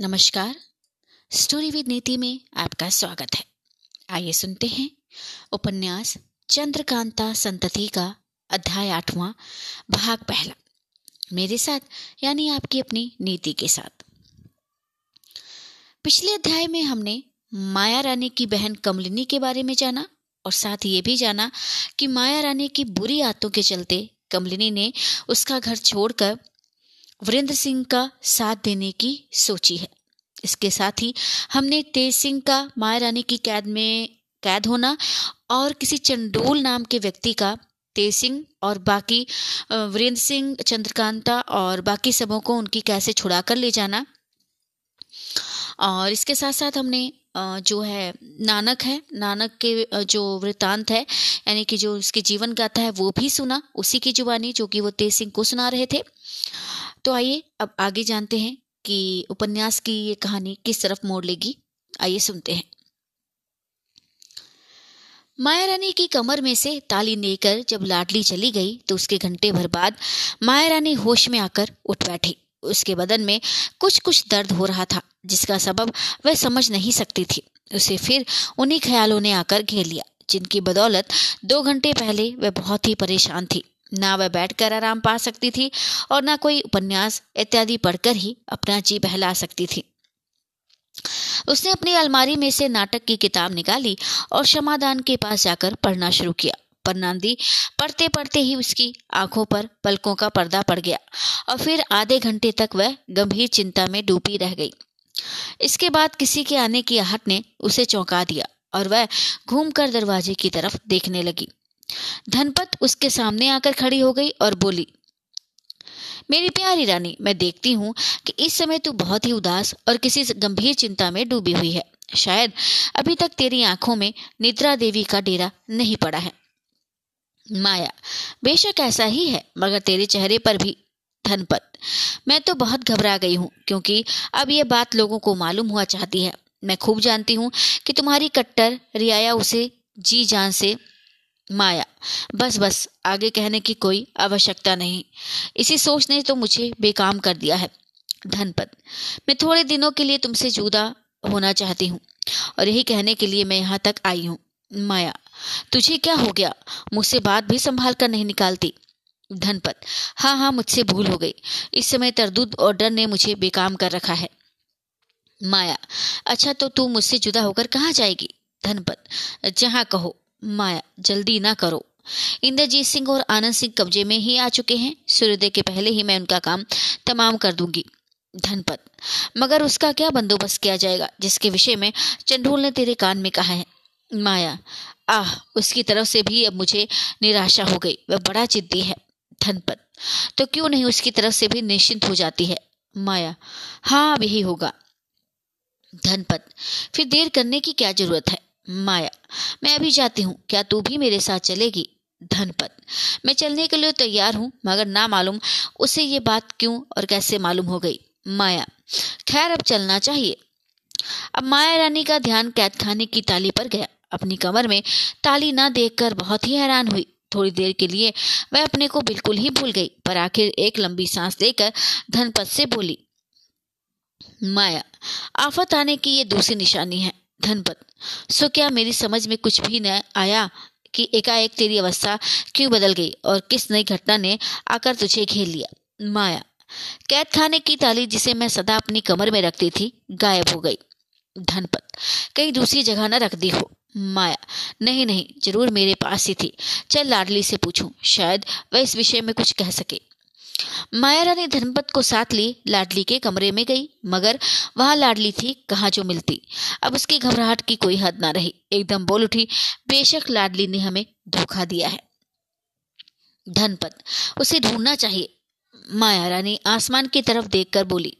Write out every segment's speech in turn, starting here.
नमस्कार। Story with नीति में आपका स्वागत है। आइए सुनते हैं उपन्यास चंद्रकांता संतति का अध्याय आठवां, भाग पहला। मेरे साथ, यानी आपकी अपनी नीति के साथ। पिछले अध्याय में हमने माया रानी की बहन कमलिनी के बारे में जाना और साथ ये भी जाना कि माया रानी की बुरी आदतों के चलते कमलिनी ने उसका घर छोड़कर वीरेंद्र सिंह का साथ देने की सोची है। इसके साथ ही हमने तेज सिंह का माया रानी की कैद में कैद होना और किसी चंडोल नाम के व्यक्ति का तेज सिंह और बाकी वीरेंद्र सिंह, चंद्रकांता और बाकी सबों को उनकी कैसे छुड़ा कर ले जाना। और इसके साथ साथ हमने जो है, नानक है, नानक के जो वृतांत है, यानी कि जो उसके जीवन गाथा है, वो भी सुना। उसी की जुबानी जो कि वो तेज सिंह को सुना रहे थे। तो आइए, अब आगे जानते हैं कि उपन्यास की ये कहानी किस तरफ़ मोड़ लेगी। आइए सुनते हैं। माया रानी की कमर में से ताली लेकर जब लाडली चली गई तो उसके घंटे भर बाद माया रानी होश में आकर उठ बैठी। उसके बदन में कुछ कुछ दर्द हो रहा था, जिसका सबब वह समझ नहीं सकती थी। उसे फिर उन्हीं ख्यालों ने आकर घेर लिया, जिनकी बदौलत दो घंटे पहले वह बहुत ही परेशान थी। ना वह बैठकर आराम पा सकती थी और ना कोई उपन्यास इत्यादि पढ़कर ही अपना जी बहला सकती थी। उसने अपनी अलमारी में से नाटक की किताब निकाली और क्षमादान के पास जाकर पढ़ना शुरू किया। पर नांदी पढ़ते पढ़ते ही उसकी आँखों पर पलकों का पर्दा पड़ गया और फिर आधे घंटे तक वह गंभीर चिंता में डूबी रह गई। इसके बाद किसी के आने की आहट ने उसे चौंका दिया और वह घूमकर दरवाजे की तरफ़ देखने लगी। धनपत उसके सामने आकर खड़ी हो गई और बोली, मेरी प्यारी रानी, मैं देखती हूँ कि इस समय तू बहुत ही उदास और किसी गंभीर चिंता में डूबी हुई है। शायद अभी तक तेरी आँखों में निद्रा देवी का डेरा नहीं पड़ा है। माया, बेशक ऐसा ही है, मगर तेरे चेहरे पर भी धनपत। मैं तो बहुत घबरा गई हूँ, क्योंकि अब ये बात लोगों को मालूम हुआ चाहती है। मैं खूब जानती हूँ कि तुम्हारी कट्टर रियाया उसे जी जान से माया। बस बस, आगे कहने की कोई आवश्यकता नहीं। इसी सोच ने तो मुझे बेकाम कर दिया है, धनपत। मैं थोड़े दिनों के लिए तुमसे जुदा होना चाहती हूँ, और यही कहने के लिए मैं यहाँ तक आई हूँ, माया। तुझे क्या हो गया? मुझसे बात भी संभाल कर नहीं निकालती, धनपत। हाँ हाँ मुझसे भूल हो गई। इस समय तरदुद और डर ने मुझे बेकाम कर रखा है, माया। अच्छा तो तू मुझसे जुदा होकर कहाँ जाएगी, धनपत? जहाँ कहो। माया जल्दी ना करो। इंद्रजीत सिंह और आनंद सिंह कब्जे में ही आ चुके हैं। सूर्योदय के पहले ही मैं उनका काम तमाम कर दूँगी। धनपत, मगर उसका क्या बंदोबस्त किया जाएगा, जिसके विषय में चंडोल ने तेरे कान में कहा है? माया, आह, उसकी तरफ़ से भी अब मुझे निराशा हो गई। वह बड़ा जिद्दी है। धनपत तो क्यों नहीं उसकी तरफ़ से भी निश्चिंत हो जाती है? माया हाँ अब यही होगा। धनपत, फिर देर करने की क्या ज़रूरत है? माया, मैं अभी जाती हूँ। क्या तू भी मेरे साथ चलेगी? धनपत। मैं चलने के लिए तैयार हूँ, मगर ना मालूम उसे ये बात क्यों और कैसे मालूम हो गई। माया, खैर अब चलना चाहिए। अब माया रानी का ध्यान कैद खाने की ताली पर गया। अपनी कमर में ताली ना देखकर बहुत ही हैरान हुई। थोड़ी देर के लिए वह अपने को बिल्कुल ही भूल गई, पर आखिर एक लंबी सांस लेकर धनपत से बोली, माया, आफत आने की ये दूसरी निशानी है। धनपत सो क्या मेरी समझ में कुछ भी न आया कि एकाएक तेरी अवस्था क्यों बदल गई और किस नई घटना ने आकर तुझे घेर लिया? माया। कैद खाने की ताली जिसे मैं सदा अपनी कमर में रखती थी, गायब हो गई। धनपत कहीं दूसरी जगह न रख दी हो। माया, नहीं नहीं, ज़रूर मेरे पास ही थी। चल लाडली से पूछूँ, शायद वह इस विषय में कुछ कह सके। माया रानी धनपत को साथ ली, लाडली के कमरे में गई, मगर वहाँ लाडली थी, कहाँ जो मिलती। अब उसकी घबराहट की कोई हद ना रही। एकदम बोल उठी, बेशक लाडली ने हमें धोखा दिया है। धनपत, उसे ढूंढना चाहिए। माया रानी आसमान की तरफ़ देखकर बोली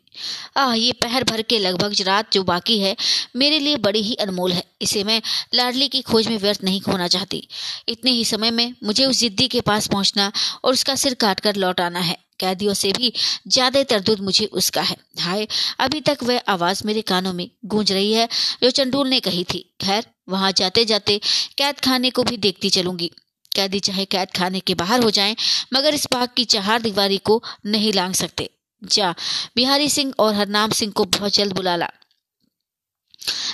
आ ये पहर भर के लगभग रात जो बाकी है, मेरे लिए बड़ी ही अनमोल है। इसे मैं लाडली की खोज में व्यर्थ नहीं खोना चाहती। इतने ही समय में मुझे उस जिद्दी के पास पहुँचना और उसका सिर काट कर लौट आना है। कैदियों से भी ज़्यादा तरदुद मुझे उसका है। हाय, अभी तक वह आवाज़ मेरे कानों में गूंज रही है जो चंडूल ने कही थी। खैर, वहाँ जाते जाते कैद खाने को भी देखती चलूँगी। कैदी चाहे कैद खाने के बाहर हो जाएँ, मगर इस बाग की चार दीवारी को नहीं लांग सकते। जा। बिहारी सिंह और हरनाम सिंह को बहुत जल्द बुला ला।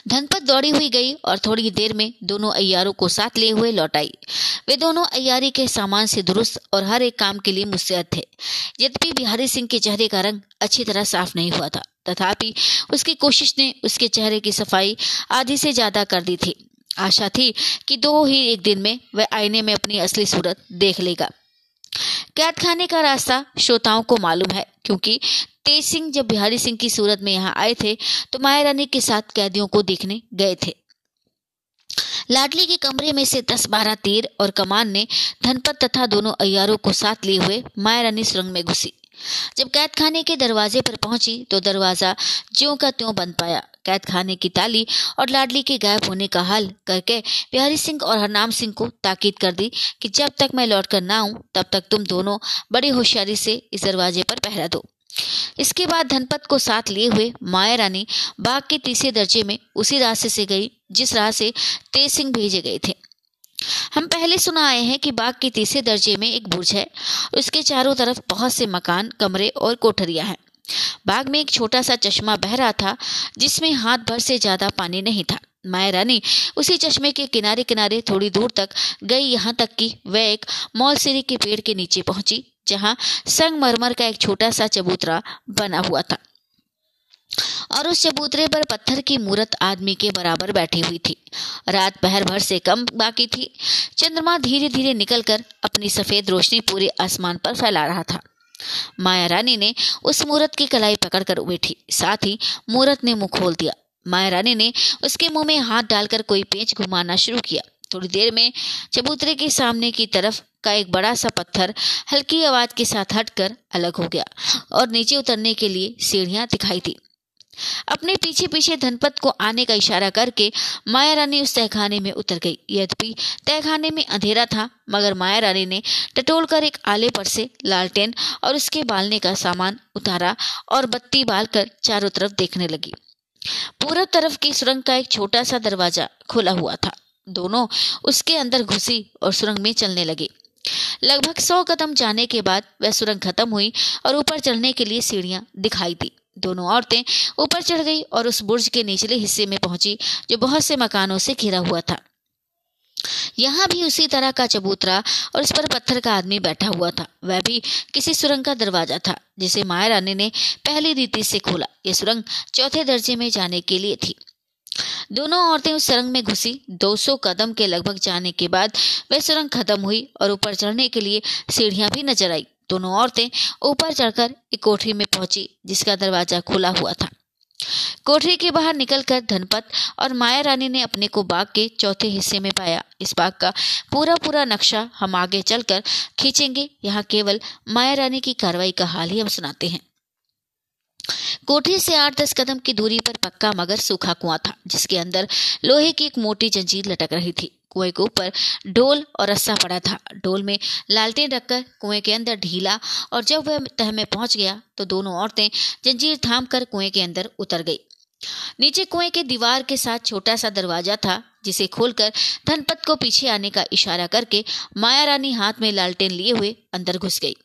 धनपत दौड़ी हुई गई और थोड़ी देर में दोनों अयारों को साथ लिए हुए लौट आई। वे दोनों अयारी के सामान से दुरुस्त और हर एक काम के लिए मुस्तैद थे। यद्यपि बिहारी सिंह के चेहरे का रंग अच्छी तरह साफ़ नहीं हुआ था, तथापि उसकी कोशिश ने उसके चेहरे की सफ़ाई आधी से ज़्यादा कर दी थी। आशा थी कि दो ही एक दिन में वह आईने में अपनी असली सूरत देख लेगा। कैद खाने का रास्ता श्रोताओं को मालूम है, क्योंकि तेज सिंह जब बिहारी सिंह की सूरत में यहाँ आए थे तो माया रानी के साथ कैदियों को देखने गए थे। लाडली के कमरे में से दस बारह तीर और कमान ने धनपत तथा दोनों अयारों को साथ लिए हुए माया रानी सुरंग में घुसी। जब कैद खाने के दरवाजे पर पहुँची तो दरवाज़ा ज्यो का त्यों बंद पाया। कैद खाने की ताली और लाडली के गायब होने का हाल करके बिहारी सिंह और हरनाम सिंह को ताकीद कर दी कि जब तक मैं लौट कर ना आऊँ, तब तक तुम दोनों बड़ी होशियारी से इस दरवाजे पर पहरा दो। इसके बाद धनपत को साथ लिए हुए माया रानी बाग के तीसरे दर्जे में उसी रास्ते से गई, जिस राह से तेज सिंह भेजे गए थे। हम पहले सुना आए हैं कि बाग के तीसरे दर्जे में एक बुर्ज है, उसके चारों तरफ़ बहुत से मकान, कमरे और कोठरिया हैं। बाग में एक छोटा सा चश्मा बह रहा था, जिसमें हाथ भर से ज़्यादा पानी नहीं था। माया रानी उसी चश्मे के किनारे किनारे थोड़ी दूर तक गई, यहाँ तक कि वह एक मौलसिरी के पेड़ के नीचे पहुँची, जहाँ संगमरमर का एक छोटा सा चबूतरा बना हुआ था। और उस चबूतरे पर पत्थर की मूर्त आदमी के बराबर बैठी हुई थी। रात पहर भर से कम बाकी थी। चंद्रमा धीरे धीरे निकलकर अपनी सफ़ेद रोशनी पूरे आसमान पर फैला रहा था। माया रानी ने उस मूर्त की कलाई पकड़कर बैठी। साथ ही मूरत ने मुँह खोल दिया। माया रानी ने उसके मुँह में हाथ डालकर कोई पेंच घुमाना शुरू किया। थोड़ी देर में चबूतरे के सामने की तरफ़ का एक बड़ा सा पत्थर हल्की आवाज़ के साथ हटकर अलग हो गया और नीचे उतरने के लिए सीढ़ियाँ दिखाई दी। अपने पीछे पीछे धनपत को आने का इशारा करके माया रानी उस तहखाने में उतर गई। यद्यपि तहखाने में अंधेरा था, मगर माया रानी ने टटोल कर एक आले पर से लालटेन और उसके बालने का सामान उतारा और बत्ती बाल कर चारों तरफ़ देखने लगी। पूरब तरफ़ की सुरंग का एक छोटा सा दरवाज़ा खुला हुआ था। दोनों उसके अंदर घुसी और सुरंग में चलने लगे। लगभग सौ कदम जाने के बाद वह सुरंग खत्म हुई और ऊपर चढ़ने के लिए सीढ़ियाँ दिखाई दी। दोनों औरतें ऊपर चढ़ गई और उस बुर्ज के निचले हिस्से में पहुँची, जो बहुत से मकानों से घिरा हुआ था। यहाँ भी उसी तरह का चबूतरा और इस पर पत्थर का आदमी बैठा हुआ था। वह भी किसी सुरंग का दरवाज़ा था, जिसे माया रानी ने पहली रीति से खोला। यह सुरंग चौथे दर्जे में जाने के लिए थी। दोनों औरतें उस सुरंग में घुसी। 200 कदम के लगभग जाने के बाद वह सुरंग खत्म हुई और ऊपर चढ़ने के लिए सीढ़ियाँ भी नज़र आई। दोनों औरतें ऊपर चढ़कर एक कोठरी में पहुँची, जिसका दरवाज़ा खुला हुआ था। कोठरी के बाहर निकलकर धनपत और माया रानी ने अपने को बाग के चौथे हिस्से में पाया। इस बाग का पूरा पूरा नक्शा हम आगे चलकर खींचेंगे। यहाँ केवल माया रानी की कार्रवाई का हाल ही हम सुनाते हैं। कोठरी से आठ दस कदम की दूरी पर पक्का मगर सूखा कुआँ था, जिसके अंदर लोहे की एक मोटी जंजीर लटक रही थी। कुएँ के ऊपर डोल और रस्सा पड़ा था। डोल में लालटेन रखकर कुएँ के अंदर ढीला और जब वह तह में पहुँच गया तो दोनों औरतें जंजीर थाम कर कुएँ के अंदर उतर गई। नीचे कुएँ के दीवार के साथ छोटा सा दरवाज़ा था, जिसे खोलकर धनपत को पीछे आने का इशारा करके माया रानी हाथ में लालटेन लिए हुए अंदर घुस गई।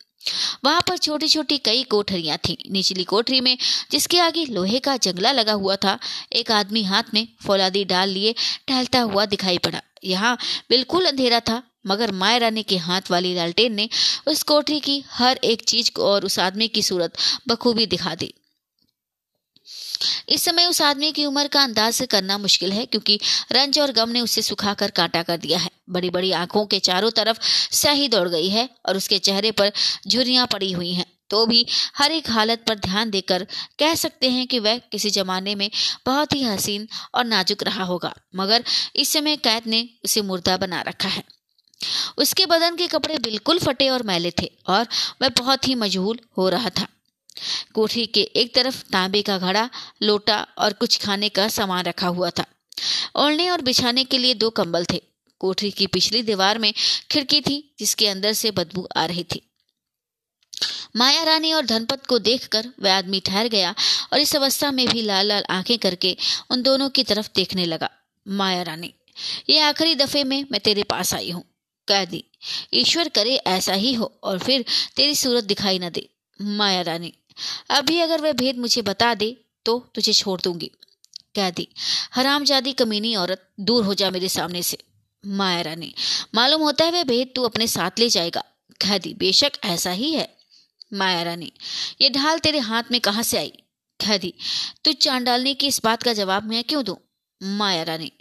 वहाँ पर छोटी छोटी कई कोठरियाँ थीं। निचली कोठरी में, जिसके आगे लोहे का जंगला लगा हुआ था, एक आदमी हाथ में फौलादी डाल लिए टहलता हुआ दिखाई पड़ा। यहाँ बिल्कुल अंधेरा था, मगर माया रानी के हाथ वाली लालटेन ने उस कोठरी की हर एक चीज़ को और उस आदमी की सूरत बखूबी दिखा दी। इस समय उस आदमी की उम्र का अंदाज करना मुश्किल है, क्योंकि रंज और गम ने उसे सुखाकर कांटा कर दिया है। बड़ी बड़ी आँखों के चारों तरफ़ स्याही दौड़ गई है और उसके चेहरे पर झुरियाँ पड़ी हुई हैं। तो भी हर एक हालत पर ध्यान देकर कह सकते हैं कि वह किसी जमाने में बहुत ही हसीन और नाजुक रहा होगा, मगर इस समय कैद ने उसे मुर्दा बना रखा है। उसके बदन के कपड़े बिल्कुल फटे और मैले थे और वह बहुत ही मजहूल हो रहा था। कोठरी के एक तरफ़ तांबे का घड़ा, लोटा और कुछ खाने का सामान रखा हुआ था। ओढ़ने और बिछाने के लिए दो कंबल थे। कोठरी की पिछली दीवार में खिड़की थी, जिसके अंदर से बदबू आ रही थी। माया रानी और धनपत को देखकर वह आदमी ठहर गया और इस अवस्था में भी लाल लाल आँखें करके उन दोनों की तरफ़ देखने लगा। माया रानी, ये आखिरी दफे में मैं तेरे पास आई हूँ। कह दी, ईश्वर करे ऐसा ही हो और फिर तेरी सूरत दिखाई न दे। माया रानी, अभी अगर वह भेद मुझे बता दे तो तुझे छोड़ दूँगी। कह कैदी हरामजादी कमीनी औरत, दूर हो जा मेरे सामने से। माया रानी, मालूम होता है वह भेद तू अपने साथ ले जाएगा। कैदी बेशक ऐसा ही है। माया रानी, ये ढाल तेरे हाथ में कहाँ से आई? कैदी तू चांडालने की इस बात का जवाब मैं क्यों दूँ? माया रानी,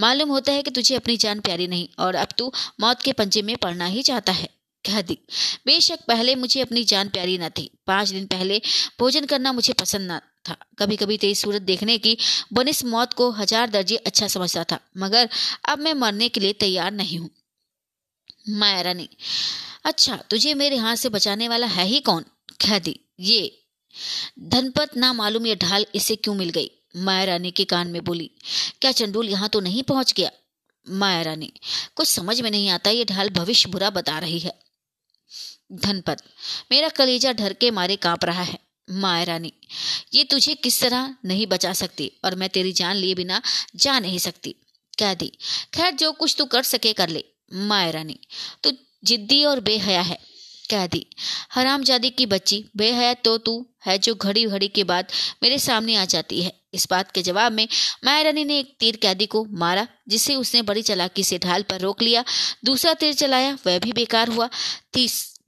मालूम होता है कि तुझे अपनी जान प्यारी नहीं, और अब तू मौत के पंजे में पड़ना ही चाहता है। कह दी बेशक पहले मुझे अपनी जान प्यारी न थी, पाँच दिन पहले भोजन करना मुझे पसंद न था। कभी कभी तेरी सूरत देखने की बनिस मौत को हज़ार दर्जे अच्छा समझता था, मगर अब मैं मरने के लिए तैयार नहीं हूँ। माया रानी अच्छा तुझे मेरे हाथ से बचाने वाला है ही कौन? कह दी ये। धनपत ना मालूम ये ढाल इसे क्यों मिल गई? माया रानी के कान में बोली, क्या चंडूल यहाँ तो नहीं पहुँच गया? माया रानी, कुछ समझ में नहीं आता ये ढाल भविष्य बुरा बता रही है। धनपत, मेरा कलेजा ढर के मारे काँप रहा है। माया रानी, ये तुझे किस तरह नहीं बचा सकती और मैं तेरी जान लिए बिना जा नहीं सकती? कह दी खैर जो कुछ तू कर सके कर ले। माया रानी, तू जिद्दी और बेहया है, कह दी। हराम जादी की बच्ची, बेहया तो तू है जो घड़ी घड़ी के बाद मेरे सामने आ जाती है। इस बात के जवाब में माया रानी ने एक तीर कैदी को मारा, जिसे उसने बड़ी चलाकी से ढाल पर रोक लिया। दूसरा तीर चलाया, वह भी बेकार हुआ। तीस,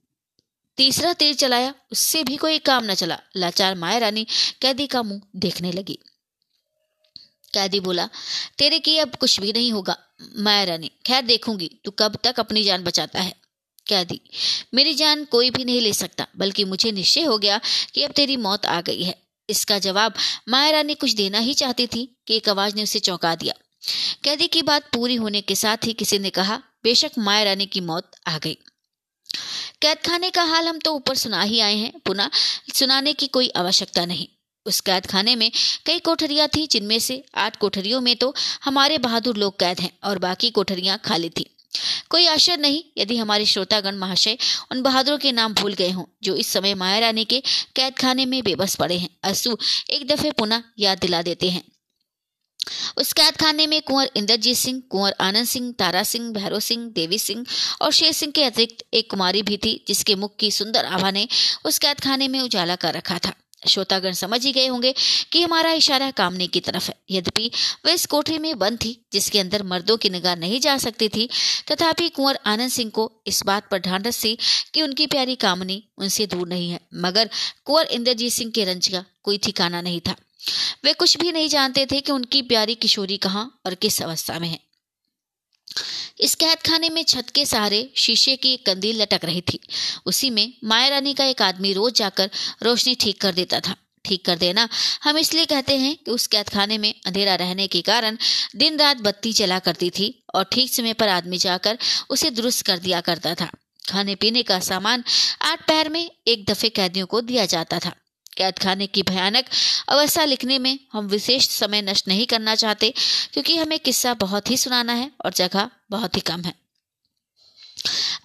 तीसरा तीर चलाया, उससे भी कोई काम न चला। लाचार माया रानी कैदी का मुँह देखने लगी। कैदी बोला, तेरे की अब कुछ भी नहीं होगा माया रानी खैर देखूँगी, तू कब तक अपनी जान बचाता है? कैदी। मेरी जान कोई भी नहीं ले सकता, बल्कि मुझे निश्चय हो गया कि अब तेरी मौत आ गई है। इसका जवाब माया रानी कुछ देना ही चाहती थी कि एक आवाज़ ने उसे चौंका दिया। कैदी की बात पूरी होने के साथ ही किसी ने कहा, बेशक माया रानी की मौत आ गई। कैद खाने का हाल हम तो ऊपर सुना ही आए हैं, पुनः सुनाने की कोई आवश्यकता नहीं। उस कैद खाने में कई कोठरियाँ थी, जिनमें से आठ कोठरियों में तो हमारे बहादुर लोग कैद हैं और बाकी कोठरियाँ खाली थी। कोई आश्चर्य नहीं, यदि हमारे श्रोतागण महाशय उन बहादुरों के नाम भूल गए हों, जो इस समय माया रानी के कैद खाने में बेबस पड़े हैं। असु एक दफे पुनः याद दिला देते हैं। उस कैद खाने में कुंवर इंद्रजीत सिंह, कुंवर आनंद सिंह, तारा सिंह, भैरव सिंह, देवी सिंह और शेर सिंह के अतिरिक्त एक कुमारी भी थी, जिसके मुख की सुंदर आभा ने उस कैद खाने में उजाला कर रखा था। श्रोतागण समझ ही गए होंगे कि हमारा इशारा कामने की तरफ़ है। यद्यपि वह इस कोठरी में बंद थी, जिसके अंदर मर्दों की निगाह नहीं जा सकती थी, तथापि कुंवर आनंद सिंह को इस बात पर ढांढस थी कि उनकी प्यारी कामनी उनसे दूर नहीं है, मगर कुंवर इंद्रजीत सिंह के रंज का कोई ठिकाना नहीं था। वे कुछ भी नहीं जानते थे कि उनकी प्यारी किशोरी कहाँ और किस अवस्था में है। इस कैद खाने में छत के सहारे शीशे की एक कंदील लटक रही थी। उसी में माया रानी का एक आदमी रोज जाकर रोशनी ठीक कर देता था। ठीक कर देना, हम इसलिए कहते हैं कि उस कैद खाने में अंधेरा रहने के कारण दिन रात बत्ती चला करती थी और ठीक समय पर आदमी जाकर उसे दुरुस्त कर दिया करता था। खाने पीने का सामान आठ पैर में एक दफे कैदियों को दिया जाता था। कैद खाने की भयानक अवस्था लिखने में हम विशेष समय नष्ट नहीं करना चाहते, क्योंकि हमें किस्सा बहुत ही सुनाना है और जगह बहुत ही कम है।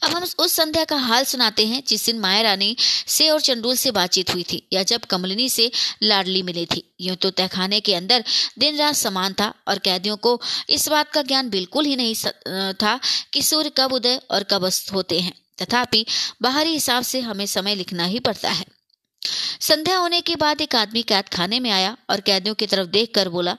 अब हम उस संध्या का हाल सुनाते हैं जिस दिन माया रानी से और चंडूल से बातचीत हुई थी, या जब कमलिनी से लाडली मिली थी। यूँ तो तहखाने के अंदर दिन रात समान था और कैदियों को इस बात का ज्ञान बिल्कुल ही नहीं था कि सूर्य कब उदय और कब अस्त होते हैं। तथापि बाहरी हिसाब से हमें समय लिखना ही पड़ता है। संध्या होने के बाद एक आदमी कैद खाने में आया और कैदियों की तरफ़ देख कर बोला,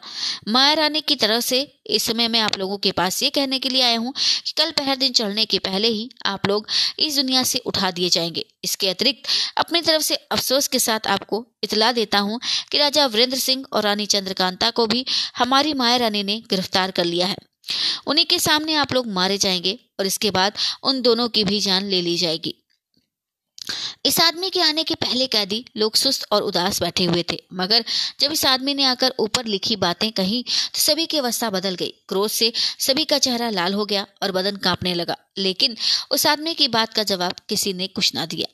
माया रानी की तरफ़ से इस समय मैं आप लोगों के पास ये कहने के लिए आया हूँ कि कल पहर दिन चढ़ने के पहले ही आप लोग इस दुनिया से उठा दिए जाएँगे। इसके अतिरिक्त अपनी तरफ़ से अफसोस के साथ आपको इतला देता हूँ कि राजा वीरेंद्र सिंह और रानी चंद्रकांता को भी हमारी माया रानी ने गिरफ़्तार कर लिया है। उन्हीं के सामने आप लोग मारे जाएँगे और इसके बाद उन दोनों की भी जान ले ली जाएगी। इस आदमी के आने के पहले कैदी लोग सुस्त और उदास बैठे हुए थे। मगर जब इस आदमी ने आकर ऊपर लिखी बातें कही तो सभी की अवस्था बदल गई। क्रोध से सभी का चेहरा लाल हो गया और बदन कांपने लगा। लेकिन उस आदमी की बात का जवाब किसी ने कुछ ना दिया।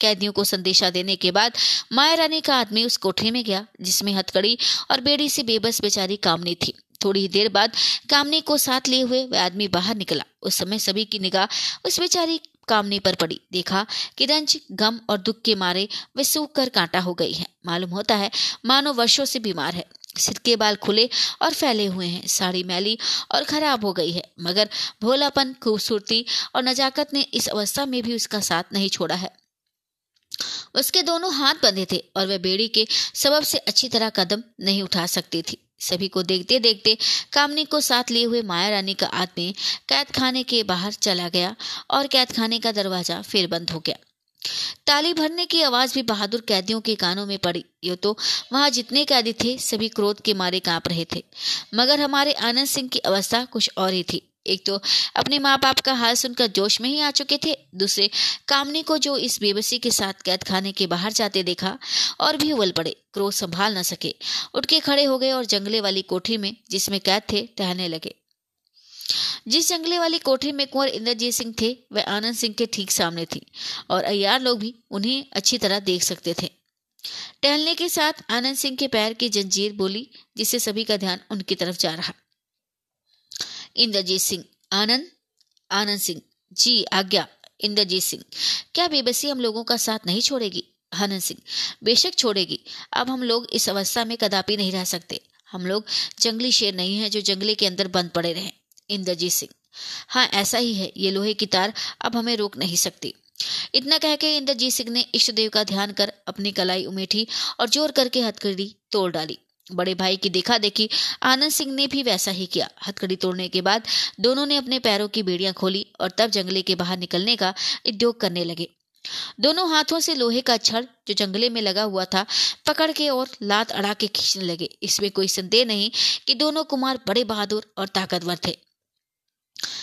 कैदियों को संदेशा देने के बाद माया रानी का आदमी उस कोठरी में गया, जिसमें हथकड़ी और बेड़ी से बेबस बेचारी कामनी थी। थोड़ी ही देर बाद कामनी को साथ लिए हुए वह आदमी बाहर निकला। उस समय सभी की निगाह उस बेचारी कामनी पर पड़ी। देखा कि रंज गम और दुख के मारे वे सूख कर कांटा हो गई है। मालूम होता है, मानो वर्षों से बीमार है। सिर के बाल खुले और फैले हुए हैं। साड़ी मैली और खराब हो गई है। मगर भोलापन, खूबसूरती और नजाकत ने इस अवस्था में भी उसका साथ नहीं छोड़ा है। उसके दोनों हाथ बंधे थे और वह बेड़ी के सबब से अच्छी तरह कदम नहीं उठा सकती थी। सभी को देखते देखते कामनी को साथ लिए हुए माया रानी का आदमी कैद खाने के बाहर चला गया और कैद खाने का दरवाज़ा फिर बंद हो गया। ताली भरने की आवाज़ भी बहादुर कैदियों के कानों में पड़ी। यो तो वहाँ जितने कैदी थे, सभी क्रोध के मारे काँप रहे थे। मगर हमारे आनंद सिंह की अवस्था कुछ और ही थी। एक तो अपने माँ बाप का हाल सुनकर जोश में ही आ चुके थे। दूसरे, कामनी को जो इस बेबसी के साथ कैद खाने के बाहर जाते देखा और भी उबल पड़े, क्रोध संभाल न सके। उठ के खड़े हो गए और जंगले वाली कोठी में, जिसमें कैद थे टहने लगे। जिस जंगले वाली कोठरी में कुंवर इंद्रजीत सिंह थे, वह आनंद सिंह के ठीक सामने थी और अयार लोग भी उन्हें अच्छी तरह देख सकते थे। टहलने के साथ आनंद सिंह के पैर की जंजीर बोली, जिससे सभी का ध्यान उनकी तरफ़ जा रहा। इंद्रजीत सिंह। आनंद? आनंद सिंह। जी, आज्ञा। इंद्रजीत सिंह। क्या बेबसी हम लोगों का साथ नहीं छोड़ेगी? आनंद सिंह। बेशक छोड़ेगी। अब हम लोग इस अवस्था में कदापि नहीं रह सकते। हम लोग जंगली शेर नहीं है जो जंगले के अंदर बंद पड़े रहे। इंद्रजीत सिंह। हाँ ऐसा ही है। ये लोहे की तार अब हमें रोक नहीं सकती। इतना कह के इंद्रजीत सिंह ने इष्ट देव का ध्यान कर अपनी कलाई उमेठी और ज़ोर करके हथकड़ी तोड़ डाली। बड़े भाई की देखा देखी, आनंद सिंह ने भी वैसा ही किया। हथकड़ी तोड़ने के बाद दोनों ने अपने पैरों की बेड़ियाँ खोली और तब जंगले के बाहर निकलने का उद्योग करने लगे। दोनों हाथों से लोहे का छड़, जो जंगले में लगा हुआ था, पकड़ के और लात अड़ा के खींचने लगे। इसमें कोई संदेह नहीं कि दोनों कुमार बड़े बहादुर और ताकतवर थे।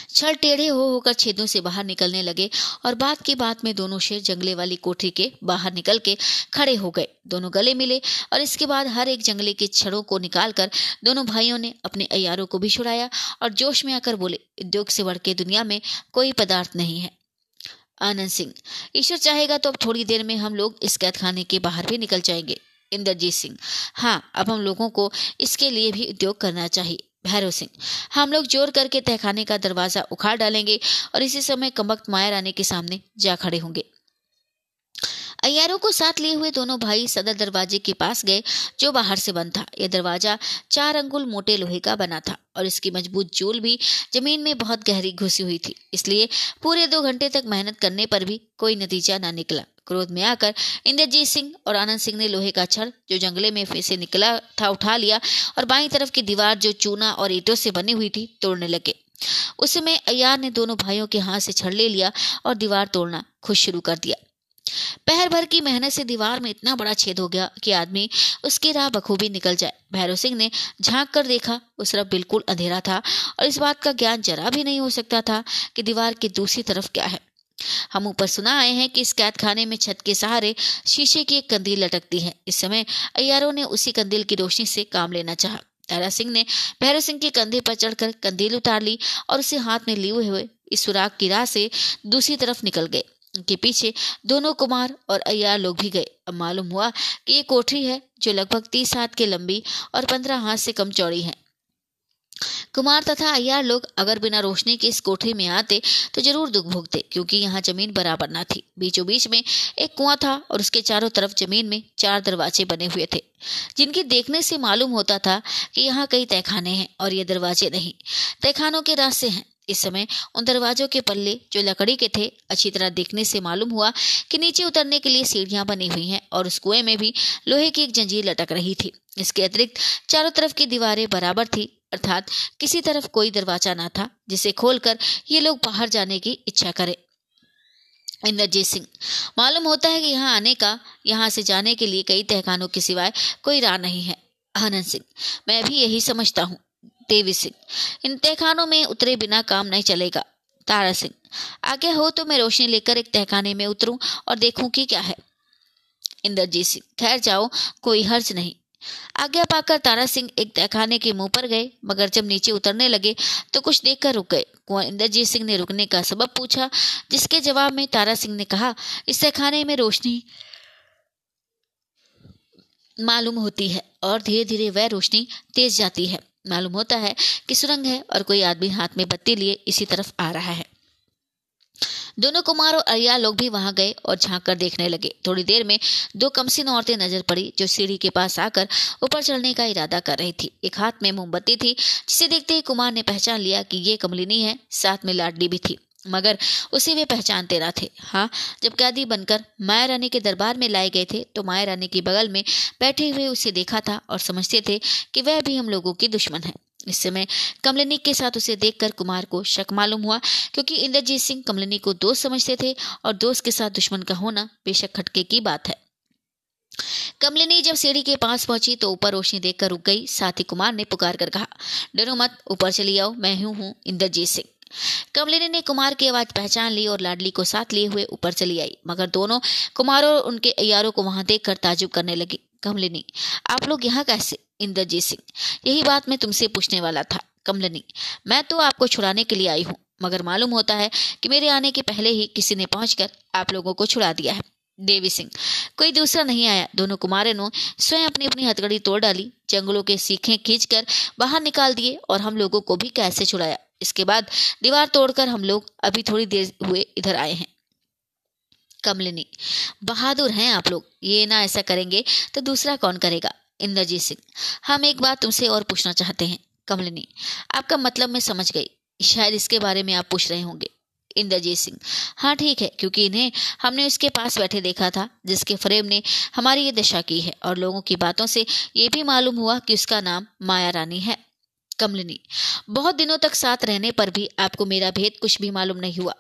छड़ टेढ़े हो होकर छेदों से बाहर निकलने लगे और बात की बात में दोनों शेर जंगले वाली कोठरी के बाहर निकल के खड़े हो गए। दोनों गले मिले और इसके बाद हर एक जंगले के छड़ों को निकालकर दोनों भाइयों ने अपने अयारों को भी छुड़ाया और जोश में आकर बोले, उद्योग से बढ़ के दुनिया में कोई पदार्थ नहीं है। आनंद सिंह, ईश्वर चाहेगा तो अब थोड़ी देर में हम लोग इस कैद खाने के बाहर भी निकल जाएँगे। इंद्रजीत सिंह हाँ अब हम लोगों को इसके लिए भी उद्योग करना चाहिए। भैरव सिंह। हम लोग ज़ोर करके तहखाने का दरवाज़ा उखाड़ डालेंगे और इसी समय कमक्त माया रानी के सामने जा खड़े होंगे। अयारों को साथ लिए हुए दोनों भाई सदर दरवाजे के पास गए, जो बाहर से बंद था। यह दरवाज़ा चार अंगुल मोटे लोहे का बना था और इसकी मज़बूत जोल भी ज़मीन में बहुत गहरी घुसी हुई थी, इसलिए पूरे दो घंटे तक मेहनत करने पर भी कोई नतीजा ना निकला। क्रोध में आकर इंद्रजीत सिंह और आनंद सिंह ने लोहे का छड़ जो जंगले में से निकला, था, उठा लिया और बाई तरफ़ की दीवार जो चूना और ईटों से बनी हुई थी, तोड़ने लगे। उस समय अयार ने दोनों भाइयों के हाथ से छड़ ले लिया और दीवार तोड़ना खुद शुरू कर दिया। पहर भर की मेहनत से दीवार में इतना बड़ा छेद हो गया कि आदमी उसकी राह बखूबी निकल जाए। भैरव सिंह ने झाँक कर देखा, उस तरफ़ बिल्कुल अंधेरा था और इस बात का ज्ञान जरा भी नहीं हो सकता था कि दीवार की दूसरी तरफ़ क्या है। हम ऊपर सुना आए हैं कि इस कैद खाने में छत के सहारे शीशे की एक कंदील लटकती है। इस समय अयारों ने उसी कंदील की रोशनी से काम लेना चाहा। तारा सिंह ने भैरव सिंह के कंधे पर चढ़कर कंदील उतार ली और उसे हाथ में लिए हुए इस सुराग की राह से दूसरी तरफ़ निकल गए। उनके पीछे दोनों कुमार और अयार लोग भी गए। अब मालूम हुआ कि ये कोठरी है जो लगभग तीस हाथ के लंबी और पंद्रह हाथ से कम चौड़ी है। कुमार तथा अय्यार लोग अगर बिना रोशनी के इस कोठरी में आते तो ज़रूर दुख भोगते, क्योंकि यहाँ ज़मीन बराबर ना थी। बीचों बीच में एक कुआँ था और उसके चारों तरफ़ ज़मीन में चार दरवाजे बने हुए थे, जिनकी देखने से मालूम होता था कि यहाँ कई तहखाने हैं और ये दरवाजे नहीं। तहखानों के रास्ते हैं। इस समय उन दरवाजों के पल्ले जो लकड़ी के थे, अच्छी तरह देखने से मालूम हुआ कि नीचे उतरने के लिए सीढ़ियाँ बनी हुई हैं और उस कुएँ में भी लोहे की एक जंजीर लटक रही थी। इसके अतिरिक्त चारों तरफ़ की दीवारें बराबर थी अर्थात किसी तरफ़ कोई दरवाज़ा ना था जिसे खोलकर ये लोग बाहर जाने की इच्छा करें। इंद्रजीत सिंह, मालूम होता है कि यहाँ आने का, यहाँ से जाने के लिए कई तहखानों के सिवाय कोई राह नहीं है। आनंद सिंह, मैं भी यही समझता हूँ। देवी सिंह, इन तहखानों में उतरे बिना काम नहीं चलेगा। तारा सिंह, आगे हो तो मैं रोशनी लेकर एक तहखाने में उतरूं और देखूँ कि क्या है। इंद्रजीत सिंह ठहर जाओ, कोई हर्ज नहीं। आज्ञा पाकर तारा सिंह एक तहखाने के मुँह पर गए, मगर जब नीचे उतरने लगे तो कुछ देखकर रुक गए। कुंवर इंद्रजीत सिंह ने रुकने का सबब पूछा, जिसके जवाब में तारा सिंह ने कहा, इस तहखाने में रोशनी मालूम होती है, और धीरे धीरे वह रोशनी तेज जाती है। मालूम होता है कि सुरंग है, और कोई आदमी हाथ में बत्ती लिए इसी तरफ़ आ रहा है। दोनों कुमार और अरिया लोग भी वहाँ गए और झाँक कर देखने लगे। थोड़ी देर में दो कमसिन औरतें नज़र पड़ी जो सीढ़ी के पास आकर ऊपर चढ़ने का इरादा कर रही थी। एक हाथ में मोमबत्ती थी, जिसे देखते ही कुमार ने पहचान लिया कि ये कमलिनी है, साथ में लाडली भी थी। मगर उसे वे पहचानते ना थे। हाँ जब कैदी बनकर माया रानी के दरबार में लाए गए थे तो माया रानी के बगल में बैठे हुए उसे देखा था और समझते थे कि वह भी हम लोगों की दुश्मन है। इस समय कमलिनी के साथ उसे देखकर कुमार को शक मालूम हुआ, क्योंकि इंद्रजीत सिंह कमलिनी को दोस्त समझते थे और दोस्त के साथ दुश्मन का होना बेशक खटके की बात है। कमलिनी जब सीढ़ी के पास पहुँची तो ऊपर रोशनी देखकर रुक गई। साथ ही कुमार ने पुकार कर कहा, डरो मत, ऊपर चली आओ, मैं हूँ हूँ इंद्रजीत सिंह। कमलिनी ने कुमार की आवाज़ पहचान ली और लाडली को साथ लिए हुए ऊपर चली आई, मगर दोनों कुमार और उनके अयारों को वहाँ देखकर ताजुब करने लगी। कमलिनी, आप लोग यहाँ कैसे? इंद्रजीत सिंह, यही बात मैं तुमसे पूछने वाला था। कमलिनी, मैं तो आपको छुड़ाने के लिए आई हूँ, मगर मालूम होता है कि मेरे आने के पहले ही किसी ने पहुंचकर आप लोगों को छुड़ा दिया है। देवी सिंह, कोई दूसरा नहीं आया। दोनों कुमारों ने स्वयं अपनी अपनी हथकड़ी तोड़ डाली, जंगलों के सीखे खींचकर बाहर निकाल दिए और हम लोगों को भी कैसे छुड़ाया। इसके बाद दीवार तोड़कर हम लोग अभी थोड़ी देर हुए इधर आए हैं। कमलिनी। बहादुर हैं आप लोग, ये ना ऐसा करेंगे तो दूसरा कौन करेगा? इंद्रजीत सिंह। हम एक बात तुमसे और पूछना चाहते हैं, कमलिनी। आपका मतलब मैं समझ गई, शायद इसके बारे में आप पूछ रहे होंगे, इंद्रजीत सिंह। हाँ ठीक है, क्योंकि इन्हें हमने उसके पास बैठे देखा था, जिसके फ्रेम ने हमारी ये दशा की है, और लोगों की बातों से ये भी मालूम हुआ कि उसका नाम माया रानी है। कमलिनी। बहुत दिनों तक साथ रहने पर भी आपको मेरा भेद कुछ भी मालूम नहीं हुआ।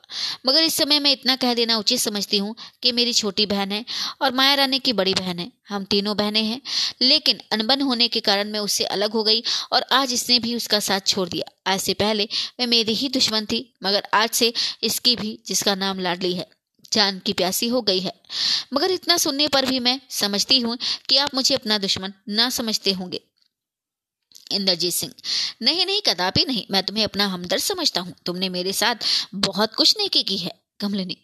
मगर इस समय मैं इतना कह देना उचित समझती हूँ कि मेरी छोटी बहन है और माया रानी की बड़ी बहन है। हम तीनों बहनें हैं, लेकिन अनबन होने के कारण मैं उससे अलग हो गई और आज इसने भी उसका साथ छोड़ दिया। आज से पहले मैं मेरी ही दुश्मन थी, मगर आज से इसकी भी, जिसका नाम लाडली है, जान की प्यासी हो गई है। मगर इतना सुनने पर भी मैं समझती हूँ कि आप मुझे अपना दुश्मन ना समझते होंगे। इंद्रजीत सिंह, नहीं नहीं, कदापि नहीं, मैं तुम्हें अपना हमदर्द समझता हूँ। तुमने मेरे साथ बहुत कुछ नेकी की है, कमलिनी।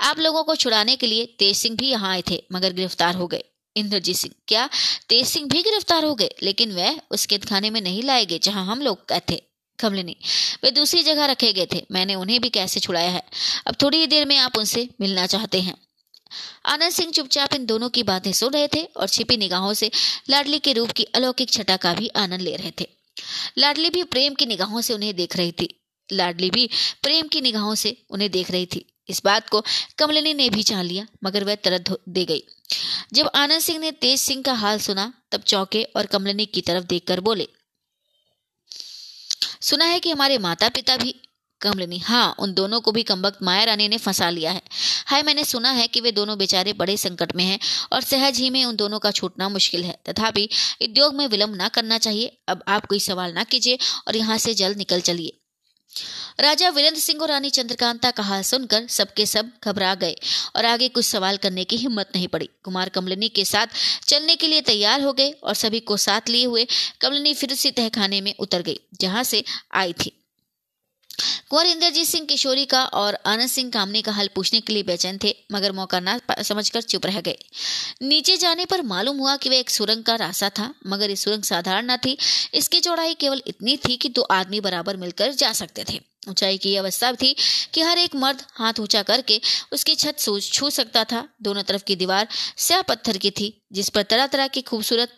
आप लोगों को छुड़ाने के लिए तेज सिंह भी यहाँ आए थे, मगर गिरफ़्तार हो गए। इंद्रजीत सिंह, क्या तेज सिंह भी गिरफ़्तार हो गए? लेकिन वह उस कैद खाने में नहीं लाए गए, जहाँ हम लोग थे, कमलिनी। वे दूसरी जगह रखे गए थे, मैंने उन्हें भी कैसे छुड़ाया है? अब थोड़ी देर में आप उनसे मिलना चाहते हैं। आनंद सिंह चुपचाप इन दोनों की बातें सुन रहे थे और छिपी निगाहों से लाडली के रूप की अलौकिक छटा का भी आनंद ले रहे थे। लाडली भी प्रेम की निगाहों से उन्हें देख रही थी। लाडली भी प्रेम की निगाहों से उन्हें देख रही थी। इस बात को कमलिनी ने भी जान लिया, मगर वह तरत दे गई। जब आनंद सिंह ने तेज सिंह का हाल सुना, तब चौके और कमलिनी की तरफ़ देखकर बोले, सुना है कि हमारे माता पिता भी कमलिनी हाँ उन दोनों को भी कमबख्त माया रानी ने फंसा लिया है। हाय, मैंने सुना है कि वे दोनों बेचारे बड़े संकट में हैं और सहज ही में उन दोनों का छूटना मुश्किल है। तथापि, उद्योग में विलंब ना करना चाहिए। अब आप कोई सवाल ना कीजिए और यहाँ से जल्द निकल चलिए। राजा वीरेंद्र सिंह और रानी चंद्रकांता का हाल सुनकर सबके सब घबरा गए और आगे कुछ सवाल करने की हिम्मत नहीं पड़ी। कुमार कमलिनी के साथ चलने के लिए तैयार हो गए और सभी को साथ लिए हुए कमलिनी फिर से तहखाने में उतर गई, जहाँ से आई थी। कुंवर इंद्रजीत सिंह किशोरी का और आनंद सिंह कामनी का हल पूछने के लिए बेचैन थे, मगर मौका ना समझकर चुप रह गए। नीचे जाने पर मालूम हुआ कि वह एक सुरंग का रास्ता था, मगर ये सुरंग साधारण न थी। इसकी चौड़ाई केवल इतनी थी कि दो आदमी बराबर मिलकर जा सकते थे। ऊंचाई की अवस्था थी कि हर एक मर्द हाथ ऊँचा करके उसकी छत छू सकता था। दोनों तरफ़ की दीवार स्या पत्थर की थी, जिस पर तरह तरह की खूबसूरत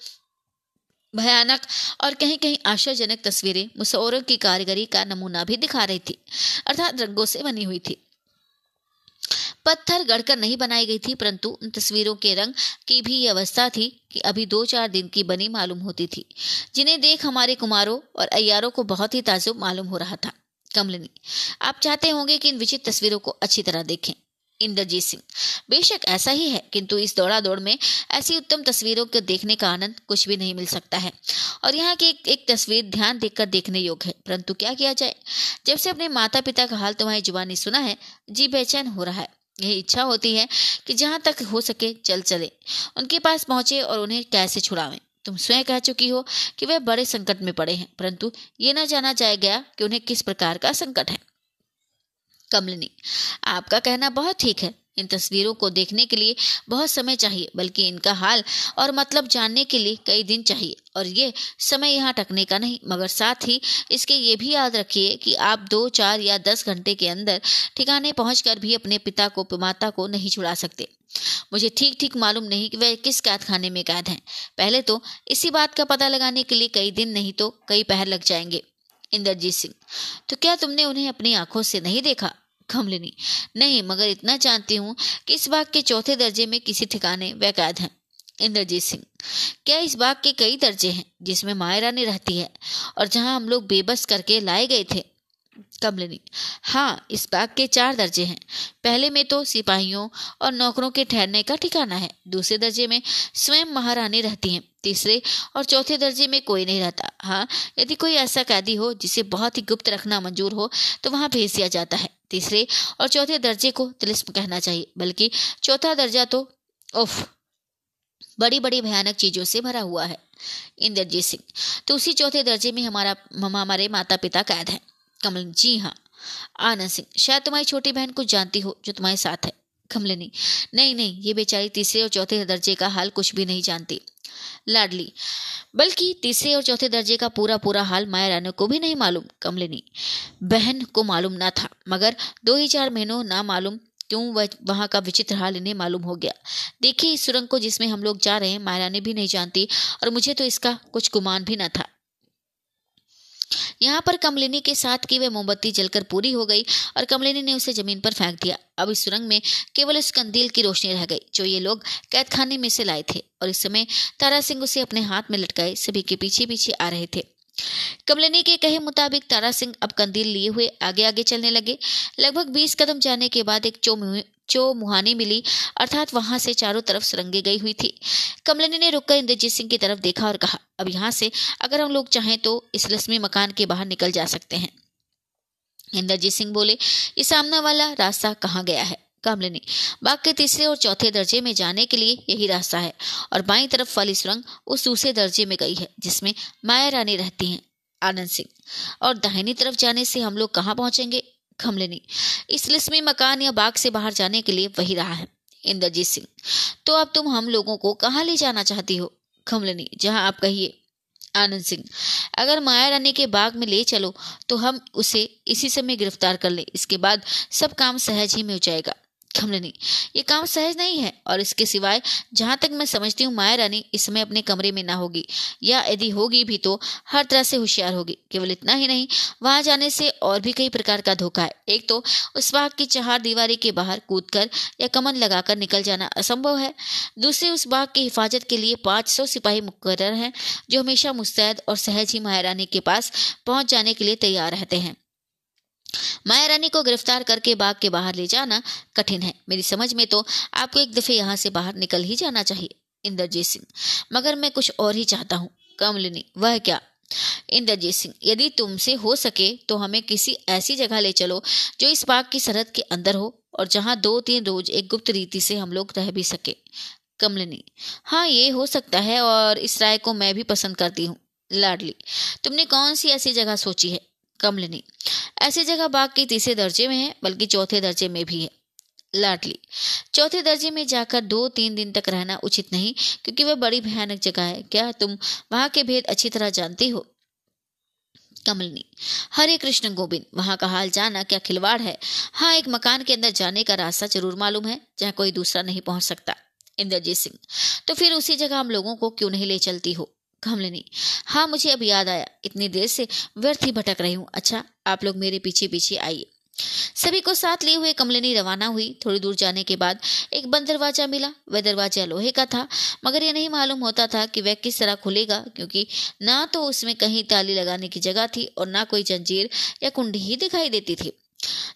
भयानक और कहीं कहीं आश्चर्यजनक तस्वीरें मुसौरों की कारीगरी का नमूना भी दिखा रही थी, अर्थात रंगों से बनी हुई थी। पत्थर गढ़कर नहीं बनाई गई थी, परंतु उन तस्वीरों के रंग की भी ये अवस्था थी कि अभी दो चार दिन की बनी मालूम होती थी, जिन्हें देख हमारे कुमारों और अयारों को बहुत ही ताजुब मालूम हो रहा था। कमलिनी, आप चाहते होंगे कि इन विचित्र तस्वीरों को अच्छी तरह देखें। इंद्रजीत सिंह। बेशक ऐसा ही है किंतु इस दौड़ा दौड़ में ऐसी उत्तम तस्वीरों को देखने का आनंद कुछ भी नहीं मिल सकता है। और यहाँ की एक, एक तस्वीर ध्यान देखकर देखने योग्य है परंतु क्या किया जाए? जब से अपने माता पिता का हाल तुम्हारी जुबानी सुना है जी बेचैन हो रहा है। यही इच्छा होती है कि जहाँ तक हो सके चल चले। उनके पास पहुँचे और उन्हें कैसे छुड़ावें? तुम स्वयं कह चुकी हो कि वे बड़े संकट में पड़े हैं परंतु ये न जाना जाए गया कि उन्हें किस प्रकार का संकट है। कमलिनी। आपका कहना बहुत ठीक है। इन तस्वीरों को देखने के लिए बहुत समय चाहिए, बल्कि इनका हाल और मतलब जानने के लिए कई दिन चाहिए। और ये समय यहाँ टकने का नहीं, मगर साथ ही इसके ये भी याद रखिए कि आप दो, चार या दस घंटे के अंदर ठिकाने पहुंचकर भी अपने पिता को, माता को नहीं छुड़ा सकते। मुझे ठीक ठीक मालूम नहीं कि वह किस कैद खाने में कैद हैं। पहले तो इसी बात का पता लगाने के लिए कई दिन नहीं तो कई पहर लग जाएँगे। इंद्रजीत सिंह तो क्या तुमने उन्हें अपनी आँखों से नहीं देखा? खमलिनी नहीं, मगर इतना जानती हूँ कि इस बाग के चौथे दर्जे में किसी ठिकाने वैकायद हैं, इंद्रजीत सिंह। क्या इस बाग के कई दर्जे हैं, जिसमें माया रानी रहती है और जहाँ हम लोग बेबस करके लाए गए थे? कमलिनी हाँ इस बाग के चार दर्जे हैं। पहले में तो सिपाहियों और नौकरों के ठहरने का ठिकाना है। दूसरे दर्जे में स्वयं महारानी रहती हैं। तीसरे और चौथे दर्जे में कोई नहीं रहता। हाँ यदि कोई ऐसा कैदी हो जिसे बहुत ही गुप्त रखना मंजूर हो तो वहाँ भेज दिया जाता है। तीसरे और चौथे दर्जे को तिलिस्म कहना चाहिए, बल्कि चौथा दर्जा तो उफ, बड़ी बड़ी भयानक चीज़ों से भरा हुआ है, इंद्रजीत सिंह। तो उसी चौथे दर्जे में हमारा हमारे माता पिता कैद है कमल जी हाँ आनंद सिंह, शायद तुम्हारी छोटी बहन कुछ जानती हो जो तुम्हारे साथ है। कमलिनी, नहीं नहीं, ये बेचारी तीसरे और चौथे दर्जे का हाल कुछ भी नहीं जानती। लाडली। बल्कि तीसरे और चौथे दर्जे का पूरा पूरा हाल माया रानी को भी नहीं मालूम, कमलिनी। बहन को मालूम ना था, मगर दो ही चार महीनों ना मालूम क्यों वह वहाँ का विचित्र हाल इन्हें मालूम हो गया। देखिए इस सुरंग को जिसमें हम लोग जा रहे हैं, माया रानी भी नहीं जानती और मुझे तो इसका कुछ गुमान भी ना था। यहाँ पर कमलिनी के साथ की वह मोमबत्ती जलकर पूरी हो गई और कमलिनी ने उसे ज़मीन पर फेंक दिया। अब इस सुरंग में केवल उस कंदील की रोशनी रह गई, जो ये लोग कैद खाने में से लाए थे और इस समय तारा सिंह उसे अपने हाथ में लटकाए, सभी के पीछे पीछे आ रहे थे। कमलिनी के कहे मुताबिक तारा सिंह अब कंदील लिए हुए आगे आगे चलने लगे। लगभग बीस कदम जाने के बाद एक चो मुहानी मिली, अर्थात वहाँ से चारों तरफ़ सुरंगे गई हुई थी। कमलिनी ने रुककर इंद्रजीत सिंह की तरफ़ देखा और कहा, अब यहाँ से अगर हम लोग चाहें तो इस रस्मी मकान के बाहर निकल जा सकते हैं। इंद्रजीत सिंह बोले, ये सामना वाला रास्ता कहाँ गया है? कमलिनी बाग के तीसरे और चौथे दर्जे में जाने के लिए यही रास्ता है और बाई तरफ़ वाली सुरंग उस दूसरे दर्जे में गई है, जिसमें माया रानी रहती हैं, आनंद सिंह। और दाहिनी तरफ़ जाने से हम लोग कहाँ पहुँचेंगे? खमलिनी इस लिस्ट में मकान या बाग से बाहर जाने के लिए वही रहा है। इंद्रजीत सिंह तो अब तुम हम लोगों को कहाँ ले जाना चाहती हो? खमलनी जहाँ आप कहिए। आनंद सिंह, अगर माया रानी के बाग में ले चलो तो हम उसे इसी समय गिरफ़्तार कर ले। इसके बाद सब काम सहज ही में हो जाएगा। खमलनी ये काम सहज नहीं है, और इसके सिवाय जहाँ तक मैं समझती हूँ माया रानी इस समय अपने कमरे में ना होगी, या यदि होगी भी तो हर तरह से होशियार होगी। केवल इतना ही नहीं, वहाँ जाने से और भी कई प्रकार का धोखा है। एक तो उस बाग की चार दीवारी के बाहर कूदकर या कमन लगाकर निकल जाना असंभव है। दूसरे, उस बाग की हिफाजत के लिए पाँच सौ सिपाही मुकर हैं, जो हमेशा मुस्तैद और सहज ही माया रानी के पास पहुँच जाने के लिए तैयार रहते हैं। माया रानी को गिरफ़्तार करके बाग के बाहर ले जाना कठिन है। मेरी समझ में तो आपको एक दफे यहाँ से बाहर निकल ही जाना चाहिए, इंद्रजीत सिंह। मगर मैं कुछ और ही चाहता हूँ। कमलिनी, वह क्या? इंद्रजीत सिंह, यदि तुमसे हो सके तो हमें किसी ऐसी जगह ले चलो जो इस बाग की सरहद के अंदर हो और जहाँ दो तीन रोज एक गुप्त रीति से हम लोग रह भी सके। कमलिनी हाँ ये हो सकता है और इस राय को मैं भी पसंद करती हूँ। लाडली, तुमने कौन सी ऐसी जगह सोची है? कमलिनी ऐसी जगह बाग के तीसरे दर्जे में है, बल्कि चौथे दर्जे में भी है। लाडली। चौथे दर्जे में जाकर दो तीन दिन तक रहना उचित नहीं, क्योंकि वह बड़ी भयानक जगह है। क्या तुम वहाँ के भेद अच्छी तरह जानती हो? कमलनी। हरे कृष्ण गोविंद, वहाँ का हाल जाना क्या खिलवाड़ है? हाँ एक मकान के अंदर जाने का रास्ता ज़रूर मालूम है, जहाँ कोई दूसरा नहीं पहुँच सकता। इंद्रजीत सिंह। तो फिर उसी जगह हम लोगों को क्यों नहीं ले चलती हो? कमलिनी हाँ मुझे अब याद आया। इतनी देर से व्यर्थ ही भटक रही हूँ। अच्छा आप लोग मेरे पीछे पीछे आइए। सभी को साथ लिए हुए कमलिनी रवाना हुई। थोड़ी दूर जाने के बाद एक बंद दरवाज़ा मिला। वह दरवाज़ा लोहे का था, मगर यह नहीं मालूम होता था कि वह किस तरह खुलेगा, क्योंकि ना तो उसमें कहीं ताली लगाने की जगह थी और ना कोई जंजीर या कुंडी ही दिखाई देती थी।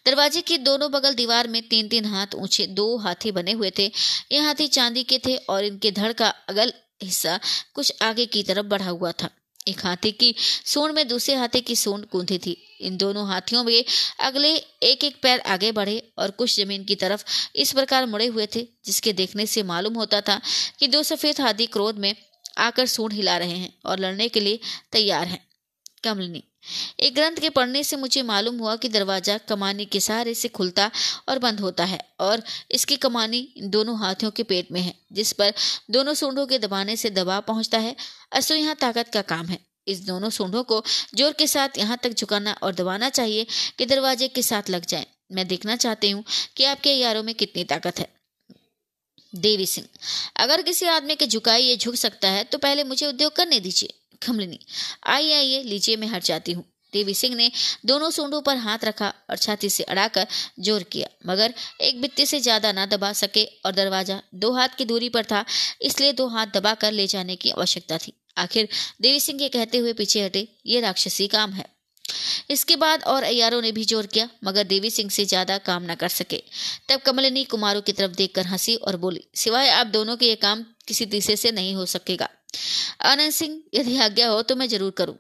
दरवाजे के दोनों बगल दीवार में तीन तीन हाथ ऊँचे, दो हाथी बने हुए थे। ये हाथी चांदी के थे और इनके धड़ का अगल हिस्सा कुछ आगे की तरफ़ बढ़ा हुआ था। एक हाथी की सूंड में दूसरे हाथी की सूंड कूदी थी। इन दोनों हाथियों में अगले एक एक पैर आगे बढ़े और कुछ ज़मीन की तरफ़ इस प्रकार मुड़े हुए थे, जिसके देखने से मालूम होता था कि दो सफ़ेद हाथी क्रोध में आकर सूंड हिला रहे हैं और लड़ने के लिए तैयार हैं। कमलिनी एक ग्रंथ के पढ़ने से मुझे मालूम हुआ कि दरवाज़ा कमानी के सहारे से खुलता और बंद होता है और इसकी कमानी दोनों हाथियों के पेट में है, जिस पर दोनों सूंढों के दबाने से दबाव पहुँचता है। असो यहाँ ताकत का काम है। इस दोनों सूंढों को ज़ोर के साथ यहाँ तक झुकाना और दबाना चाहिए कि दरवाजे के साथ लग जाए। मैं देखना चाहती हूँ कि आपके यारों में कितनी ताकत है। देवी सिंह, अगर किसी आदमी के झुकाई ये झुक सकता है तो पहले मुझे उद्योग करने दीजिए। खमलिनी आइए आइए, लीजिए, मैं हट जाती हूँ। देवी सिंह ने दोनों सूंडों पर हाथ रखा और छाती से अड़ाकर ज़ोर किया, मगर एक बित्ते से ज़्यादा ना दबा सके और दरवाज़ा दो हाथ की दूरी पर था, इसलिए दो हाथ दबाकर ले जाने की आवश्यकता थी। आखिर देवी सिंह के कहते हुए पीछे हटे, ये राक्षसी काम है। इसके बाद और अयारों ने भी ज़ोर किया, मगर देवी सिंह से ज़्यादा काम न कर सके। तब कमलिनी कुमारों की तरफ़ देखकर हँसी और बोली, सिवाय आप दोनों के ये काम किसी तीसरे से नहीं हो सकेगा। आनंद सिंह, यदि आज्ञा हो तो मैं ज़रूर करूँ।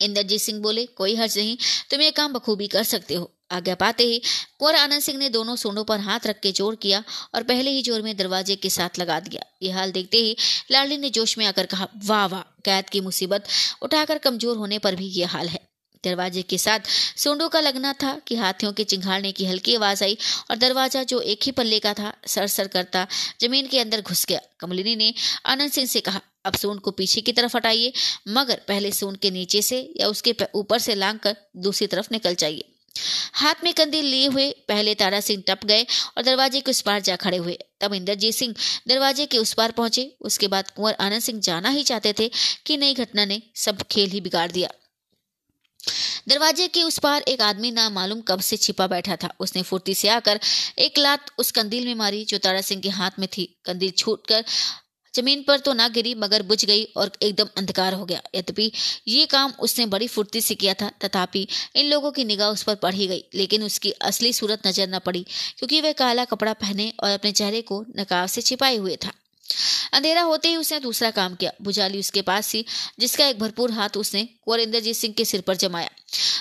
इंद्रजीत सिंह बोले, कोई हर्ज नहीं, तुम ये काम बखूबी कर सकते हो। आज्ञा पाते ही कुंवर आनंद सिंह ने दोनों सोनों पर हाथ रख के ज़ोर किया और पहले ही ज़ोर में दरवाजे के साथ लगा दिया। यह हाल देखते ही लाडली ने जोश में आकर कहा, वाह वाह, कैद की मुसीबत, उठाकर कमज़ोर होने पर भी ये हाल है। दरवाजे के साथ सोंडों का लगना था कि हाथियों के चिंघाड़ने की हल्की आवाज़ आई और दरवाज़ा जो एक ही पल्ले का था सर सर करता ज़मीन के अंदर घुस गया। कमलिनी ने आनंद सिंह से कहा, अब सोन को पीछे की तरफ़ हटाइए, मगर पहले सोन के नीचे से या उसके ऊपर से लांग कर दूसरी तरफ़ निकल जाइए। हाथ में कंदील लिए हुए पहले तारा सिंह टप गए और दरवाजे के उस पार जा खड़े हुए। तब इंद्रजीत सिंह दरवाजे के उस पार पहुँचे। उसके बाद कुंवर आनंद सिंह जाना ही चाहते थे कि नई घटना ने सब खेल ही बिगाड़ दिया। दरवाजे के उस पार एक आदमी ना मालूम कब से छिपा बैठा था। उसने फुर्ती से आकर एक लात उस कंदील में मारी जो तारा सिंह के हाथ में थी। कंदील छूट कर ज़मीन पर तो ना गिरी, मगर बुझ गई और एकदम अंधकार हो गया। यद्यपि ये काम उसने बड़ी फुर्ती से किया था, तथापि इन लोगों की निगाह उस पर पड़ ही गई, लेकिन उसकी असली सूरत नज़र न पड़ी, क्योंकि वह काला कपड़ा पहने और अपने चेहरे को नकाब से छिपाए हुए था। अंधेरा होते ही उसने दूसरा काम किया। भुजाली उसके पास थी, जिसका एक भरपूर हाथ उसने कुंवर इंद्रजीत सिंह के सिर पर जमाया।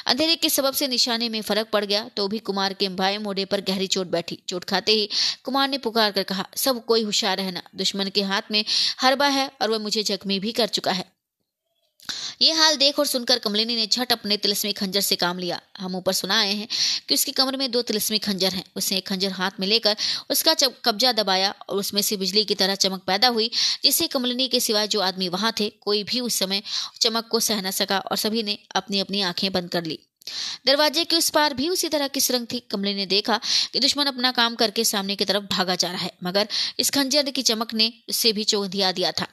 अंधेरे के सबब से निशाने में फ़र्क पड़ गया तो भी कुमार के भाई मोड़े पर गहरी चोट बैठी। चोट खाते ही कुमार ने पुकार कर कहा, सब कोई होशियार रहना दुश्मन के हाथ में हरबा है और वह मुझे जख्मी भी कर चुका है। ये हाल देख और सुनकर कमलिनी ने झट अपने तिलस्मी खंजर से काम लिया। हम ऊपर सुनाए हैं कि उसके कमर में दो तिलस्मी खंजर हैं। उसने एक खंजर हाथ में लेकर उसका कब्जा दबाया और उसमें से बिजली की तरह चमक पैदा हुई, जिससे कमलिनी के सिवाय जो आदमी वहाँ थे, कोई भी उस समय चमक को सह न सका और सभी ने अपनी अपनी आँखें बंद कर ली। दरवाजे के उस पार भी उसी तरह की सुरंग थी कमले ने देखा कि दुश्मन अपना काम करके सामने की तरफ़ भागा जा रहा है, मगर इस खंजर की चमक ने उससे भी चौंधिया दिया था।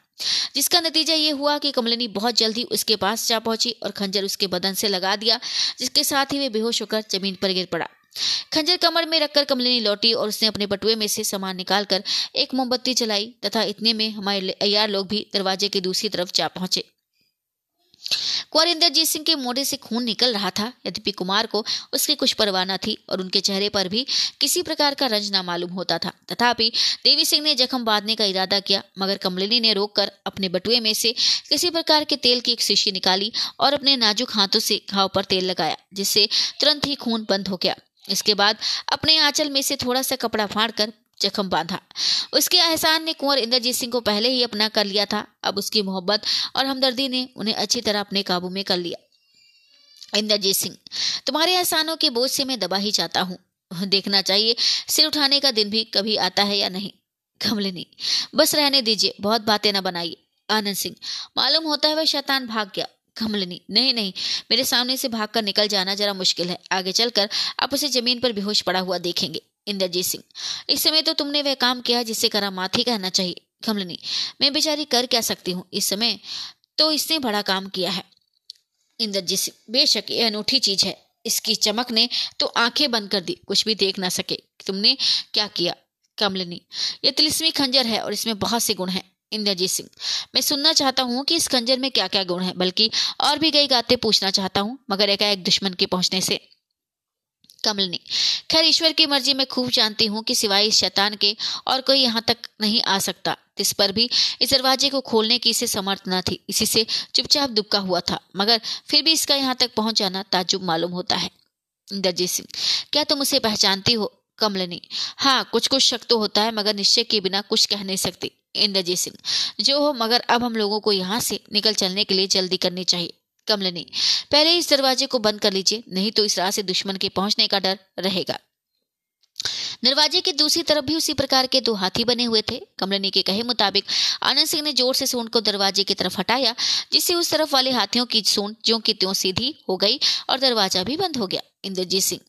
जिसका नतीजा ये हुआ कि कमलिनी बहुत जल्दी उसके पास जा पहुँची और खंजर उसके बदन से लगा दिया, जिसके साथ ही वे बेहोश होकर ज़मीन पर गिर पड़ा। खंजर कमर में रखकर कमलिनी लौटी और उसने अपने बटुए में से सामान निकालकर एक मोमबत्ती चलाई तथा इतने में हमारे अयार लोग भी दरवाजे की दूसरी तरफ़ जा पहुँचे। कुंवर इंद्रजीत सिंह के मोढ़े से खून निकल रहा था। यद्यपि कुमार को उसकी कुछ परवाह न थी और उनके चेहरे पर भी किसी प्रकार का रंज ना मालूम होता था। तथापि देवी सिंह ने जख्म बांधने का इरादा किया, मगर कमलिनी ने रोककर अपने बटुए में से किसी प्रकार के तेल की एक शीशी निकाली और अपने नाजुक हाथों से घाव पर तेल लगाया, जिससे तुरंत ही खून बंद हो गया। इसके बाद अपने आंचल में से थोड़ा सा कपड़ा फाड़कर जख्म बांधा। उसके एहसान ने कुंवर इंद्रजीत सिंह को पहले ही अपना कर लिया था। अब उसकी मोहब्बत और हमदर्दी ने उन्हें अच्छी तरह अपने काबू में कर लिया। इंद्रजीत सिंह, तुम्हारे एहसानों के बोझ से मैं दबा ही चाहता हूँ। देखना चाहिए, सिर उठाने का दिन भी कभी आता है या नहीं। कमलिनी बस रहने दीजिए, बहुत बातें ना बनाइए। आनंद सिंह, मालूम होता है वह शैतान भाग गया। कमलिनी नहीं नहीं, मेरे सामने से भागकर निकल जाना जरा मुश्किल है। आगे चलकर आप उसे ज़मीन पर बेहोश पड़ा हुआ देखेंगे। इंद्रजीत सिंह। इस समय तो तुमने वह काम किया जिसे करामात ही कहना चाहिए कमलिनी मैं बेचारी कर क्या सकती हूँ इस समय तो इसने बड़ा काम किया है। इंद्रजीत सिंह, बेशक ये अनूठी चीज़ है। इसकी चमक ने तो आँखें बंद कर दी। कुछ भी देख ना सके तुमने क्या किया कमलिनी ये तिलिस्मी खंजर है और इसमें बहुत से गुण हैं, इंद्रजीत सिंह। मैं सुनना चाहता हूँ कि इस खंजर में क्या क्या गुण है, बल्कि और भी कई गाते पूछना चाहता हूँ, मगर एकाएक दुश्मन के पहुँचने से। कमलनी खैर, ईश्वर की मर्ज़ी मैं खूब जानती हूँ कि सिवाय इस शैतान के और कोई यहाँ तक नहीं आ सकता। इस पर भी इस दरवाजे को खोलने की इसे समर्थ न थी। इसी से चुपचाप दुबका हुआ था। मगर फिर भी इसका यहाँ तक पहुँच जाना ताजुब मालूम होता है। इंद्रजीत सिंह, क्या तुम उसे पहचानती हो? कमलनी हाँ कुछ कुछ शक तो होता है, मगर निश्चय के बिना कुछ कह नहीं सकती। इंद्रजीत सिंह, जो हो, मगर अब हम लोगों को यहाँ से निकल चलने के लिए जल्दी करनी चाहिए। कमलनी पहले इस दरवाजे को बंद कर लीजिए, नहीं तो इस राह से दुश्मन के पहुँचने का डर रहेगा। दरवाजे के दूसरी तरफ़ भी उसी प्रकार के दो हाथी बने हुए थे। कमलनी के कहे मुताबिक आनंद सिंह ने ज़ोर से सूंड को दरवाजे की तरफ़ हटाया, जिससे उस तरफ़ वाले हाथियों की सूंड जो की त्यों सीधी हो गई और दरवाज़ा भी बंद हो गया। इंद्रजीत सिंह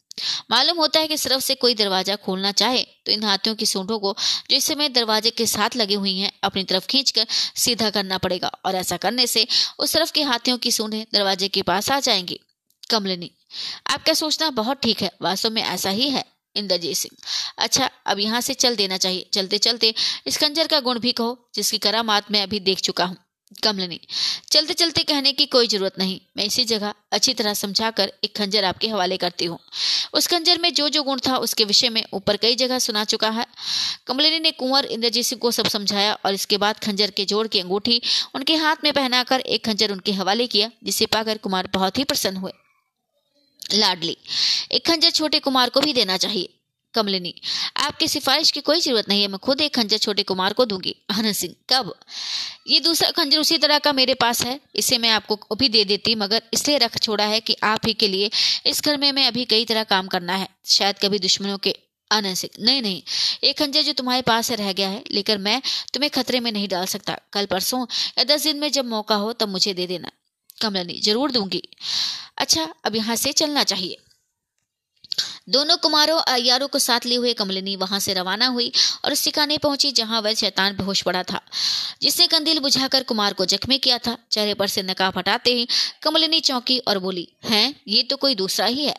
मालूम होता है कि सिर्फ़ से कोई दरवाज़ा खोलना चाहे तो इन हाथियों की सूंढों को जो इस समय दरवाजे के साथ लगी हुई हैं, अपनी तरफ़ खींचकर सीधा करना पड़ेगा। और ऐसा करने से उस तरफ़ के हाथियों की सूंढें दरवाजे के पास आ जाएँगी। कमलिनी, आपका सोचना बहुत ठीक है, वास्तव में ऐसा ही है, इंद्रजीत सिंह। अच्छा अब यहाँ से चल देना चाहिए। चलते चलते इस का गुण भी कहो, जिसकी करामात मैं अभी देख चुका हूँ। कमलनी चलते चलते कहने की कोई ज़रूरत नहीं। मैं इसी जगह अच्छी तरह समझाकर एक खंजर आपके हवाले करती हूँ। उस खंजर में जो जो गुण था उसके विषय में ऊपर कई जगह सुना चुका है। कमलिनी ने कुंवर इंद्रजीत सिंह को सब समझाया और इसके बाद खंजर के जोड़ की अंगूठी उनके हाथ में पहनाकर एक खंजर उनके हवाले किया, जिसे पाकर कुमार बहुत ही प्रसन्न हुए। लाडली, एक खंजर छोटे कुमार को भी देना चाहिए। कमलिनी आपकी सिफारिश की कोई ज़रूरत नहीं है, मैं खुद एक खंजर छोटे कुमार को दूँगी। आनंद सिंह, कब? ये दूसरा खंजर उसी तरह का मेरे पास है, इसे मैं आपको अभी दे देती, मगर इसलिए रख छोड़ा है कि आप ही के लिए इस घर में मैं अभी कई तरह काम करना है, शायद कभी दुश्मनों के आनंद सिंह नहीं नहीं, एक खंजर जो तुम्हारे पास है रह गया है लेकिन मैं तुम्हें खतरे में नहीं डाल सकता। कल परसों या दस दिन में जब मौका हो तब मुझे दे देना। कमलनी, ज़रूर दूँगी। अच्छा अब यहाँ से चलना चाहिए। दोनों कुमारों अयारों को साथ लिए हुए कमलिनी वहाँ से रवाना हुई और उस ठिकाने पहुँची जहाँ वह शैतान बेहोश पड़ा था, जिसने कंदील बुझाकर कुमार को जख्मी किया था। चेहरे पर से नकाब हटाते ही कमलिनी चौंकी और बोली, हैं, ये तो कोई दूसरा ही है।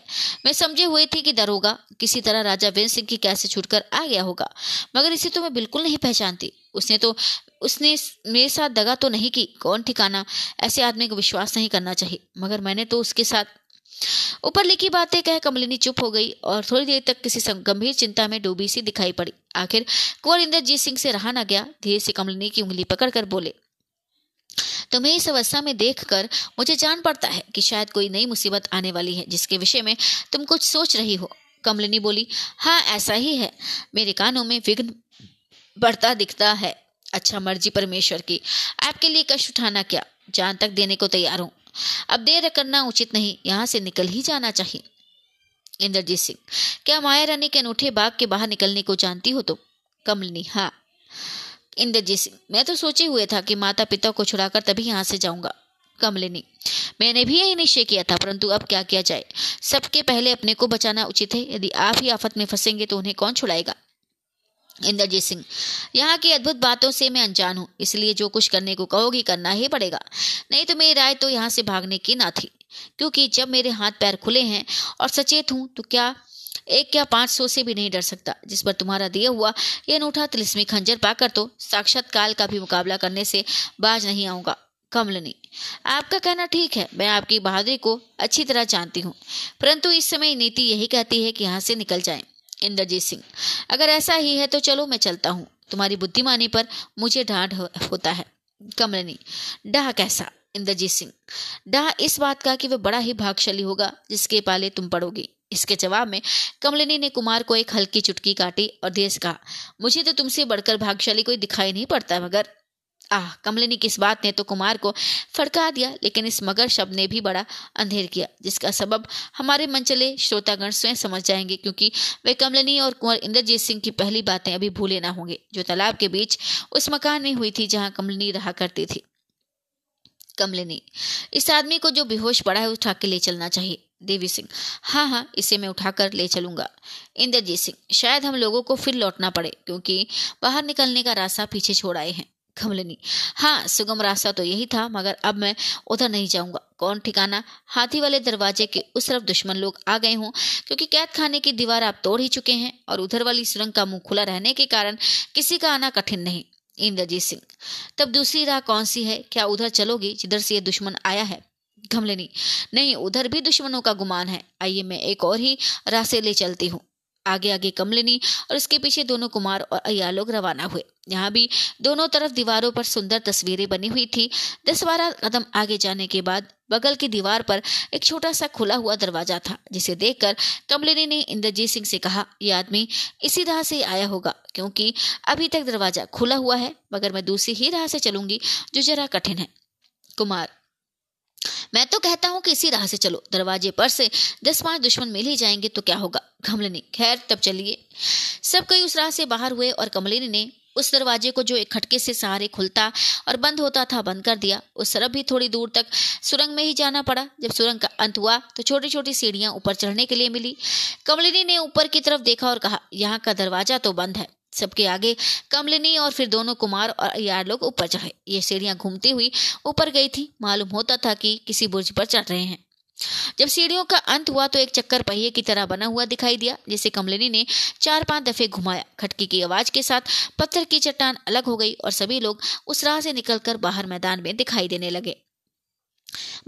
मैं समझे हुए थी कि दरोगा किसी तरह राजा वीर सिंह की कैसे छूटकर आ गया होगा, मगर इसे तो मैं बिल्कुल नहीं पहचानती। उसने तो उसने मेरे साथ दगा तो नहीं की कौन ठिकाना, ऐसे आदमी को विश्वास नहीं करना चाहिए, मगर मैंने तो उसके साथ ऊपर लिखी बातें, कह कमलिनी चुप हो गई और थोड़ी देर तक किसी गंभीर चिंता में डूबी सी दिखाई पड़ी। आखिर कुंवर इंद्रजीत सिंह से रहा न गया। धीरे से कमलिनी की उंगली पकड़कर बोले, तुम्हें इस अवस्था में देखकर मुझे जान पड़ता है कि शायद कोई नई मुसीबत आने वाली है, जिसके विषय में तुम कुछ सोच रही हो। कमलिनी बोली हाँ ऐसा ही है। मेरे कानों में विघ्न बढ़ता दिखता है। अच्छा मर्ज़ी परमेश्वर की। आपके लिए कष्ट उठाना क्या? जान तक देने को तैयार हूँ। अब देर करना उचित नहीं, यहाँ से निकल ही जाना चाहिए। इंद्रजीत सिंह, क्या माया रानी के अनूठे बाग के बाहर निकलने को जानती हो तो कमलनी हाँ। इंद्रजीत सिंह, मैं तो सोचे हुए था कि माता पिता को छुड़ाकर तभी यहाँ से जाऊँगा। कमलिनी, मैंने भी यही निश्चय किया था, परंतु अब क्या किया जाए? सबके पहले अपने को बचाना उचित है। यदि आप ही आफत में फंसेंगे तो उन्हें कौन छुड़ाएगा? इंद्रजीत सिंह, यहाँ की अद्भुत बातों से मैं अनजान हूँ, इसलिए जो कुछ करने को कहोगी करना ही पड़ेगा नहीं तो मेरी राय तो यहाँ से भागने की ना थी, क्योंकि जब मेरे हाथ पैर खुले हैं और सचेत हूँ तो क्या एक क्या पाँच सौ से भी नहीं डर सकता, जिस पर तुम्हारा दिया हुआ यह अनूठा तिलिस्मी खंजर पाकर तो साक्षात काल का भी मुकाबला करने से बाज नहीं आऊँगा कमलनी, आपका कहना ठीक है, मैं आपकी बहादुरी को अच्छी तरह जानती हूँ, परंतु इस समय नीति यही कहती है कि यहाँ से निकल जाएँ। इंद्रजीत सिंह। अगर ऐसा ही है तो चलो मैं चलता हूँ। तुम्हारी बुद्धिमानी पर मुझे डांट होता है। कमलनी डाह कैसा? इंद्रजीत सिंह डाह इस बात का कि वह बड़ा ही भागशाली होगा, जिसके पाले तुम पड़ोगी। इसके जवाब में कमलिनी ने कुमार को एक हल्की चुटकी काटी और देश कहा, मुझे तो तुमसे बढ़कर भागशाली कोई दिखाई नहीं पड़ता, मगर आह कमलिनी की इस बात ने तो कुमार को फड़का दिया, लेकिन इस मगर शब्द ने भी बड़ा अंधेर किया, जिसका सबब हमारे मंचले श्रोतागण स्वयं समझ जाएँगे, क्योंकि वे कमलिनी और कुंवर इंद्रजीत सिंह की पहली बातें अभी भूले ना होंगे। जो तालाब के बीच उस मकान में हुई थी, जहाँ कमलिनी रहा करती थी। कमलिनी, इस आदमी को जो बेहोश पड़ा है, उठा के ले चलना चाहिए। देवी सिंह हाँ हाँ इसे मैं उठाकर ले चलूँगा। इंद्रजीत सिंह, शायद हम लोगों को फिर लौटना पड़े, क्योंकि बाहर निकलने का रास्ता पीछे छोड़ आए हैं। कमलिनी हाँ सुगम रास्ता तो यही था, मगर अब मैं उधर नहीं जाऊँगा। कौन ठिकाना? हाथी वाले दरवाजे के उस तरफ़ दुश्मन लोग आ गए हों, क्योंकि कैद खाने की दीवार आप तोड़ ही चुके हैं, और उधर वाली सुरंग का मुँह खुला रहने के कारण किसी का आना कठिन नहीं। इंद्रजीत सिंह, तब दूसरी राह कौन सी है? क्या उधर चलोगी जिधर से ये दुश्मन आया है? घमलिनी नहीं, उधर भी दुश्मनों का गुमान है। आइए मैं एक और ही रास्ते ले चलती हूँ। आगे आगे कमलिनी और उसके पीछे दोनों कुमार और अया लोग रवाना हुए। यहाँ भी दोनों तरफ़ दीवारों पर सुंदर तस्वीरें बनी हुई थी। दस बारह कदम आगे जाने के बाद बगल की दीवार पर एक छोटा सा खुला हुआ दरवाज़ा था, जिसे देखकर कमलिनी ने इंद्रजीत सिंह से कहा यह आदमी इसी राह से आया होगा, क्योंकि अभी तक दरवाज़ा खुला हुआ है, मगर मैं दूसरी ही राह से चलूँगी जो जरा कठिन है। कुमार मैं तो कहता हूँ कि इसी राह से चलो, दरवाजे पर से दस पाँच दुश्मन मिल ही जाएँगे तो क्या होगा? कमलिनी खैर, तब चलिए। सब कई उस राह से बाहर हुए और कमलिनी ने उस दरवाजे को जो एक खटके से सहारे खुलता और बंद होता था, बंद कर दिया। उस तरफ़ भी थोड़ी दूर तक सुरंग में ही जाना पड़ा। जब सुरंग का अंत हुआ तो छोटी छोटी सीढ़ियाँ ऊपर चढ़ने के लिए मिली। कमलिनी ने ऊपर की तरफ़ देखा और कहा, यहाँ का दरवाज़ा तो बंद है। सबके आगे कमलिनी और फिर दोनों कुमार और यार लोग ऊपर चढ़े। ये सीढ़ियाँ घूमती हुई ऊपर गई थी। मालूम होता था कि किसी बुर्ज पर चढ़ रहे हैं। जब सीढ़ियों का अंत हुआ तो एक चक्कर पहिए की तरह बना हुआ दिखाई दिया, जिसे कमलिनी ने चार पाँच दफे घुमाया। खटकी की आवाज़ के साथ पत्थर की चट्टान अलग हो गई और सभी लोग उस राह से निकलकर बाहर मैदान में दिखाई देने लगे।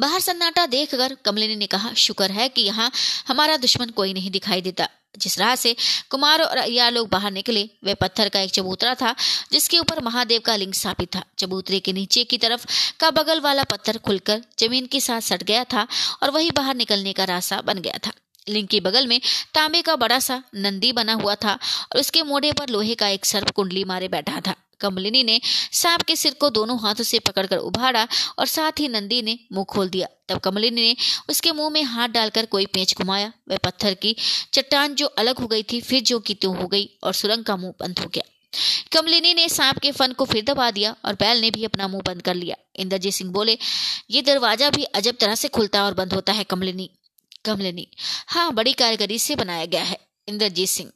बाहर सन्नाटा देखकर कमलिनी ने कहा, शुक्र है कि यहाँ हमारा दुश्मन कोई नहीं दिखाई देता। जिस राह से कुमार और अयार लोग बाहर निकले वह पत्थर का एक चबूतरा था, जिसके ऊपर महादेव का लिंग स्थापित था। चबूतरे के नीचे की तरफ़ का बगल वाला पत्थर खुलकर ज़मीन के साथ सट गया था और वही बाहर निकलने का रास्ता बन गया था। लिंग के बगल में तांबे का बड़ा सा नंदी बना हुआ था और उसके मोढ़े पर लोहे का एक सर्प कुंडली मारे बैठा था। कमलिनी ने सांप के सिर को दोनों हाथों से पकड़कर उभारा और साथ ही नंदी ने मुँह खोल दिया। तब कमलिनी ने उसके मुँह में हाथ डालकर कोई पेंच घुमाया। वह पत्थर की चट्टान जो अलग हो गई थी, फिर जो की त्यों हो गई और सुरंग का मुँह बंद हो गया। कमलिनी ने सांप के फन को फिर दबा दिया और बैल ने भी अपना मुँह बंद कर लिया। इंद्रजीत सिंह बोले, ये दरवाज़ा भी अजब तरह से खुलता और बंद होता है कमलिनी। कमलिनी हाँ बड़ी कारीगरी से बनाया गया है। इंद्रजीत सिंह।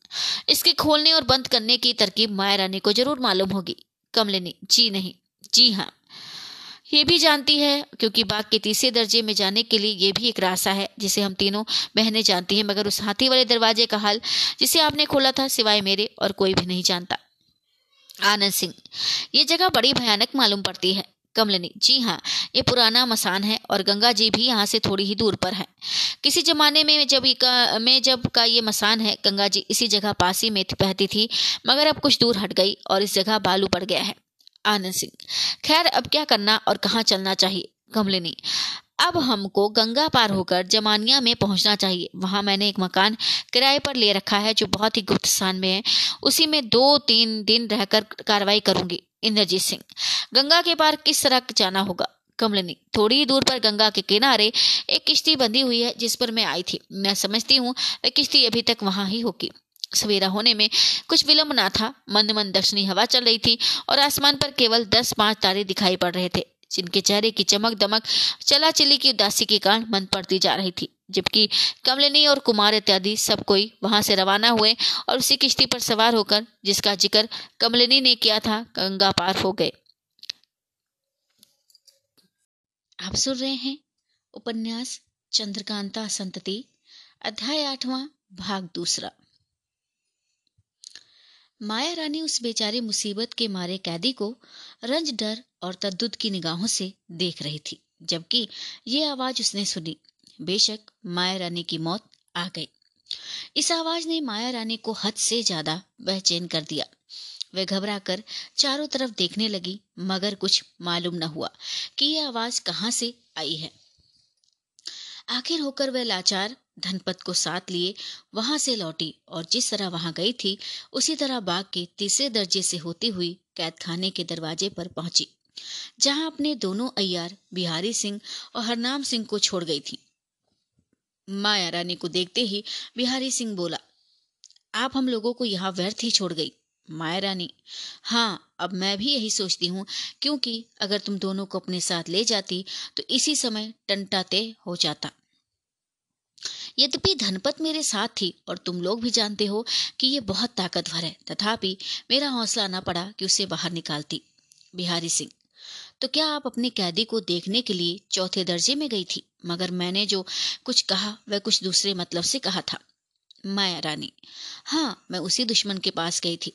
इसके खोलने और बंद करने की तरकीब माया रानी को ज़रूर मालूम होगी। कमलिनी, जी नहीं। जी हाँ। ये भी जानती है, क्योंकि बाग के तीसरे दर्जे में जाने के लिए ये भी एक रास्ता है, जिसे हम तीनों बहनें जानती हैं, मगर उस हाथी वाले दरवाजे का हाल, जिसे आपने खोला था, सिवाय मेरे और कोई भी नहीं जानता। आनंद सिंह, ये जगह बड़ी भयानक मालूम पड़ती है। कमलनी। जी हाँ ये पुराना मसान है और गंगा जी भी यहाँ से थोड़ी ही दूर पर है। किसी जमाने में जब का, में जब का ये मसान है गंगा जी इसी जगह पासी में बहती थी मगर अब कुछ दूर हट गई और इस जगह बालू पड़ गया है। आनंद सिंह। खैर अब क्या करना और कहाँ चलना चाहिए? कमलिनी। अब हमको गंगा पार होकर जमानिया में पहुँचना चाहिए। वहाँ मैंने एक मकान किराए पर ले रखा है, जो बहुत ही गुप्त स्थान में है। उसी में दो तीन दिन रहकर कार्रवाई करूँगी। इंद्रजीत सिंह, गंगा के पार किस तरह जाना होगा? कमलनी, थोड़ी दूर पर गंगा के किनारे एक किश्ती बंधी हुई है, जिस पर मैं आई थी। मैं समझती हूँ किश्ती अभी तक वहाँ ही होगी। सवेरा होने में कुछ विलंब ना था। मंद मंद दक्षिणी हवा चल रही थी और आसमान पर केवल दस पाँच तारे दिखाई पड़ रहे थे। जिनके चेहरे की चमक दमक चला चली की उदासी के कारण मन पड़ती जा रही थी, जबकि कमलिनी और कुमार इत्यादि सब कोई वहाँ से रवाना हुए और उसी किश्ती पर सवार होकर, जिसका ज़िक्र कमलिनी ने किया था, गंगा पार हो गए। आप सुन रहे हैं उपन्यास चंद्रकांता संतति, अध्याय आठवां, भाग दूसरा। माया रानी उस बेचारी मुसीबत के मारे कैदी को रंज डर और तद्दुद की निगाहों से देख रही थी, जबकि ये आवाज़ उसने सुनी। बेशक माया रानी की मौत आ गई। इस आवाज़ ने माया रानी को हद से ज़्यादा बेचैन कर दिया। वह घबरा कर चारों तरफ़ देखने लगी, मगर कुछ मालूम न हुआ कि यह आवाज़ कहाँ से आई है। आखिर होकर वह लाचार धनपत को साथ लिए वहाँ से लौटी और जिस तरह वहाँ गई थी, उसी तरह बाग के तीसरे दर्जे से होती हुई कैद खाने के दरवाजे पर पहुँची, जहाँ अपने दोनों अय्यार बिहारी सिंह और हरनाम सिंह को छोड़ गई थी। माया रानी को देखते ही बिहारी सिंह बोला, आप हम लोगों को यहाँ व्यर्थ ही छोड़ गई, माया रानी। हाँ अब मैं भी यही सोचती हूँ, क्योंकि अगर तुम दोनों को अपने साथ ले जाती तो इसी समय टंटाते हो जाता। यद्यपि धनपत मेरे साथ थी और तुम लोग भी जानते हो कि ये बहुत ताकतवर है। तथापि मेरा हौसला न पड़ा कि उसे बाहर निकालती। बिहारी सिंह तो क्या आप अपने कैदी को देखने के लिए चौथे दर्जे में गई थी? मगर मैंने जो कुछ कहा, वह कुछ दूसरे मतलब से कहा था। माया रानी हाँ मैं उसी दुश्मन के पास गई थी,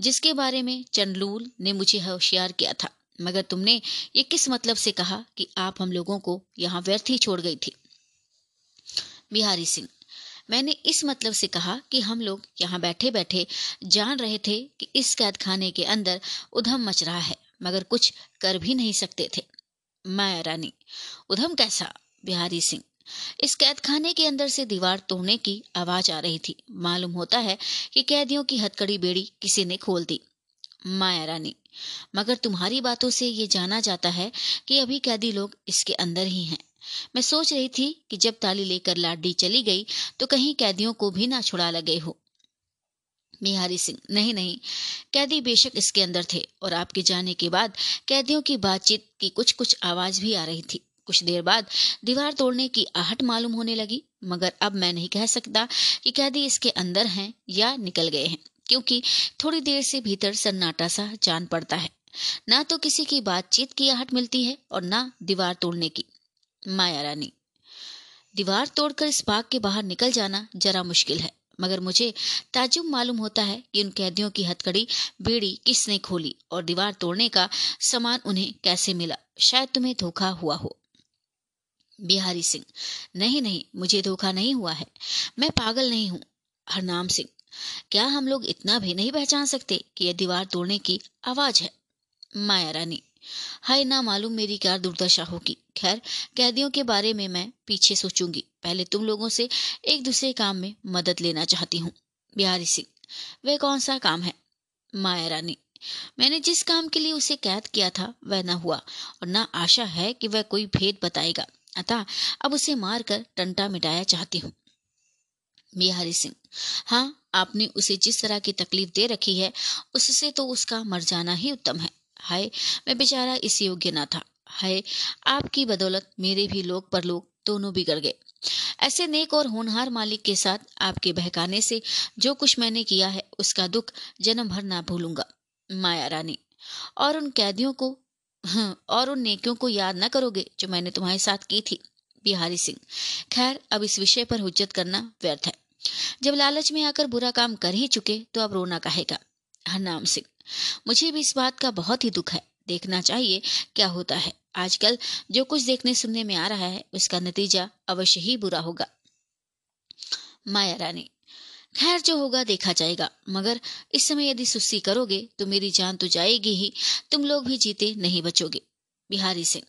जिसके बारे में चंडलूल ने मुझे होशियार किया था। मगर तुमने ये किस मतलब से कहा कि आप हम लोगों को यहाँ व्यर्थ ही छोड़ गई थी? बिहारी सिंह। मैंने इस मतलब से कहा कि हम लोग यहाँ बैठे बैठे जान रहे थे कि इस कैद खाने के अंदर उधम मच रहा है, मगर कुछ कर भी नहीं सकते थे। माया रानी, उधम कैसा? बिहारी सिंह, इस कैद खाने के अंदर से दीवार तोड़ने की आवाज़ आ रही थी। मालूम होता है कि कैदियों की हथकड़ी बेड़ी किसी ने खोल दी। माया रानी, मगर तुम्हारी बातों से ये जाना जाता है कि अभी कैदी लोग इसके अंदर ही हैं। मैं सोच रही थी कि जब ताली लेकर लाडी चली गई तो कहीं कैदियों को भी ना छुड़ा लगे हो। बिहारी सिंह, नहीं नहीं, कैदी बेशक इसके अंदर थे, और आपके जाने के बाद कैदियों की बातचीत की कुछ कुछ आवाज़ भी आ रही थी। कुछ देर बाद दीवार तोड़ने की आहट मालूम होने लगी, मगर अब मैं नहीं कह सकता कि कैदी इसके अंदर हैं या निकल गए हैं, क्योंकि थोड़ी देर से भीतर सन्नाटा सा जान पड़ता है। ना तो किसी की बातचीत की आहट मिलती है, और ना दीवार तोड़ने की। माया रानी। दीवार तोड़कर इस बाग के बाहर निकल जाना जरा मुश्किल है, मगर मुझे ताजुब मालूम होता है कि उन कैदियों की हथकड़ी, बेड़ी किसने खोली और दीवार तोड़ने का सामान उन्हें कैसे मिला। शायद तुम्हें धोखा हुआ हो। बिहारी सिंह, नहीं नहीं, मुझे धोखा नहीं हुआ है। मैं पागल नहीं हूँ। हरनाम सिंह, क्या हम लोग इतना भी नहीं पहचान सकते कि यह दीवार तोड़ने की आवाज़ है? माया रानी हाय ना मालूम मेरी क्या दुर्दशा होगी। खैर, कैदियों के बारे में मैं पीछे सोचूँगी। पहले तुम लोगों से एक दूसरे काम में मदद लेना चाहती हूँ। बिहारी सिंह, वह कौन सा काम है? माया रानी, मैंने जिस काम के लिए उसे कैद किया था, वह न हुआ और न आशा है कि वह कोई भेद बताएगा। अतः अब उसे मारकर टंटा मिटाया चाहती हूँ। बिहारी सिंह हाँ आपने उसे जिस तरह की तकलीफ़ दे रखी है, उससे तो उसका मर जाना ही उत्तम है। हाय, मैं बेचारा इस योग्य ना था। हाय, आपकी बदौलत मेरे भी लोग पर लोग दोनों बिगड़ गए। ऐसे नेक और होनहार मालिक के साथ आपके बहकाने से जो कुछ मैंने किया है, उसका दुख जन्म भर ना भूलूँगा, माया रानी। और उन कैदियों को और उन नेकियों को याद न करोगे जो मैंने तुम्हारे साथ की थी, बिहारी सिंह। खैर, अब इस विषय पर हुज्जत करना व्यर्थ है। जब लालच में आकर बुरा काम कर ही चुके तो अब रोना कहेगा, हरनाम सिंह। मुझे भी इस बात का बहुत ही दुख है। देखना चाहिए क्या होता है। आजकल जो कुछ देखने सुनने में आ रहा है, उसका नतीजा अवश्य ही बुरा होगा। माया रानी, खैर जो होगा देखा जाएगा, मगर इस समय यदि सुस्ती करोगे तो मेरी जान तो जाएगी ही। तुम लोग भी जीते, नहीं बचोगे। बिहारी सिंह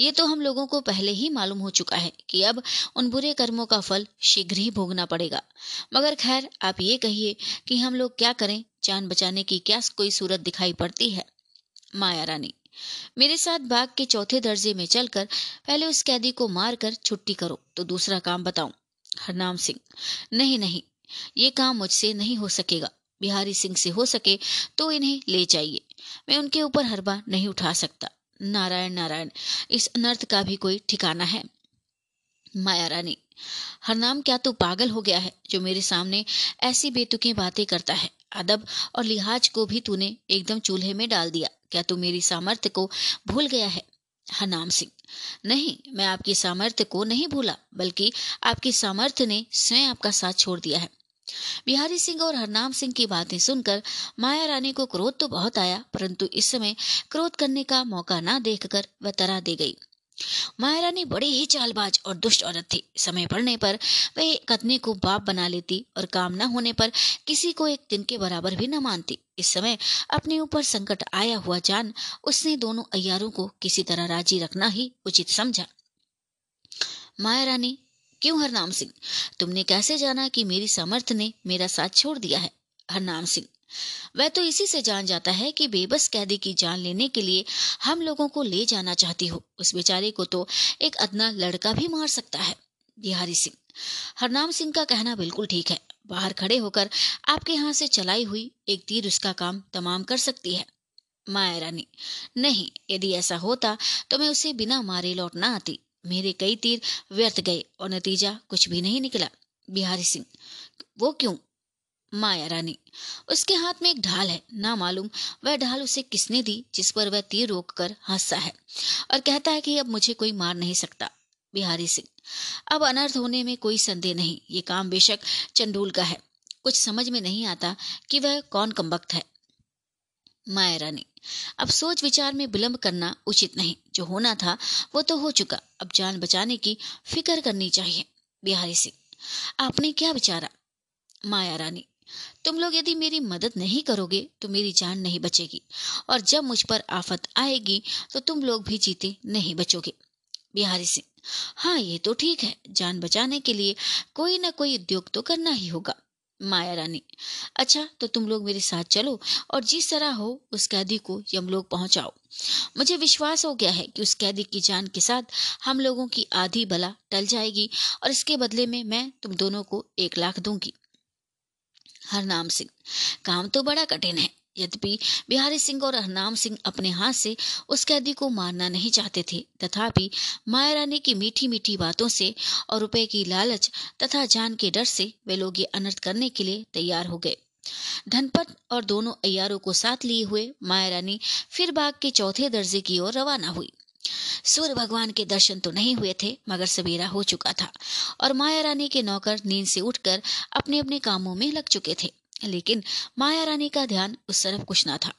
ये तो हम लोगों को पहले ही मालूम हो चुका है कि अब उन बुरे कर्मों का फल शीघ्र ही भोगना पड़ेगा। मगर खैर, आप ये कहिए कि हम लोग क्या करें? जान बचाने की क्या कोई सूरत दिखाई पड़ती है? माया रानी, मेरे साथ बाग के चौथे दर्जे में चलकर पहले उस कैदी को मारकर छुट्टी करो तो दूसरा काम बताऊँ। हरनाम सिंह, नहीं नहीं, ये काम मुझसे नहीं हो सकेगा। बिहारी सिंह से हो सके तो इन्हें ले जाइए। मैं उनके ऊपर हरबा नहीं उठा सकता। नारायण नारायण, इस अनर्थ का भी कोई ठिकाना है? माया रानी हरनाम क्या तू पागल हो गया है जो मेरे सामने ऐसी बेतुकी बातें करता है? अदब और लिहाज को भी तूने एकदम चूल्हे में डाल दिया। क्या तू मेरी सामर्थ्य को भूल गया है? हरनाम सिंह नहीं, मैं आपकी सामर्थ्य को नहीं भूला, बल्कि आपकी सामर्थ्य ने स्वयं आपका साथ छोड़ दिया है। बिहारी सिंह और हरनाम सिंह की बातें सुनकर माया रानी को क्रोध तो बहुत आया, परंतु इस समय क्रोध करने का मौका न देखकर वह तरह दे गई। माया रानी बड़ी ही चालबाज और दुष्ट औरत थी। समय पड़ने पर वह कतने को बाप बना लेती और काम न होने पर किसी को एक दिन के बराबर भी न मानती। इस समय अपने ऊपर संकट आया हुआ जान उसने दोनों अयारों को किसी तरह राज़ी रखना ही उचित समझा। माया रानी क्यों हरनाम सिंह? तुमने कैसे जाना कि मेरी सामर्थ्य ने मेरा साथ छोड़ दिया है, हरनाम सिंह? वह तो इसी से जान जाता है कि बेबस कैदी की जान लेने के लिए हम लोगों को ले जाना चाहती हो। उस बेचारे को तो एक अदना लड़का भी मार सकता है, बिहारी सिंह। हरनाम सिंह का कहना बिल्कुल ठीक है। बाहर खड़े होकर आपके यहाँ से चलाई हुई एक तीर उसका काम तमाम कर सकती है। माया रानी, नहीं, यदि ऐसा होता तो मैं उसे बिना मारे लौटना आती। मेरे कई तीर व्यर्थ गए और नतीजा कुछ भी नहीं निकला। बिहारी सिंह, वो क्यों? माया रानी, उसके हाथ में एक ढाल है। ना मालूम वह ढाल उसे किसने दी जिस पर वह तीर रोक कर हंसता है और कहता है कि अब मुझे कोई मार नहीं सकता। बिहारी सिंह, अब अनर्थ होने में कोई संदेह नहीं। ये काम बेशक चंडूल का है। कुछ समझ में नहीं आता कि वह कौन कमबख्त है। माया रानी। अब सोच विचार में विलंब करना उचित नहीं। जो होना था, वो तो हो चुका। अब जान बचाने की फ़िक्र करनी चाहिए, बिहारी सिंह। आपने क्या विचारा, माया रानी? तुम लोग यदि मेरी मदद नहीं करोगे तो मेरी जान नहीं बचेगी। और जब मुझ पर आफत आएगी तो तुम लोग भी जीते, नहीं बचोगे। बिहारी सिंह। हाँ ये तो ठीक है। जान बचाने के लिए कोई ना कोई उद्योग तो करना ही होगा। माया रानी। अच्छा तो तुम लोग मेरे साथ चलो और जिस तरह हो, उस कैदी को यमलोक पहुंचाओ। मुझे विश्वास हो गया है कि उस कैदी की जान के साथ हम लोगों की आधी भला टल जाएगी और इसके बदले में मैं तुम दोनों को एक लाख दूँगी। हरनाम सिंह, काम तो बड़ा कठिन है। यद्यपि बिहारी सिंह और हरनाम सिंह अपने हाथ से उस कैदी को मारना नहीं चाहते थे, तथापि माया रानी की मीठी मीठी बातों से और रुपए की लालच तथा जान के डर से वे लोग ये अनर्थ करने के लिए तैयार हो गए। धनपत और दोनों अयारों को साथ लिए हुए माया रानी फिर बाग के चौथे दर्जे की ओर रवाना हुई। सूर्य भगवान के दर्शन तो नहीं हुए थे, मगर सवेरा हो चुका था और माया रानी के नौकर नींद से उठकर अपने अपने कामों में लग चुके थे। लेकिन माया रानी का ध्यान उस तरफ़ कुछ ना था।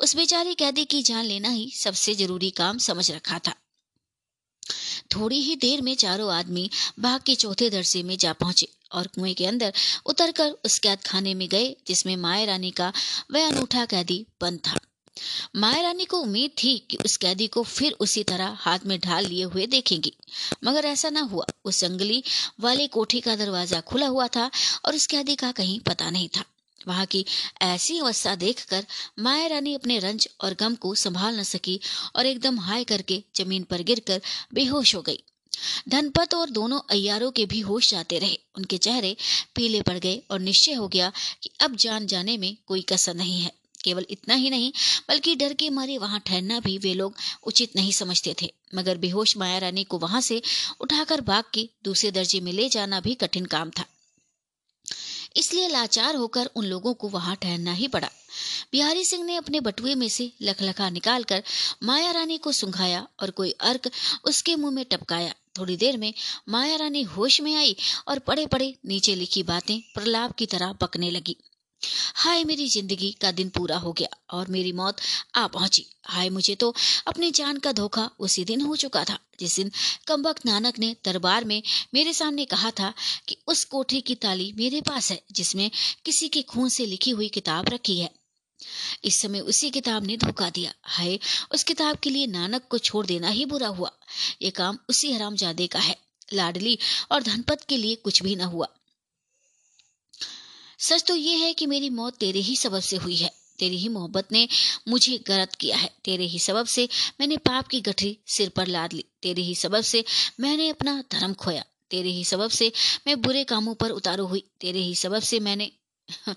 उस बेचारी कैदी की जान लेना ही सबसे ज़रूरी काम समझ रखा था। थोड़ी ही देर में चारों आदमी बाग के चौथे दर्जे में जा पहुँचे और कुएँ के अंदर उतरकर उस कैद खाने में गए, जिसमें माया रानी का वह अनूठा कैदी बंद था। माया रानी को उम्मीद थी कि उस कैदी को फिर उसी तरह हाथ में ढाल लिए हुए देखेंगी, मगर ऐसा न हुआ। उस जंगली वाले कोठी का दरवाज़ा खुला हुआ था और उस कैदी का कहीं पता नहीं था। वहाँ की ऐसी अवस्था देखकर माया रानी अपने रंज और गम को संभाल न सकी और एकदम हाय करके ज़मीन पर गिरकर बेहोश हो गई। धनपत और दोनों अयारों के भी होश जाते रहे। उनके चेहरे पीले पड़ गए और निश्चय हो गया कि अब जान जाने में कोई कसर नहीं है। केवल इतना ही नहीं, बल्कि डर के मारे वहाँ ठहरना भी वे लोग उचित नहीं समझते थे। मगर बेहोश माया रानी को वहाँ से उठाकर बाग के दूसरे दर्जे में ले जाना भी कठिन काम था। इसलिए लाचार होकर उन लोगों को वहाँ ठहरना ही पड़ा। बिहारी सिंह ने अपने बटुए में से लखलखा निकालकर माया रानी को सुंघाया और कोई अर्क उसके मुँह में टपकाया। थोड़ी देर में माया रानी होश में आई और पड़े पड़े नीचे लिखी बातें प्रलाप की तरह पकने लगी। हाय, मेरी ज़िंदगी का दिन पूरा हो गया और मेरी मौत आ पहुँची। हाय, मुझे तो अपनी जान का धोखा उसी दिन हो चुका था। जिस दिन कम्बक नानक ने दरबार में मेरे सामने कहा था कि उस कोठी की ताली मेरे पास है, जिसमें किसी के खून से लिखी हुई किताब रखी है। इस समय उसी किताब ने धोखा दिया। हाय, उस किताब के लिए नानक को छोड़ देना ही बुरा हुआ। ये काम उसी हरामजादे का है। लाडली और धनपत के लिए कुछ भी न हुआ। सच तो ये है कि मेरी मौत तेरे ही सबब से हुई है। तेरी ही मोहब्बत ने मुझे गलत किया है। तेरे ही सबब से मैंने पाप की गठरी सिर पर लाद ली। तेरे ही सबब से मैंने अपना धर्म खोया। तेरे ही सबब से मैं बुरे कामों पर उतारू हुई। तेरे ही सबब से मैंने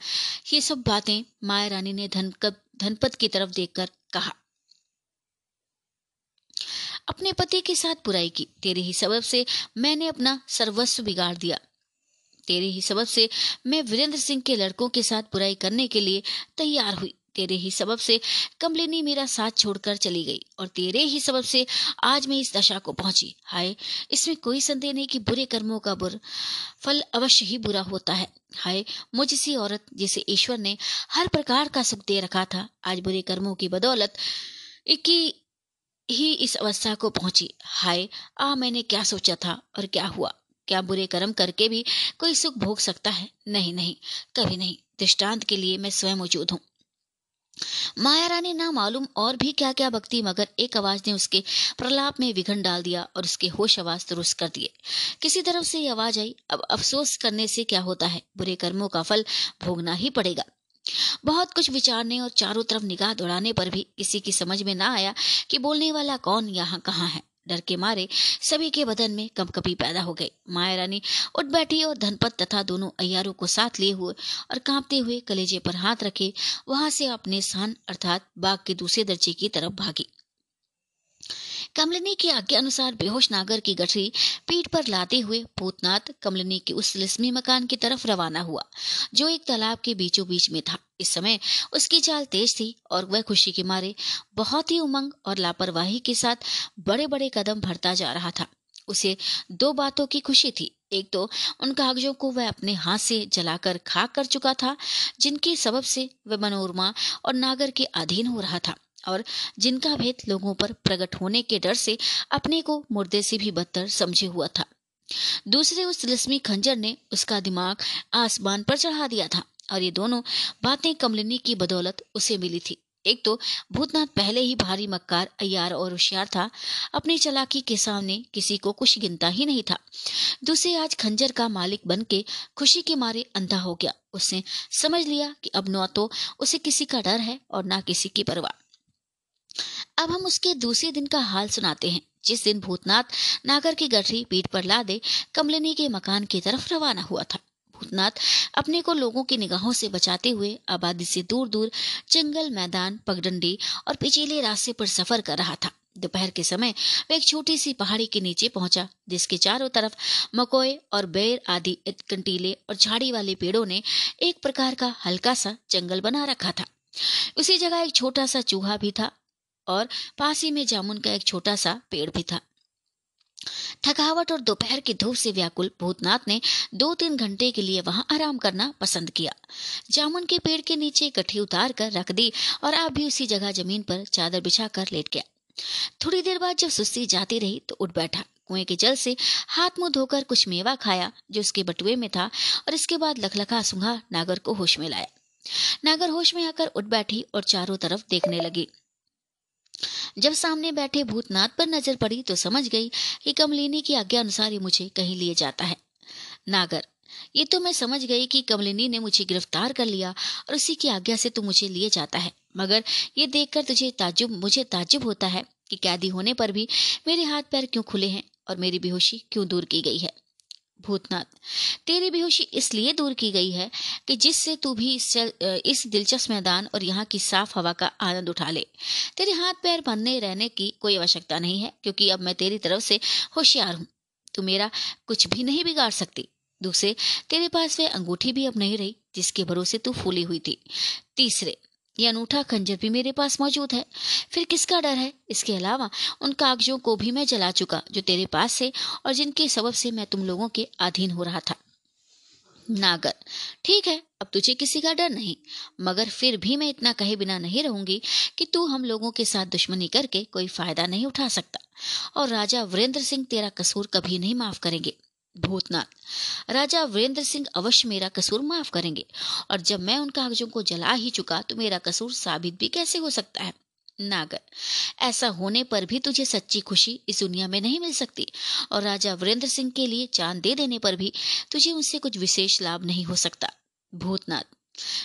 ये सब बातें माया रानी ने धन धनपत की तरफ़ देखकर कहा। अपने पति के साथ बुराई की। तेरे ही सबब से मैंने अपना सर्वस्व बिगाड़ दिया। तेरे ही सबब से मैं वीरेंद्र सिंह के लड़कों के साथ बुराई करने के लिए तैयार हुई। तेरे ही सबब से कमलिनी मेरा साथ छोड़कर चली गई और तेरे ही सबब से आज मैं इस दशा को पहुँची। हाय, इसमें कोई संदेह नहीं कि बुरे कर्मों का बुर फल अवश्य ही बुरा होता है। हाय, मुझ मुझसी औरत जिसे ईश्वर ने हर प्रकार का सुख दे रखा था, आज बुरे कर्मों की बदौलत की ही इस अवस्था को पहुँची। हाय, आ मैंने क्या सोचा था और क्या हुआ? क्या बुरे कर्म करके भी कोई सुख भोग सकता है? नहीं नहीं, कभी नहीं। दृष्टांत के लिए मैं स्वयं मौजूद हूँ। माया रानी ना मालूम और भी क्या क्या बकती मगर एक आवाज़ ने उसके प्रलाप में विघन डाल दिया और उसके होश आवाज़ दुरुस्त कर दिए। किसी तरफ़ से ये आवाज़ आई, अब अफसोस करने से क्या होता है? बुरे कर्मों का फल भोगना ही पड़ेगा। बहुत कुछ विचारने और चारों तरफ़ निगाह दौड़ाने पर भी किसी की समझ में ना आया कि बोलने वाला कौन यहाँ कहाँ है। डर के मारे सभी के बदन में कंपकपी पैदा हो गई। माया रानी उठ बैठी और धनपत तथा दोनों अयारों को साथ लिए हुए और कांपते हुए कलेजे पर हाथ रखे वहाँ से अपने स्थान अर्थात बाग के दूसरे दर्जे की तरफ़ भागी। कमलिनी की आज्ञा अनुसार बेहोश नागर की गठरी पीठ पर लाते हुए भूतनाथ कमलिनी के उस लिस्मी मकान की तरफ़ रवाना हुआ, जो एक तालाब के बीचों बीच में था। इस समय उसकी चाल तेज थी और वह खुशी के मारे बहुत ही उमंग और लापरवाही के साथ बड़े बड़े कदम भरता जा रहा था। उसे दो बातों की खुशी थी एक तो उन कागजों को वह अपने हाथ से जलाकर खाक कर चुका था, जिनके सबब से वह मनोरमा और नागर के अधीन हो रहा था और जिनका भेद लोगों पर प्रकट होने के डर से अपने को मुर्दे से भी बदतर समझे हुआ था। दूसरे उस तिलस्मी खंजर ने उसका दिमाग आसमान पर चढ़ा दिया था और ये दोनों बातें कमलिनी की बदौलत उसे मिली थी। एक तो भूतनाथ पहले ही भारी मक्कार अयार और होशियार था। अपनी चलाकी के सामने किसी को कुछ गिनता ही नहीं था। दूसरे आज खंजर का मालिक बन के खुशी के मारे अंधा हो गया। उसने समझ लिया कि अब न तो उसे किसी का डर है और ना किसी की परवाह। अब हम उसके दूसरे दिन का हाल सुनाते हैं। जिस दिन भूतनाथ नागर की गठरी पीठ पर ला दे कमलिनी के मकान की तरफ़ रवाना हुआ था। भूतनाथ अपने को लोगों की निगाहों से बचाते हुए, आबादी से दूर दूर जंगल, मैदान, पगडंडी और पिचीले रास्ते पर सफ़र कर रहा था। दोपहर के समय वह एक छोटी सी पहाड़ी के नीचे पहुँचा, जिसके चारों तरफ़ मकोए और बेर आदि कंटीले और झाड़ी वाले पेड़ों ने एक प्रकार का हल्का सा जंगल बना रखा था। उसी जगह एक छोटा सा चूहा भी था और पास ही में जामुन का एक छोटा सा पेड़ भी था। थकावट और दोपहर की धूप से व्याकुल भूतनाथ ने दो तीन घंटे के लिए वहाँ आराम करना पसंद किया। जामुन के पेड़ के नीचे गठी उतार कर रख दी और आप भी उसी जगह ज़मीन पर चादर बिछा कर लेट गया। थोड़ी देर बाद जब सुस्ती जाती रही तो उठ बैठा। कुएँ के जल से हाथ मुँह धोकर कुछ मेवा खाया, जो उसके बटुए में था, और इसके बाद लखलखा सुंघा नागर को होश में लाया। नागर होश में आकर उठ बैठी और चारों तरफ़ देखने लगी। जब सामने बैठे भूतनाथ पर नज़र पड़ी तो समझ गई कि कमलिनी की आज्ञा अनुसार ही मुझे कहीं लिए जाता है। नागर, ये तो मैं समझ गई कि कमलिनी ने मुझे गिरफ़्तार कर लिया और उसी की आज्ञा से तू मुझे लिए जाता है। मगर ये देखकर तुझे ताजुब, मुझे ताजुब होता है कि कैदी होने पर भी मेरे हाथ पैर क्यों खुले हैं और मेरी बेहोशी क्यों दूर की गई है। भूतनाथ। तेरी बेहोशी इसलिए दूर की गई है कि जिससे तू भी इस, दिलचस्प मैदान और यहाँ की साफ़ हवा का आनंद उठा ले। तेरे हाथ पैर बंधने रहने की कोई आवश्यकता नहीं है क्योंकि अब मैं तेरी तरफ़ से होशियार हूँ। तू मेरा कुछ भी नहीं बिगाड़ सकती। दूसरे तेरे पास वह अंगूठी भी अब नहीं रही जिसके भरोसे तू फूली हुई थी। तीसरे ये अनूठा खंजर भी मेरे पास मौजूद है। फिर किसका डर है? इसके अलावा उन कागजों को भी मैं जला चुका, जो तेरे पास से और जिनके सबब से मैं तुम लोगों के अधीन हो रहा था। नागर, ठीक है, अब तुझे किसी का डर नहीं, मगर फिर भी मैं इतना कहे बिना नहीं रहूँगी कि तू हम लोगों के साथ दुश्मनी करके कोई फ़ायदा नहीं उठा सकता। और राजा वीरेंद्र सिंह तेरा कसूर कभी नहीं माफ़ करेंगे। भूतनाथ। राजा वीरेंद्र सिंह अवश्य मेरा कसूर माफ़ करेंगे। और जब मैं उन कागजों को जला ही चुका तो मेरा कसूर साबित भी कैसे हो सकता है? नागर, ऐसा होने पर भी तुझे सच्ची खुशी इस दुनिया में नहीं मिल सकती। और राजा वीरेंद्र सिंह के लिए चाँद दे देने पर भी तुझे उनसे कुछ विशेष लाभ नहीं हो सकता। भूतनाथ,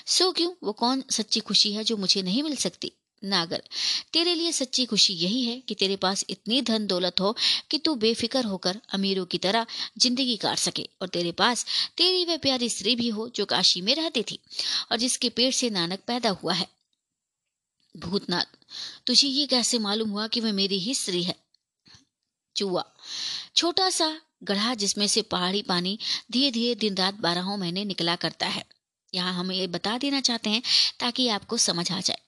सो क्यों? वो कौन सच्ची खुशी है जो मुझे नहीं मिल सकती? नागर। तेरे लिए सच्ची खुशी यही है कि तेरे पास इतनी धन दौलत हो कि तू बेफिक्र होकर अमीरों की तरह ज़िंदगी काट सके और तेरे पास तेरी वह प्यारी स्त्री भी हो जो काशी में रहती थी और जिसके पेट से नानक पैदा हुआ है। भूतनाथ, तुझे ये कैसे मालूम हुआ कि वह मेरी ही स्त्री है? चूहा, छोटा सा गढ़ा जिसमें से पहाड़ी पानी धीरे धीरे दिन रात बारहों महीने निकला करता है। यहाँ हम ये बता देना चाहते हैं ताकि आपको समझ आ जाए।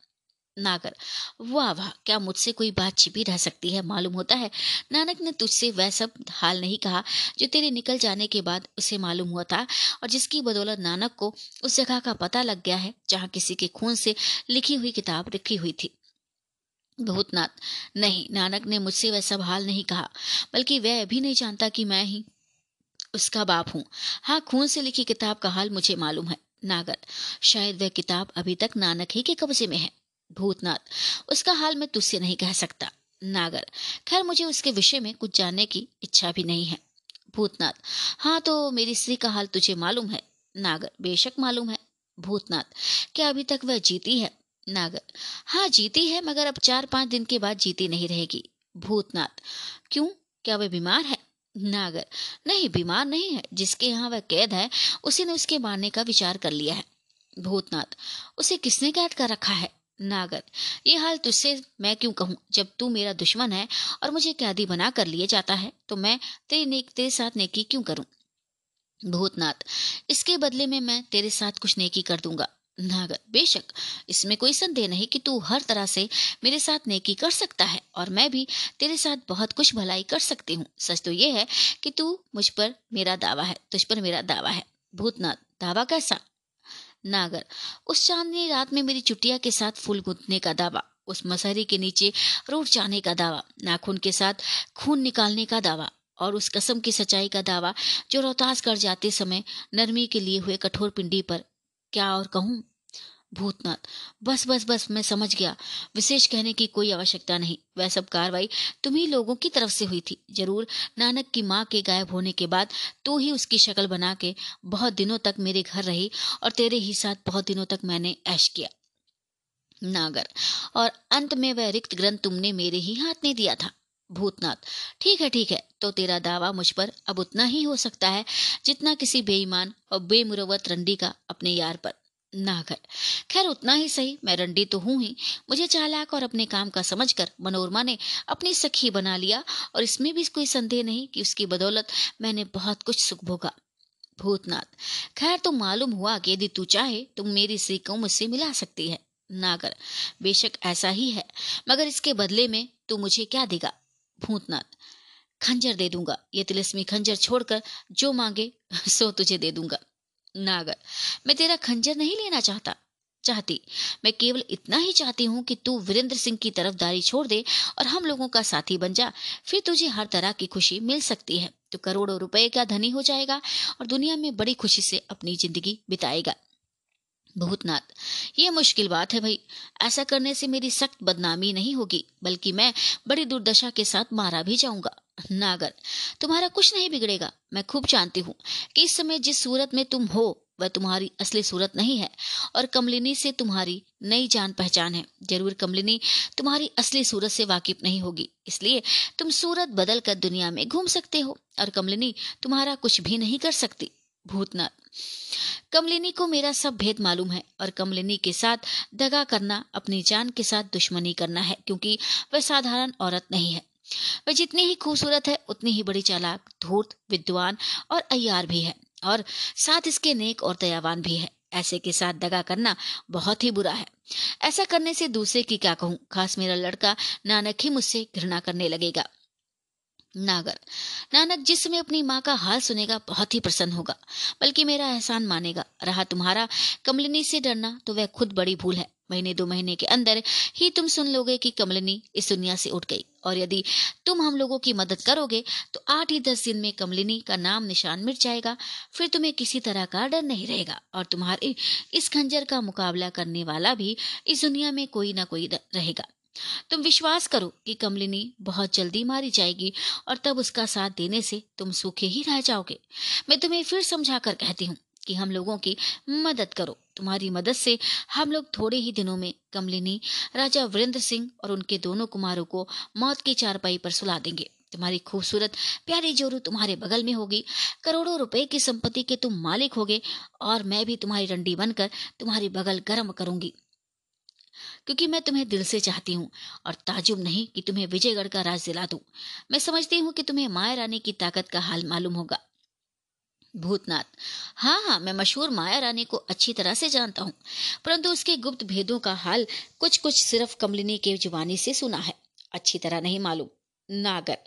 नागर। वाह वाह, क्या मुझसे कोई बात छिपी रह सकती है? मालूम होता है। नानक ने तुझसे वह सब हाल नहीं कहा जो तेरे निकल जाने के बाद उसे मालूम हुआ था और जिसकी बदौलत नानक को उस जगह का पता लग गया है जहाँ किसी के खून से लिखी हुई किताब रखी हुई थी। भूतनाथ, नहीं, नानक ने मुझसे वह सब हाल नहीं कहा, बल्कि वह भी नहीं जानता कि मैं ही उसका बाप हूँ। हाँ खून से लिखी किताब का हाल मुझे मालूम है। नागर, शायद वह किताब अभी तक नानक ही के कब्जे में है। भूतनाथ, उसका हाल मैं तुझसे नहीं कह सकता। नागर, खैर मुझे उसके विषय में कुछ जानने की इच्छा भी नहीं है। भूतनाथ हाँ तो मेरी स्त्री का हाल तुझे मालूम है। नागर, बेशक मालूम है। भूतनाथ, क्या अभी तक वह जीती है? नागर हाँ जीती है, मगर अब चार पाँच दिन के बाद जीती नहीं रहेगी। भूतनाथ, क्यों? क्या वह बीमार है? नागर, नहीं, बीमार नहीं है। जिसके यहाँ वह कैद है, उसी ने उसके मारने का विचार कर लिया है। भूतनाथ, उसे किसने कैद कर रखा है? नागर ये हाल तुझसे मैं क्यों कहूँ? जब तू मेरा दुश्मन है और मुझे कैदी बना कर लिए जाता है तो मैं तेरी नेक, तेरे साथ नेकी क्यों करूँ? भूतनाथ, इसके बदले में मैं तेरे साथ कुछ नेकी कर दूँगा। नागर बेशक, इसमें कोई संदेह नहीं कि तू हर तरह से मेरे साथ नेकी कर सकता है और मैं भी तेरे साथ बहुत कुछ भलाई कर सकती हूँ। सच तो ये है कि तू मुझ पर मेरा दावा है, तुझ पर मेरा दावा है। भूतनाथ, दावा कैसा? नागर। उस चांदनी रात में मेरी चुटिया के साथ फूल गुंथने का दावा, उस मसहरी के नीचे रोड जाने का दावा, नाखून के साथ खून निकालने का दावा और उस कसम की सच्चाई का दावा जो रोहतास कर जाते समय नरमी के लिए हुए कठोर पिंडी पर। क्या और कहूँ? भूतनाथ बस बस बस, मैं समझ गया। विशेष कहने की कोई आवश्यकता नहीं। वह सब कार्रवाई तुम्ही लोगों की तरफ़ से हुई थी। ज़रूर, नानक की माँ के गायब होने के बाद तू ही उसकी शक्ल बना के बहुत दिनों तक मेरे घर रही और तेरे ही साथ बहुत दिनों तक मैंने ऐश किया। नागर, और अंत में वह रिक्त ग्रंथ तुमने मेरे ही हाथ में दिया था। भूतनाथ ठीक है ठीक है तो तेरा दावा मुझ पर अब उतना ही हो सकता है जितना किसी बेईमान और बेमुरवत रंडी का अपने यार पर। नागर खैर, उतना ही सही, मैं रंडी तो हूँ ही। मुझे चालाक और अपने काम का समझकर मनोरमा ने अपनी सखी बना लिया और इसमें भी कोई संदेह नहीं कि उसकी बदौलत मैंने बहुत कुछ सुख भोगा। भूतनाथ, खैर तो मालूम हुआ कि यदि तू चाहे तो मेरी स्त्री को मुझसे मिला सकती है। नागर बेशक ऐसा ही है, मगर इसके बदले में तू मुझे क्या देगा? भूतनाथ, खंजर दे दूँगा। ये तिलस्मी खंजर छोड़कर जो मांगे, सो तुझे दे दूँगा। नागर, मैं तेरा खंजर नहीं लेना चाहता, चाहती। मैं केवल इतना ही चाहती हूँ कि तू वीरेंद्र सिंह की तरफदारी छोड़ दे और हम लोगों का साथी बन जा। फिर तुझे हर तरह की खुशी मिल सकती है। तो करोड़ों रुपए का धनी हो जाएगा और दुनिया में बड़ी खुशी से अपनी ज़िंदगी बिताएगा। भूतनाथ, ये मुश्किल बात है भाई। ऐसा करने से मेरी सख्त बदनामी नहीं होगी, बल्कि मैं बड़ी दुर्दशा के साथ मारा भी जाऊँगा। नागर तुम्हारा कुछ नहीं बिगड़ेगा, मैं खूब जानती हूँ कि इस समय जिस सूरत में तुम हो, वह तुम्हारी असली सूरत नहीं है और कमलिनी से तुम्हारी नई जान पहचान है। ज़रूर कमलिनी तुम्हारी असली सूरत से वाकिफ नहीं होगी, इसलिए तुम सूरत बदल कर दुनिया में घूम सकते हो और कमलिनी तुम्हारा कुछ भी नहीं कर सकती। भूतनाथ, कमलिनी को मेरा सब भेद मालूम है और कमलिनी के साथ दगा करना, अपनी जान के साथ दुश्मनी करना है, क्योंकि वह साधारण औरत नहीं है। वह जितनी ही खूबसूरत है, उतनी ही बड़ी चालाक, धूर्त, विद्वान और अयार भी है और साथ इसके नेक और दयावान भी है। ऐसे के साथ दगा करना बहुत ही बुरा है। ऐसा करने से दूसरे की क्या कहूँ? खास मेरा लड़का नानक ही मुझसे घृणा करने लगेगा। नागर, नानक जिस समय अपनी माँ का हाल सुनेगा, बहुत ही प्रसन्न होगा, बल्कि मेरा एहसान मानेगा। रहा तुम्हारा कमलिनी से डरना तो वह खुद बड़ी भूल है। महीने दो महीने के अंदर ही तुम सुन लोगे कि कमलिनी इस दुनिया से उठ गई। और यदि तुम हम लोगों की मदद करोगे तो आठ ही दस दिन में कमलिनी का नाम निशान मिट जाएगा। फिर तुम्हें किसी तरह का डर नहीं रहेगा और तुम्हारे इस खंजर का मुकाबला करने वाला भी इस दुनिया में कोई ना कोई रहेगा। तुम विश्वास करो कि कमलिनी बहुत जल्दी मारी जाएगी और तब उसका साथ देने से तुम सूखे ही रह जाओगे। मैं तुम्हें फिर समझा कर कहती हूँ कि हम लोगों की मदद करो। तुम्हारी मदद से हम लोग थोड़े ही दिनों में कमलिनी, राजा वीरेंद्र सिंह और उनके दोनों कुमारों को मौत की चारपाई पर सुला देंगे। तुम्हारी खूबसूरत, प्यारी जोरू तुम्हारे बगल में होगी। करोड़ों रुपए की संपत्ति के तुम मालिक होगे और मैं भी तुम्हारी रंडी बनकर तुम्हारी बगल गर्म करूँगी। क्योंकि मैं तुम्हें दिल से चाहती हूँ और ताजुब नहीं कि तुम्हें विजयगढ़ का राज दिला दूँ। मैं समझती हूँ कि तुम्हें माया रानी की ताकत का हाल मालूम होगा। भूतनाथ। हाँ हाँ मैं मशहूर माया रानी को अच्छी तरह से जानता हूँ, परंतु उसके गुप्त भेदों का हाल कुछ कुछ सिर्फ़ कमलिनी के जुबानी से सुना है। अच्छी तरह नहीं मालूम। नागर,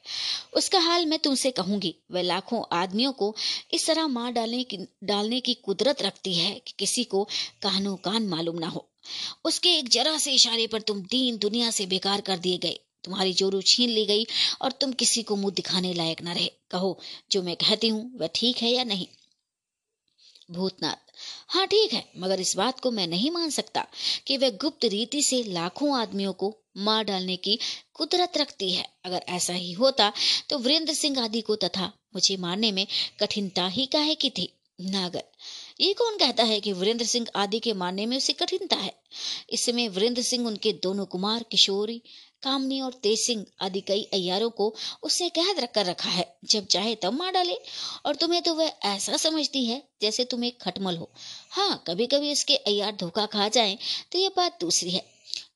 उसका हाल मैं तुमसे कहूँगी। वह लाखों आदमियों को इस तरह मार डालने की डालने की कुदरत रखती है कि किसी को कानो कान मालूम ना हो। उसके एक जरा से इशारे पर तुम दीन दुनिया से बेकार कर दिए गए। तुम्हारी जोरू छीन ली गई और तुम किसी को मुँह दिखाने लायक न रहे। कहो, जो मैं कहती हूँ, वह ठीक है या नहीं? भूतनाथ हाँ ठीक है, मगर इस बात को मैं नहीं मान सकता कि वह गुप्त रीति से लाखों आदमियों को मार डालने की कुदरत रखती है। अगर ऐसा ही होता तो वीरेंद्र सिंह आदि को तथा मुझे मारने में कठिनता ही काहे की थी? नागर, ये कौन कहता है कि वीरेंद्र सिंह आदि के मारने में उसे कठिनता है? इस समय वीरेंद्र सिंह उनके दोनों कुमार, किशोरी कामनी और तेज सिंह आदि कई अयारों को उसने कैद रख कर रखा है। जब चाहे तब मार डाले। और तुम्हें तो वह ऐसा समझती है जैसे तुम एक खटमल हो। हाँ कभी कभी उसके अयार धोखा खा जाए तो यह बात दूसरी है।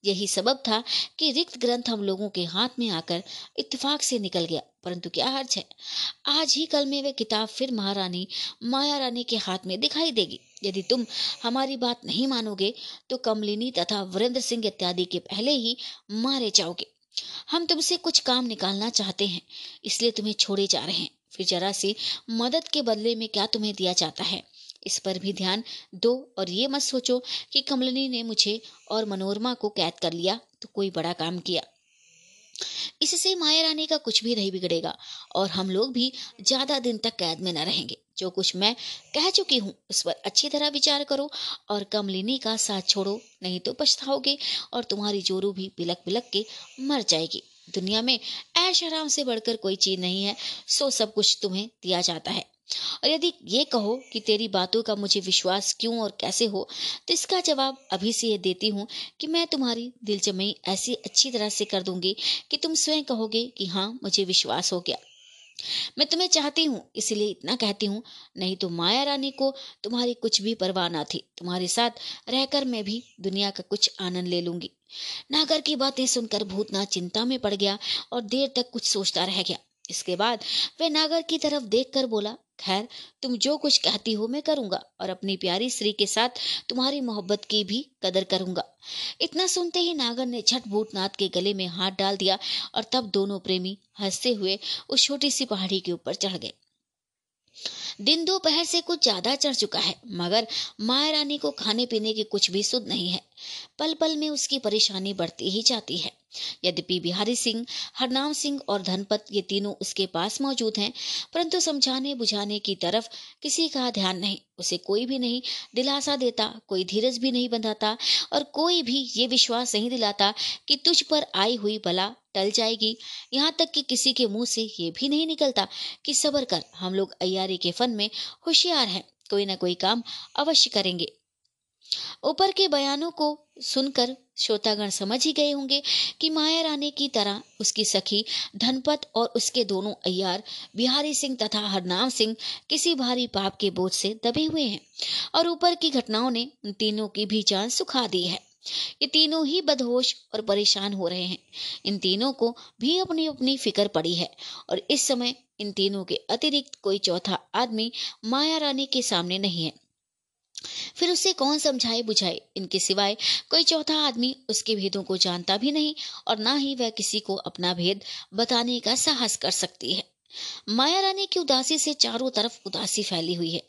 यही सबब था कि रिक्त ग्रंथ हम लोगों के हाथ में आकर इत्तेफाक से निकल गया, परंतु क्या हर्ज है? आज ही कल में वह किताब फिर महारानी, माया रानी के हाथ में दिखाई देगी। यदि तुम हमारी बात नहीं मानोगे तो कमलिनी तथा वीरेंद्र सिंह इत्यादि के पहले ही मारे जाओगे। हम तुमसे कुछ काम निकालना चाहते हैं, इसलिए तुम्हें छोड़े जा रहे हैं। फिर जरा सी मदद के बदले में क्या तुम्हें दिया जाता है? इस पर भी ध्यान दो और ये मत सोचो कि कमलिनी ने मुझे और मनोरमा को कैद कर लिया तो कोई बड़ा काम किया। इससे माया रानी का कुछ भी नहीं बिगड़ेगा, और हम लोग भी ज़्यादा दिन तक कैद में न रहेंगे। जो कुछ मैं कह चुकी हूँ, उस पर अच्छी तरह विचार करो और कमलिनी का साथ छोड़ो, नहीं तो पछताओगे और तुम्हारी जोरू भी बिलक बिलक के मर जाएगी। दुनिया में ऐश आराम से बढ़कर कोई चीज़ नहीं है, सो सब कुछ तुम्हें दिया जाता है। और यदि ये कहो कि तेरी बातों का मुझे विश्वास क्यों और कैसे हो तो इसका जवाब अभी से ये देती हूँ कि मैं तुम्हारी दिलजमई ऐसी अच्छी तरह से कर दूँगी कि तुम स्वयं कहोगे कि हाँ मुझे विश्वास हो गया। मैं तुम्हें चाहती हूँ, इसीलिए इतना कहती हूँ। नहीं तो माया रानी को तुम्हारी कुछ भी परवाह ना थी। तुम्हारे साथ रहकर मैं भी दुनिया का कुछ आनंद ले लूँगी। नागर की बातें सुनकर भूतनाथ चिंता में पड़ गया और देर तक कुछ सोचता रह गया। इसके बाद वह नागर की तरफ़ देखकर बोला खैर, तुम जो कुछ कहती हो मैं करूँगा और अपनी प्यारी स्त्री के साथ तुम्हारी मोहब्बत की भी कदर करूँगा। इतना सुनते ही नागर ने झट भूतनाथ के गले में हाथ डाल दिया और तब दोनों प्रेमी हँसते हुए उस छोटी सी पहाड़ी के ऊपर चढ़ गए। दिन दोपहर से कुछ ज़्यादा चढ़ चुका है, मगर माया रानी को खाने पीने की कुछ भी सुध नहीं है। पल पल में उसकी परेशानी बढ़ती ही जाती है। यद्यपि बिहारी सिंह, हरनाम सिंह और धनपत ये तीनों उसके पास मौजूद हैं, परंतु समझाने बुझाने की तरफ़ किसी का ध्यान नहीं। उसे कोई भी नहीं दिलासा देता, कोई धीरज भी नहीं बंधाता और कोई भी ये विश्वास नहीं दिलाता कि तुझ पर आई हुई बला टल जाएगी। यहाँ तक कि किसी के मुँह से ये भी नहीं निकलता कि सबर कर, हम लोग अयारी के फन में होशियार हैं, कोई ना कोई काम अवश्य करेंगे। ऊपर के बयानों को सुनकर श्रोतागण समझ ही गए होंगे कि माया रानी की तरह उसकी सखी धनपत और उसके दोनों अयार बिहारी सिंह तथा हरनाम सिंह किसी भारी पाप के बोझ से दबे हुए हैं और ऊपर की घटनाओं ने उन तीनों की भी जान सुखा दी है। ये तीनों ही बदहोश और परेशान हो रहे हैं। इन तीनों को भी अपनी अपनी फ़िक्र पड़ी है और इस समय इन तीनों के अतिरिक्त कोई चौथा आदमी माया रानी के सामने नहीं है। फिर उसे कौन समझाए बुझाए? इनके सिवाय कोई चौथा आदमी उसके भेदों को जानता भी नहीं और ना ही वह किसी को अपना भेद बताने का साहस कर सकती है। माया रानी की उदासी से चारों तरफ़ उदासी फैली हुई है।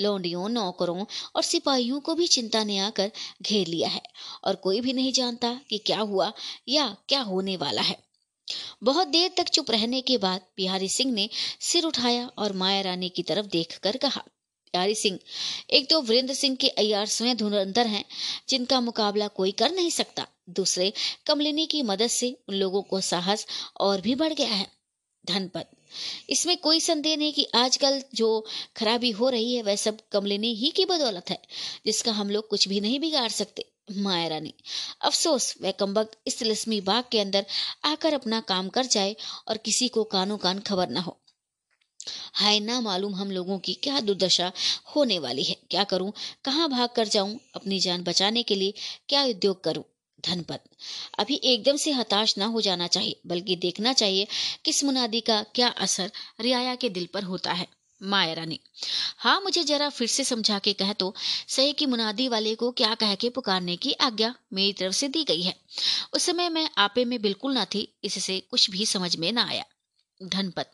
लौंडियों, नौकरों और सिपाहियों को भी चिंता ने आकर घेर लिया है और कोई भी नहीं जानता कि क्या हुआ या क्या होने वाला है। बहुत देर तक चुप रहने के बाद बिहारी सिंह ने सिर उठाया और माया रानी की तरफ़ देखकर कहा प्यारी सिंह। एक तो वीरेंद्र सिंह के अयार स्वयं धुरंधर हैं, जिनका मुकाबला कोई कर नहीं सकता। दूसरे, कमलिनी की मदद से उन लोगों को साहस और भी बढ़ गया है, धनपत। इसमें कोई संदेह नहीं कि आजकल जो खराबी हो रही है, वह सब कमलिनी ही की बदौलत है, जिसका हम लोग कुछ भी नहीं बिगाड़ सकते, माया रानी। अफसोस, वह कम्बक इस तिलस्मी बाग के अंदर आकर अपना काम कर जाए और किसी को कानो कान खबर न हो। हाय ना मालूम हम लोगों की क्या दुर्दशा होने वाली है। क्या करूँ? कहाँ भाग कर जाऊँ अपनी जान बचाने के लिए? क्या उद्योग करूँ? धनपत। अभी एकदम से हताश ना हो जाना चाहिए, बल्कि देखना चाहिए किस मुनादी का क्या असर रियाया के दिल पर होता है, माया रानी। हाँ मुझे जरा फिर से समझा के कह तो सही की मुनादी वाले को क्या कह के पुकारने की आज्ञा मेरी तरफ़ से दी गई है। उस समय मैं आपे में बिल्कुल ना थी, इससे कुछ भी समझ में ना आया। धनपत।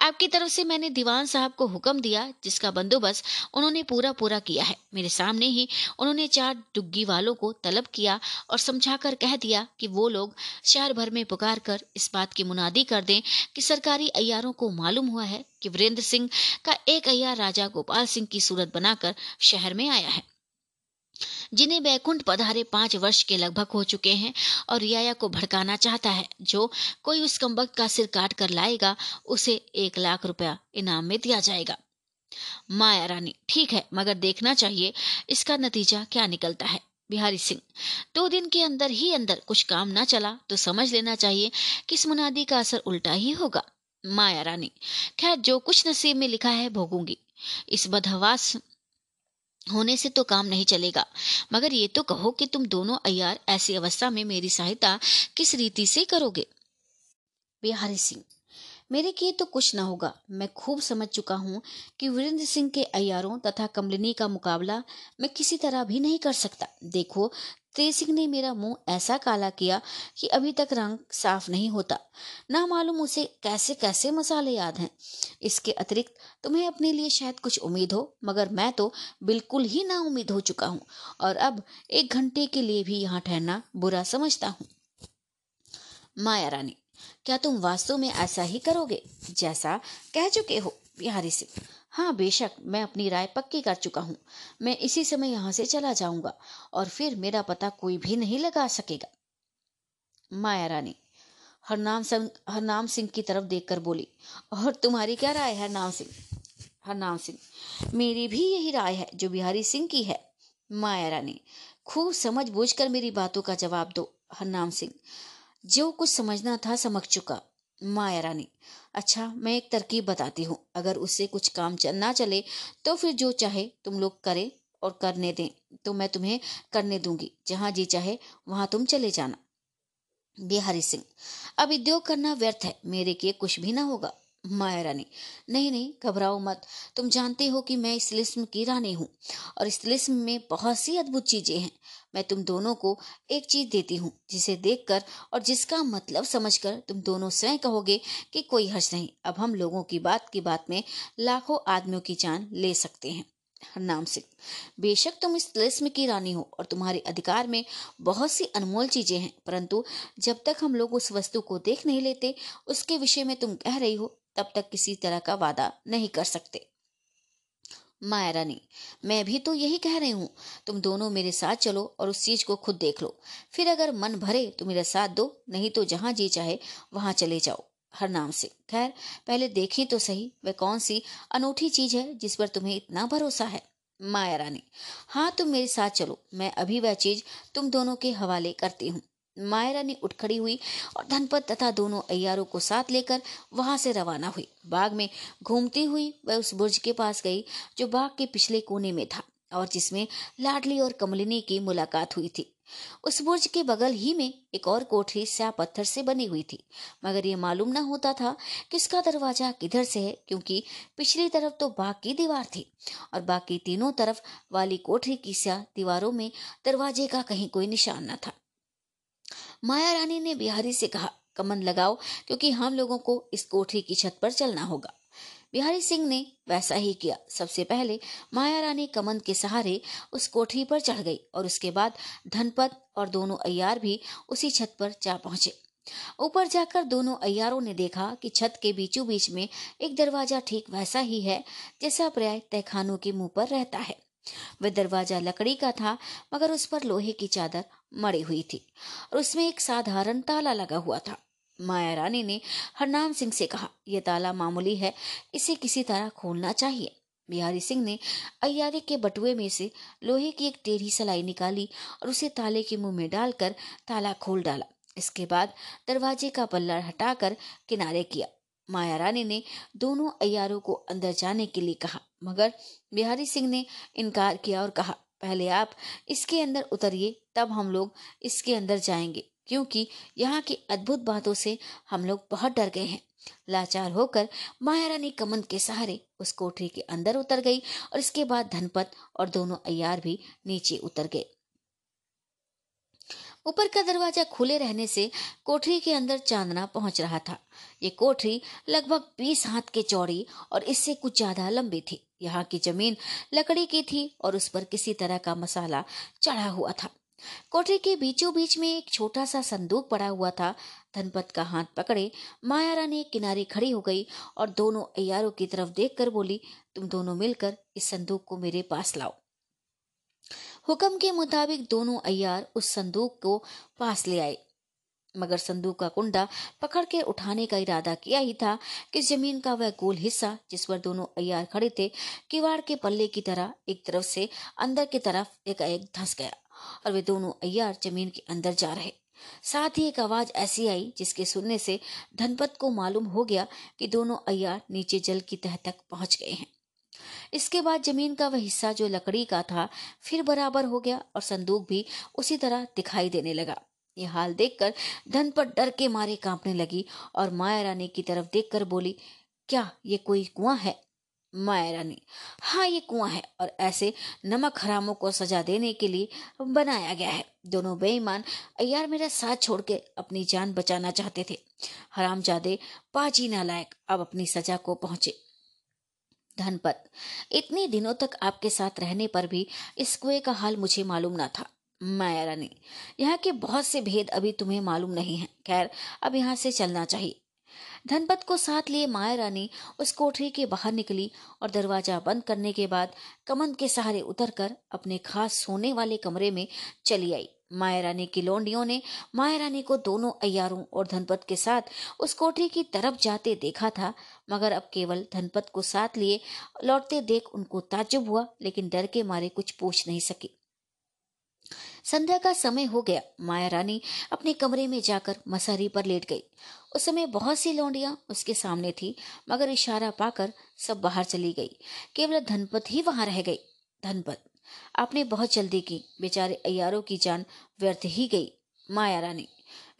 आपकी तरफ़ से मैंने दीवान साहब को हुक्म दिया, जिसका बंदोबस्त उन्होंने पूरा पूरा किया है। मेरे सामने ही उन्होंने चार डुग्गी वालों को तलब किया और समझाकर कह दिया कि वो लोग शहर भर में पुकार कर इस बात की मुनादी कर दें कि सरकारी अयारों को मालूम हुआ है कि वीरेंद्र सिंह का एक अयार राजा गोपाल सिंह की सूरत बनाकर शहर में आया है। जिन्हें बैकुंठ पधारे पाँच वर्ष के लगभग हो चुके हैं और रियाया को भड़काना चाहता है, जो कोई उस कम्बक का सिर काट कर लाएगा, उसे एक लाख रुपया इनाम में दिया जाएगा। माया रानी, ठीक है, मगर देखना चाहिए, इसका नतीजा क्या निकलता है? बिहारी सिंह, दो दिन के अंदर ही अंदर कुछ काम ना चला तो समझ लेना चाहिए कि इस मुनादी का असर उल्टा ही होगा। माया रानी, खैर, जो कुछ नसीब में लिखा है, भोगूँगी। इस बदहवास होने से तो काम नहीं चलेगा। मगर ये तो कहो कि तुम दोनों अयार ऐसी अवस्था में मेरी सहायता किस रीति से करोगे? बिहारी सिंह, मेरे किए तो कुछ ना होगा। मैं खूब समझ चुका हूँ कि वीरेंद्र सिंह के अयारों तथा कमलिनी का मुकाबला मैं किसी तरह भी नहीं कर सकता। देखो तेज सिंह ने मेरा मुँह ऐसा काला किया कि अभी तक रंग साफ़ नहीं होता। ना मालूम उसे कैसे कैसे मसाले याद हैं। इसके अतिरिक्त तुम्हें अपने लिए शायद कुछ उम्मीद हो, मगर मैं तो बिल्कुल ही ना उम्मीद हो चुका हूँ और अब एक घंटे के लिए भी यहाँ ठहरना बुरा समझता हूँ। माया रानी, क्या तुम वास्तव में ऐसा ही करोगे जैसा कह चुके हो बिहारी सिंह? हाँ बेशक, मैं अपनी राय पक्की कर चुका हूँ। मैं इसी समय यहाँ से चला जाऊँगा और फिर मेरा पता कोई भी नहीं लगा सकेगा। माया रानी, हरनाम सिंह हरनाम सिंह की तरफ़ देखकर बोली, और तुम्हारी क्या राय है, हरनाम सिंह? हरनाम सिंह, मेरी भी यही राय है, जो बिहारी सिंह की है। माया रानी, खूब समझ बूझ कर मेरी बातों का जवाब दो। हरनाम सिंह, जो कुछ समझना था समझ चुका। माया रानी अच्छा मैं एक तरकीब बताती हूँ। अगर उससे कुछ काम ना चले तो फिर जो चाहे तुम लोग करें और करने दें तो मैं तुम्हें करने दूँगी। जहाँ जी चाहे, वहाँ तुम चले जाना। बिहारी सिंह, अब उद्योग करना व्यर्थ है। मेरे किए कुछ भी ना होगा। माया रानी, नहीं नहीं, घबराओ मत। तुम जानते हो कि मैं इस लिस्म की रानी हूँ और इस लिस्म में बहुत सी अद्भुत चीज़ें हैं। मैं तुम दोनों को एक चीज़ देती हूँ, जिसे देखकर और जिसका मतलब समझकर तुम दोनों स्वयं कहोगे कि कोई हर्ष नहीं। अब हम लोगों की बात की बात में लाखों आदमियों की जान ले सकते हैं। नाम सिंह, बेशक तुम इस तिलिस्म की रानी हो और तुम्हारे अधिकार में बहुत सी अनमोल चीज़ें हैं, परंतु जब तक हम लोग उस वस्तु को देख नहीं लेते, उसके विषय में तुम कह रही हो, तब तक किसी तरह का वादा नहीं कर सकते। माया रानी मैं भी तो यही कह रही हूँ। तुम दोनों मेरे साथ चलो और उस चीज़ को खुद देख लो। फिर अगर मन भरे तो मेरा साथ दो, नहीं तो जहाँ जी चाहे, वहाँ चले जाओ। हर नाम से खैर, पहले देखी तो सही, वह कौन सी अनूठी चीज़ है जिस पर तुम्हें इतना भरोसा है? माया रानी हाँ तुम मेरे साथ चलो, मैं अभी वह चीज़ तुम दोनों के हवाले करती हूँ। माया रानी उठ खड़ी हुई और धनपत तथा दोनों अयारों को साथ लेकर वहाँ से रवाना हुई। बाग में घूमती हुई वह उस बुर्ज के पास गई, जो बाग के पिछले कोने में था और जिसमें लाडली और कमलिनी की मुलाकात हुई थी। उस बुर्ज के बगल ही में एक और कोठरी स्या पत्थर से बनी हुई थी, मगर ये मालूम न होता था कि उसका दरवाज़ा किधर से है, क्योंकि पिछली तरफ़ तो बाग की दीवार थी और बाकी तीनों तरफ़ वाली कोठरी की स्या दीवारों में दरवाजे का कहीं कोई निशान न था। माया रानी ने बिहारी से कहा, कमन लगाओ, क्योंकि हम लोगों को इस कोठरी की छत पर चलना होगा। बिहारी सिंह ने वैसा ही किया। सबसे पहले माया रानी कमन के सहारे उस कोठरी पर चढ़ गई और उसके बाद धनपत और दोनों अयार भी उसी छत पर जा पहुँचे। ऊपर जाकर दोनों अयारों ने देखा कि छत के बीचों बीच में एक दरवाज़ा ठीक वैसा ही है, जैसा प्राय तहखानों के मुँह पर रहता है। वह दरवाज़ा लकड़ी का था, मगर उस पर लोहे की चादर मड़ी हुई थी और उसमें एक साधारण ताला लगा हुआ था। माया रानी ने हरनाम सिंह से कहा, यह ताला मामूली है, इसे किसी तरह खोलना चाहिए। बिहारी सिंह ने अयारी के बटुए में से लोहे की एक टेढ़ी सलाई निकाली और उसे ताले के मुँह में डालकर ताला खोल डाला। इसके बाद दरवाजे का पल्ला हटाकर किनारे किया। माया रानी ने दोनों अयारों को अंदर जाने के लिए कहा मगर बिहारी सिंह ने इनकार किया और कहा, पहले आप इसके अंदर उतरिए, तब हम लोग इसके अंदर जाएँगे, क्योंकि यहाँ की अद्भुत बातों से हम लोग बहुत डर गए हैं। लाचार होकर माया रानी कमन के सहारे उस कोठरी के अंदर उतर गई और इसके बाद धनपत और दोनों अयार भी नीचे उतर गए। ऊपर का दरवाज़ा खुले रहने से कोठरी के अंदर चांदना पहुँच रहा था। ये कोठरी लगभग बीस हाथ के चौड़ी और इससे कुछ ज़्यादा लंबी थी। यहाँ की ज़मीन लकड़ी की थी और उस पर किसी तरह का मसाला चढ़ा हुआ था। कोठरी के बीचों बीच में एक छोटा सा संदूक पड़ा हुआ था। धनपत का हाथ पकड़े माया रानी किनारे खड़ी हो गई और दोनों अयारों की तरफ़ देखकर बोली, तुम दोनों मिलकर इस संदूक को मेरे पास लाओ। हुक्म के मुताबिक दोनों अयार उस संदूक को पास ले आए। मगर संदूक का कुंडा पकड़ के उठाने का इरादा किया ही था कि ज़मीन का वह गोल हिस्सा, जिस पर दोनों अयार खड़े थे, किवाड़ के पल्ले की तरह एक तरफ़ से अंदर की तरफ़ एक एक धंस गया और वे दोनों अयार ज़मीन के अंदर जा रहे। साथ ही एक आवाज़ ऐसी आई, जिसके सुनने से धनपत को मालूम हो गया कि दोनों अयार नीचे जल की तह तक पहुँच गए हैं। इसके बाद ज़मीन का वह हिस्सा जो लकड़ी का था, फिर बराबर हो गया और संदूक भी उसी तरह दिखाई देने लगा। ये हाल देखकर धनपत डर के मारे कांपने लगी और माया रानी की तरफ़ देखकर बोली, क्या ये कोई कुआँ है? माया रानी हाँ ये कुआँ है और ऐसे नमक हरामों को सजा देने के लिए बनाया गया है। दोनों बेईमान यार मेरा साथ छोड़ के अपनी जान बचाना चाहते थे। हराम जादे पाची नालायक अब अपनी सजा को पहुँचे। धनपत, इतने दिनों तक आपके साथ रहने पर भी इस कुएँ का हाल मुझे मालूम ना था। माया रानी, यहाँ के बहुत से भेद अभी तुम्हें मालूम नहीं है। खैर, अब यहाँ से चलना चाहिए। धनपत को साथ लिए माया रानी उस कोठरी के बाहर निकली और दरवाज़ा बंद करने के बाद कमन के सहारे उतरकर अपने खास सोने वाले कमरे में चली आई। माया रानी की लोंडियों ने माया रानी को दोनों अयारों और धनपत के साथ उस कोठरी की तरफ़ जाते देखा था, मगर अब केवल धनपत को साथ लिए लौटते देख उनको ताजुब हुआ, लेकिन डर के मारे कुछ पूछ नहीं सकी। संध्या का समय हो गया। माया रानी अपने कमरे में जाकर मसहरी पर लेट गई। उस समय बहुत सी लौंडियाँ उसके सामने थी, मगर इशारा पाकर सब बाहर चली गई। केवल धनपत ही वहाँ रह गई। धनपत, आपने बहुत जल्दी की। बेचारे अयारों की जान व्यर्थ ही गई, माया रानी।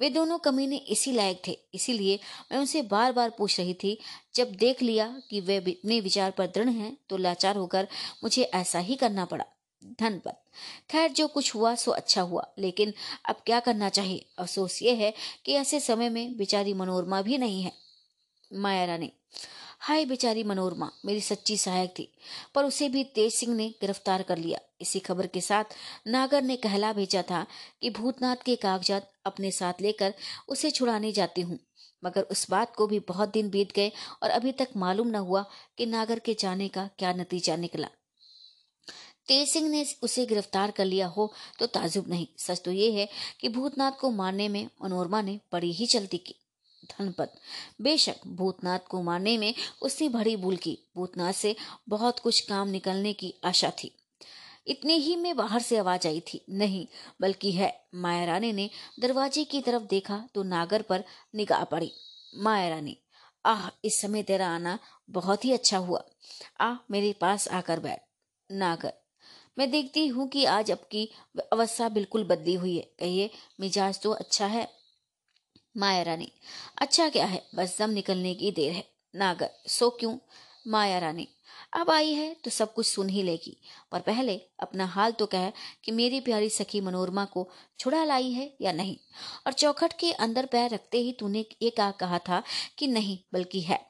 वे दोनों कमीने इसी लायक थे, इसीलिए मैं उनसे बार बार पूछ रही थी, जब देख लिया कि वे अपने विचार पर दृढ़ हैं तो लाचार होकर मुझे ऐसा ही करना पड़ा। धनपत। खैर, जो कुछ हुआ, सो अच्छा हुआ। लेकिन अब क्या करना चाहिए? अफसोस ये है कि ऐसे समय में बेचारी मनोरमा भी नहीं है, माया रानी। हाय बेचारी मनोरमा, मेरी सच्ची सहायक थी, पर उसे भी तेज सिंह ने गिरफ़्तार कर लिया। इसी खबर के साथ नागर ने कहला भेजा था कि भूतनाथ के कागजात अपने साथ लेकर उसे छुड़ाने जाती हूँ। मगर उस बात को भी बहुत दिन बीत गए और अभी तक मालूम न हुआ कि नागर के जाने का क्या नतीजा निकला। तेज सिंह ने उसे गिरफ़्तार कर लिया हो तो ताजुब नहीं। सच तो ये है कि भूतनाथ को मारने में मनोरमा ने बड़ी ही चलती की। धनपत। बेशक, भूतनाथ को मारने में उसने बड़ी भूल की। भूतनाथ से बहुत कुछ काम निकलने की आशा थी। इतने ही में बाहर से आवाज़ आई थी। नहीं, बल्कि है, माया रानी ने दरवाजे की तरफ़ देखा तो नागर पर निगाह पड़ी। माया रानी, आह, इस समय तेरा आना बहुत ही अच्छा हुआ। आ, मेरे पास आकर बैठ। नागर मैं देखती हूँ कि आज आपकी अवस्था बिल्कुल बदली हुई है। कहिए, मिजाज तो अच्छा है, माया रानी। अच्छा क्या है? बस दम निकलने की देर है। नागर, सो क्यों? माया रानी, अब आई है तो सब कुछ सुन ही लेगी। पर पहले अपना हाल तो कह कि मेरी प्यारी सखी मनोरमा को छुड़ा लाई है या नहीं? और चौखट के अंदर पैर रखते ही तूने ये क्या कहा था कि नहीं, बल्कि है।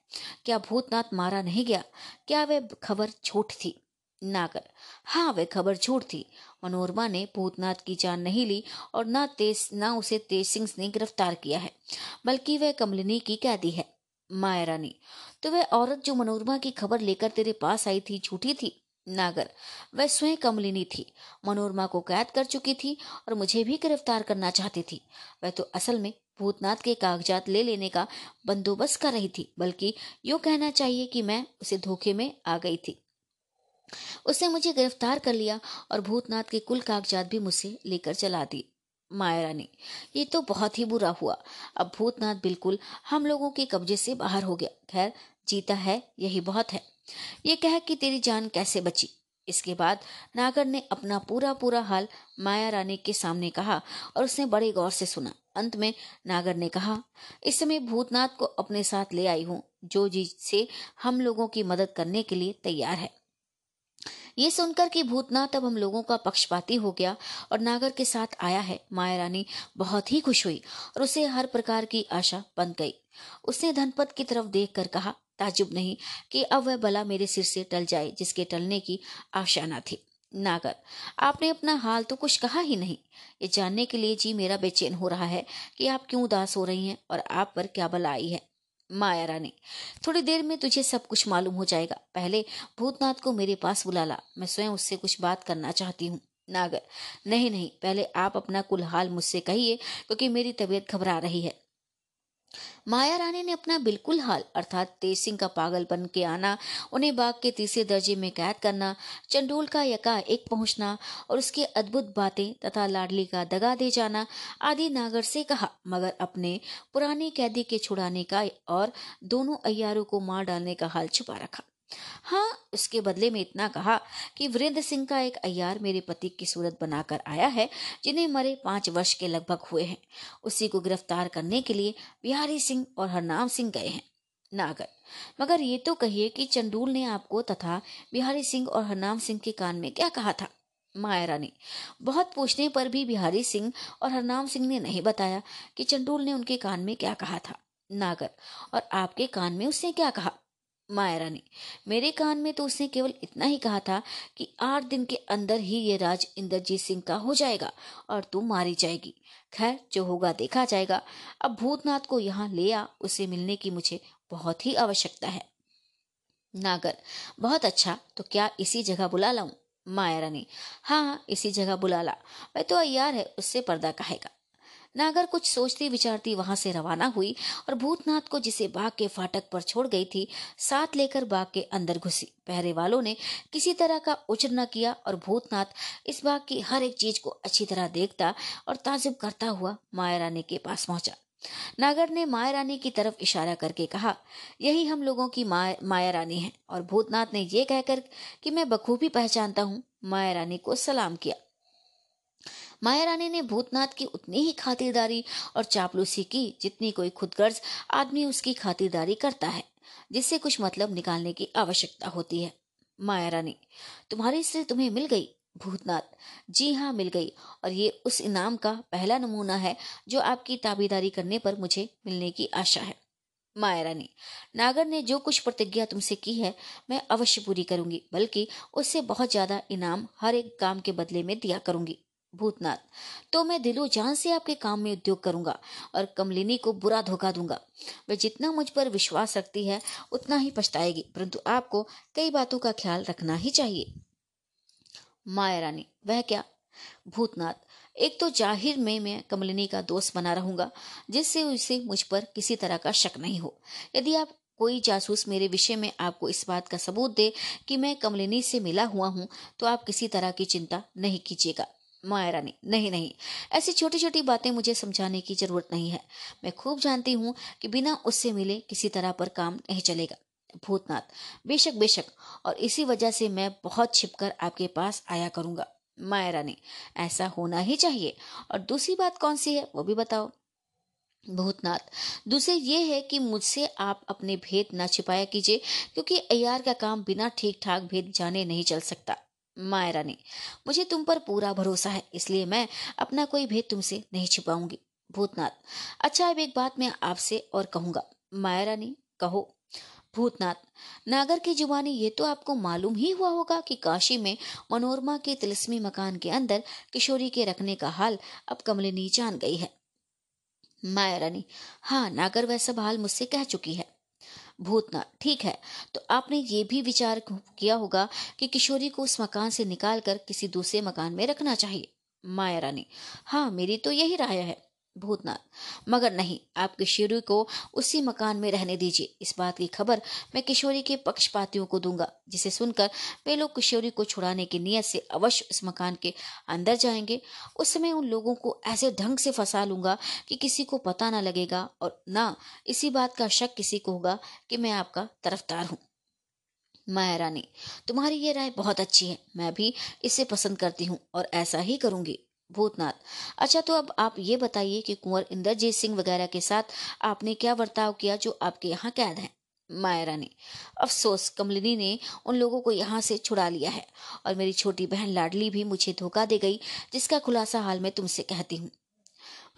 क्या भूतनाथ मारा नहीं गया? क्या वह खबर झूठ थी? नागर हाँ वह खबर झूठ थी। मनोरमा ने भूतनाथ की जान नहीं ली और न तेज, न उसे तेज सिंह ने गिरफ़्तार किया है, बल्कि वह कमलिनी की कैदी है, माया रानी। तो वह औरत जो मनोरमा की खबर लेकर तेरे पास आई थी, झूठी थी? नागर वह स्वयं कमलिनी थी। मनोरमा को कैद कर चुकी थी और मुझे भी गिरफ़्तार करना चाहती थी। वह तो असल में भूतनाथ के कागजात ले लेने का बंदोबस्त कर रही थी, बल्कि यो कहना चाहिए कि मैं उसे धोखे में आ गई थी। उसने मुझे गिरफ़्तार कर लिया और भूतनाथ के कुल कागजात भी मुझसे लेकर चला दी। माया रानी, ये तो बहुत ही बुरा हुआ। अब भूतनाथ बिल्कुल हम लोगों के कब्जे से बाहर हो गया। खैर, जीता है, यही बहुत है। ये कह कि तेरी जान कैसे बची? इसके बाद नागर ने अपना पूरा पूरा हाल माया रानी के सामने कहा और उसने बड़े गौर से सुना। अंत में नागर ने कहा, इस समय भूतनाथ को अपने साथ ले आई हूँ, जो जी से हम लोगों की मदद करने के लिए तैयार है। ये सुनकर कि भूतनाथ अब हम लोगों का पक्षपाती हो गया और नागर के साथ आया है। माया रानी बहुत ही खुश हुई और उसे हर प्रकार की आशा बन गई। उसने धनपत की तरफ़ देख कर कहा, ताजुब नहीं कि अब वह बला मेरे सिर से टल जाए, जिसके टलने की आशा ना थी। नागर, आपने अपना हाल तो कुछ कहा ही नहीं। ये जानने के लिए जी मेरा बेचैन हो रहा है कि आप क्यों उदास हो रही हैं और आप पर क्या बला आई है। माया रानी। थोड़ी देर में तुझे सब कुछ मालूम हो जाएगा। पहले भूतनाथ को मेरे पास बुला ला। मैं स्वयं उससे कुछ बात करना चाहती हूँ। नागर। नहीं नहीं, पहले आप अपना कुल हाल मुझसे कहिए, क्योंकि मेरी तबीयत घबरा रही है। माया रानी ने अपना बिल्कुल हाल, अर्थात तेज सिंह का पागल बन के आना, उन्हें बाग के तीसरे दर्जे में कैद करना, चंडोल का यका एक पहुँचना और उसकी अद्भुत बातें तथा लाडली का दगा दे जाना आदि नागर से कहा, मगर अपने पुराने कैदी के छुड़ाने का और दोनों अयारों को मार डालने का हाल छुपा रखा। हाँ उसके बदले में इतना कहा कि वीरेंद्र सिंह का एक अयार मेरे पति की सूरत बनाकर आया है, जिन्हें मरे पाँच वर्ष के लगभग हुए हैं। उसी को गिरफ़्तार करने के लिए बिहारी सिंह और हरनाम सिंह गए हैं, नागर। मगर ये तो कहिए कि चंडूल ने आपको तथा बिहारी सिंह और हरनाम सिंह के कान में क्या कहा था? माया रानी, बहुत पूछने पर भी बिहारी सिंह और हरनाम सिंह ने नहीं बताया कि चंडूल ने उनके कान में क्या कहा था। नागर, और आपके कान में उसने क्या कहा? माया रानी। मेरे कान में तो उसने केवल इतना ही कहा था कि आठ दिन के अंदर ही ये राज इंद्रजीत सिंह का हो जाएगा और तू मारी जाएगी। खैर, जो होगा देखा जाएगा। अब भूतनाथ को यहाँ ले आ, उसे मिलने की मुझे बहुत ही आवश्यकता है। नागर, बहुत अच्छा तो क्या इसी जगह बुला लाऊं? माया रानी हाँ हाँ इसी जगह बुला ला। वह तो अयार है, उससे पर्दा कहेगा। नागर कुछ सोचती विचारती वहाँ से रवाना हुई और भूतनाथ को जिसे बाग के फाटक पर छोड़ गई थी, साथ लेकर बाग के अंदर घुसी। पहरे वालों ने किसी तरह का उचर न किया और भूतनाथ इस बाग की हर एक चीज़ को अच्छी तरह देखता और ताजुब करता हुआ माया रानी के पास पहुँचा। नागर ने माया रानी की तरफ़ इशारा करके कहा, यही हम लोगों की माया माया रानी है और भूतनाथ ने यह कहकर कि मैं बखूबी पहचानता हूँ, माया रानी को सलाम किया। माया रानी ने भूतनाथ की उतनी ही खातिरदारी और चापलूसी की जितनी कोई खुदगर्ज आदमी उसकी खातिरदारी करता है, जिससे कुछ मतलब निकालने की आवश्यकता होती है। माया रानी, तुम्हारी स्त्री तुम्हें मिल गई? भूतनाथ, जी हाँ मिल गई। और ये उस इनाम का पहला नमूना है जो आपकी ताबेदारी करने पर मुझे मिलने की आशा है। माया रानी, नागर ने जो कुछ प्रतिज्ञा तुमसे की है, मैं अवश्य पूरी करूँगी, बल्कि उससे बहुत ज़्यादा इनाम हर एक काम के बदले में दिया करूँगी। भूतनाथ तो मैं दिलो जान से आपके काम में उद्योग करूँगा और कमलिनी को बुरा धोखा दूँगा। वह जितना मुझ पर विश्वास रखती है, उतना ही पछताएगी, परंतु आपको कई बातों का ख्याल रखना ही चाहिए। माया रानी, वह क्या? भूतनाथ एक तो ज़ाहिर में मैं कमलिनी का दोस्त बना रहूँगा, जिससे उसे मुझ पर किसी तरह का शक नहीं हो। यदि आप कोई जासूस मेरे विषय में आपको इस बात का सबूत दे कि मैं कमलिनी से मिला हुआ हूँ तो आप किसी तरह की चिंता नहीं कीजिएगा। माया रानी, नहीं नहीं। ऐसी छोटी छोटी बातें मुझे समझाने की ज़रूरत नहीं है। मैं खूब जानती हूँ कि बिना उससे मिले किसी तरह पर काम नहीं चलेगा। भूतनाथ, बेशक बेशक। और इसी वजह से मैं बहुत छिपकर आपके पास आया करूँगा। माया रानी, ऐसा होना ही चाहिए। और दूसरी बात कौन सी है, वो भी बताओ। भूतनाथ, दूसरे ये है कि मुझसे आप अपने भेद न छिपाया कीजिए, क्योंकि अयार का काम बिना ठीक ठाक भेद जाने नहीं चल सकता। माया रानी मुझे तुम पर पूरा भरोसा है, इसलिए मैं अपना कोई भेद तुमसे नहीं छिपाऊँगी। भूतनाथ अच्छा अब एक बात मैं आपसे और कहूँगा। माया रानी कहो। भूतनाथ, नागर की जुबानी, ये तो आपको मालूम ही हुआ होगा कि काशी में मनोरमा के तिलस्मी मकान के अंदर किशोरी के रखने का हाल अब कमलिनी जान गई है। माया रानी हाँ नागर वह सब हाल मुझसे कह चुकी है। भूतनाथ ठीक है? तो आपने ये भी विचार किया होगा कि किशोरी को उस मकान से निकालकर किसी दूसरे मकान में रखना चाहिए। माया रानी। हाँ मेरी तो यही राय है। भूतनाथ मगर नहीं, आप किशोरी को उसी मकान में रहने दीजिए। इस बात की खबर मैं किशोरी के पक्षपातियों को दूँगा, जिसे सुनकर वे लोग किशोरी को छुड़ाने की नियत से अवश्य उस मकान के अंदर जाएँगे। उस समय उन लोगों को ऐसे ढंग से फंसा लूँगा कि किसी को पता ना लगेगा और ना इसी बात का शक किसी को होगा कि मैं आपका तरफदार हूँ। माया रानी, तुम्हारी ये राय बहुत अच्छी है। मैं भी इसे पसंद करती हूँ और ऐसा ही करूँगी। भूतनाथ। अच्छा तो अब आप ये बताइए कि कुंवर इंद्रजीत सिंह वगैरह के साथ आपने क्या बर्ताव किया जो आपके यहाँ कैद है? माया रानी, अफसोस, कमलिनी ने उन लोगों को यहाँ से छुड़ा लिया है और मेरी छोटी बहन लाडली भी मुझे धोखा दे गई, जिसका खुलासा हाल में तुमसे कहती हूँ।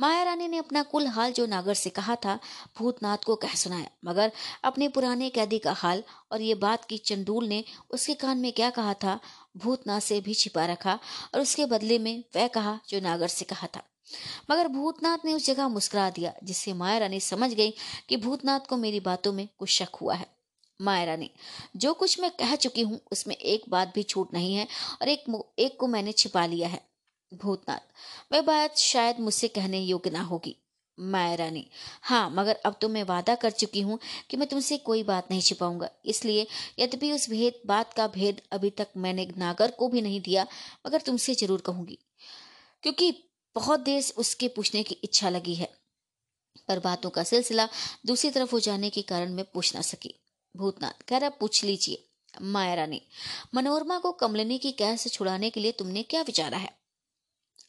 माया रानी ने अपना कुल हाल जो नागर से कहा था, भूतनाथ को कह सुनाया। मगर अपने पुराने कैदी का हाल और ये बात की चंडूल ने उसके कान में क्या कहा था, भूतनाथ से भी छिपा रखा और उसके बदले में वह कहा जो नागर से कहा था। मगर भूतनाथ ने उस जगह मुस्कुरा दिया, जिससे माया रानी समझ गई कि भूतनाथ को मेरी बातों में कुछ शक हुआ है। माया रानी, जो कुछ मैं कह चुकी हूँ, उसमें एक बात भी छूट नहीं है और एक एक को मैंने छिपा लिया है। भूतनाथ। वह बात शायद मुझसे कहने योग्य ना होगी, माया रानी। हाँ मगर अब तो मैं वादा कर चुकी हूँ कि मैं तुमसे कोई बात नहीं छिपाऊँगा। इसलिए यद्यपि उस भेद, बात का भेद अभी तक मैंने नागर को भी नहीं दिया, मगर तुमसे ज़रूर कहूँगी। क्योंकि बहुत देर उसके पूछने की इच्छा लगी है, पर बातों का सिलसिला दूसरी तरफ़ हो जाने के कारण मैं पूछ ना सकी। भूतनाथ कह रहा, पूछ लीजिए, माया रानी। मनोरमा को कमलिनी की कैद से छुड़ाने के लिए तुमने क्या विचारा है?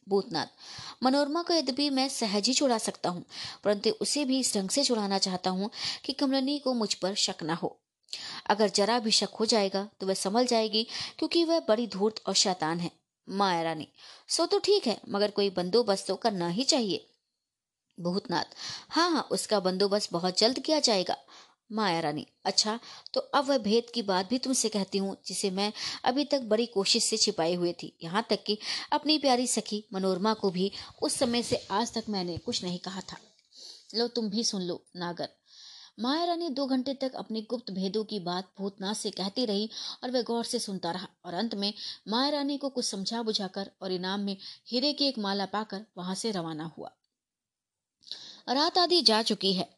भूतनाथ। मनोरमा को यद्यपि मैं सहज ही छुड़ा सकता हूँ, परंतु उसे भी इस ढंग से छुड़ाना चाहता हूँ कि कमलनी को मुझ पर शक न हो। अगर जरा भी शक हो जाएगा तो वह संभल जाएगी, क्योंकि वह बड़ी धूर्त और शैतान है। माया रानी, सो तो ठीक है, मगर कोई बंदोबस्त तो करना ही चाहिए। भूतनाथ हाँ हाँ उसका बंदोबस्त बहुत जल्द किया जाएगा। माया रानी। अच्छा तो अब वह भेद की बात भी तुमसे कहती हूँ, जिसे मैं अभी तक बड़ी कोशिश से छिपाए हुए थी। यहाँ तक कि अपनी प्यारी सखी मनोरमा को भी उस समय से आज तक मैंने कुछ नहीं कहा था। लो, तुम भी सुन लो, नागर। माया रानी दो घंटे तक अपने गुप्त भेदों की बात भूतनाथ से कहती रही और वह गौर से सुनता रहा और अंत में माया रानी को कुछ समझा बुझाकर और इनाम में हीरे की एक माला पाकर वहाँ से रवाना हुआ। रात आदि जा चुकी है।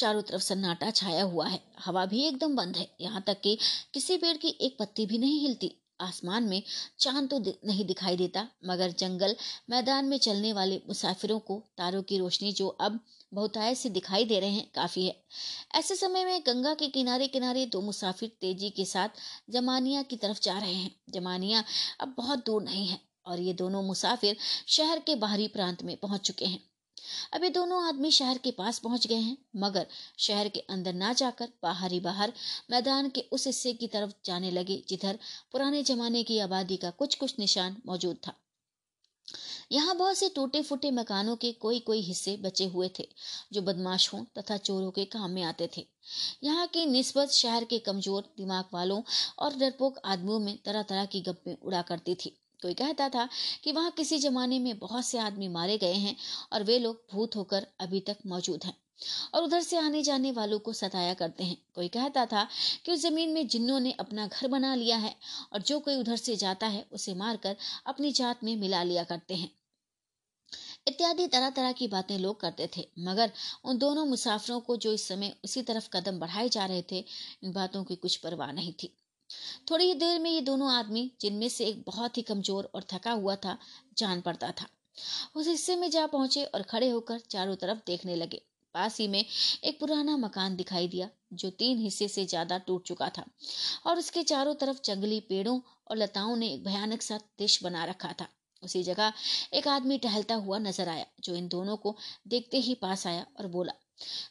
चारों तरफ़ सन्नाटा छाया हुआ है। हवा भी एकदम बंद है। यहाँ तक कि किसी पेड़ की एक पत्ती भी नहीं हिलती। आसमान में चाँद तो नहीं दिखाई देता, मगर जंगल मैदान में चलने वाले मुसाफिरों को तारों की रोशनी जो अब बहुतायत से दिखाई दे रहे हैं, काफ़ी है। ऐसे समय में गंगा के किनारे किनारे दो मुसाफिर तेज़ी के साथ जमानिया की तरफ़ जा रहे हैं। जमानिया अब बहुत दूर नहीं है और ये दोनों मुसाफिर शहर के बाहरी प्रांत में पहुँच चुके हैं। अभी दोनों आदमी शहर के पास पहुँच गए हैं, मगर शहर के अंदर ना जाकर बाहर ही बाहर मैदान के उस हिस्से की तरफ़ जाने लगे, जिधर पुराने जमाने की आबादी का कुछ कुछ निशान मौजूद था। यहाँ बहुत से टूटे फूटे मकानों के कोई कोई हिस्से बचे हुए थे, जो बदमाशों तथा चोरों के काम में आते थे। यहाँ की निस्बत शहर के कमज़ोर दिमाग वालों और डरपोक आदमियों में तरह तरह की गप्पे उड़ा करती थी। कोई कहता था कि वहाँ किसी जमाने में बहुत से आदमी मारे गए हैं और वे लोग भूत होकर अभी तक मौजूद हैं और उधर से आने जाने वालों को सताया करते हैं। कोई कहता था कि उस ज़मीन में जिन्नों ने अपना घर बना लिया है और जो कोई उधर से जाता है, उसे मारकर अपनी जात में मिला लिया करते हैं। इत्यादि तरह तरह की बातें लोग करते थे, मगर उन दोनों मुसाफिरों को जो इस समय उसी तरफ़ कदम बढ़ाए जा रहे थे, इन बातों की कुछ परवाह नहीं थी। थोड़ी ही देर में ये दोनों आदमी, जिनमें से एक बहुत ही कमज़ोर और थका हुआ था, जान पड़ता था। उस हिस्से में जा पहुँचे और खड़े होकर चारों तरफ़ देखने लगे। पास ही में एक पुराना मकान दिखाई दिया, जो तीन हिस्से से ज़्यादा टूट चुका था, और उसके चारों तरफ़ जंगली पेड़ों और लताओं ने एक भयानक सा दृश्य बना रखा था। उसी जगह एक आदमी टहलता हुआ नज़र आया, जो इन दोनों को देखते ही पास आया और बोला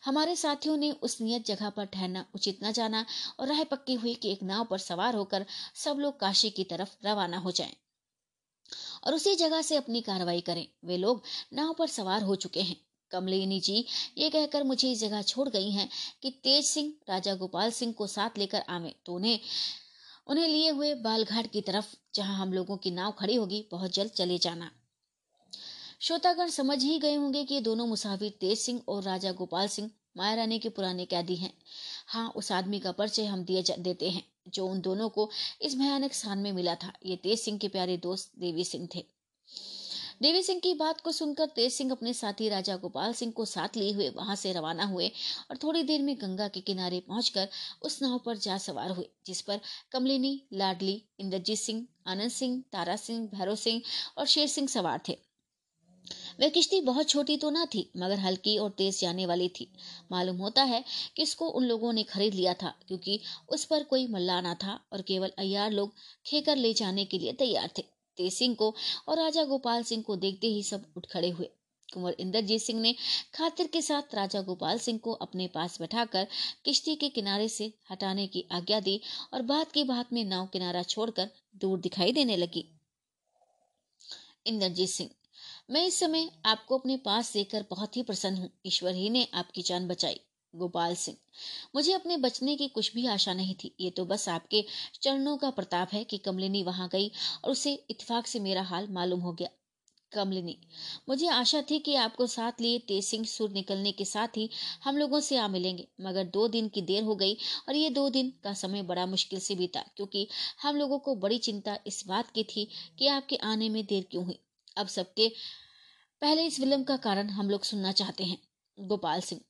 हमारे साथियों ने उस नियत जगह पर ठहरना उचित न जाना और राह पक्की हुई कि एक नाव पर सवार होकर सब लोग काशी की तरफ़ रवाना हो जाएँ। और उसी जगह से अपनी कार्रवाई करें। वे लोग नाव पर सवार हो चुके हैं। कमलिनी जी, ये कहकर मुझे इस जगह छोड़ गई हैं कि तेज सिंह, राजा गोपाल सिंह को साथ लेकर आवे। तो उन्हें उन्हें लिए हुए बालघाट की तरफ़, जहाँ हम लोगों की नाव खड़ी होगी, बहुत जल्द चले जाना। श्रोतागण समझ ही गए होंगे कि ये दोनों मुसाफिर तेज सिंह और राजा गोपाल सिंह माया रानी के पुराने कैदी हैं। हाँ उस आदमी का परिचय हम दिए देते हैं, जो उन दोनों को इस भयानक स्थान में मिला था। ये तेज सिंह के प्यारे दोस्त देवी सिंह थे। देवी सिंह की बात को सुनकर तेज सिंह अपने साथी राजा गोपाल सिंह को साथ लिए हुए, वहाँ से रवाना हुए और थोड़ी देर में गंगा के किनारे पहुंचकर उस नाव पर जा सवार हुए, जिस पर कमलिनी, लाडली, इंद्रजीत सिंह, आनंद सिंह, तारा सिंह, भैरव सिंह और शेर सिंह सवार थे। वह किश्ती बहुत छोटी तो ना थी, मगर हल्की और तेज जाने वाली थी। मालूम होता है कि इसको उन लोगों ने खरीद लिया था, क्योंकि उस पर कोई मल्ला ना था और केवल अयार लोग खेकर ले जाने के लिए तैयार थे। तेज सिंह को और राजा गोपाल सिंह को देखते ही सब उठ खड़े हुए। कुंवर इंद्रजीत सिंह ने खातिर के साथ राजा गोपाल सिंह को अपने पास बैठाकर किश्ती के किनारे से हटाने की आज्ञा दी और बात की बात में नाव किनारा छोड़कर दूर दिखाई देने लगी। इंद्रजीत सिंह मैं इस समय आपको अपने पास देखकर बहुत ही प्रसन्न हूँ। ईश्वर ही ने आपकी जान बचाई। गोपाल सिंह, मुझे अपने बचने की कुछ भी आशा नहीं थी। ये तो बस आपके चरणों का प्रताप है कि कमलिनी वहाँ गई और उसे इतफाक से मेरा हाल मालूम हो गया। कमलिनी, मुझे आशा थी कि आपको साथ लिए तेज सिंह सुर निकलने के साथ ही हम लोगों से आ मिलेंगे, मगर दो दिन की देर हो गई और ये दो दिन का समय बड़ा मुश्किल से बीता, क्योंकि हम लोगों को बड़ी चिंता इस बात की थी कि आपके आने में देर क्यों हुई। अब सबके पहले इस विलंब का कारण हम लोग सुनना चाहते हैं, गोपाल सिंह।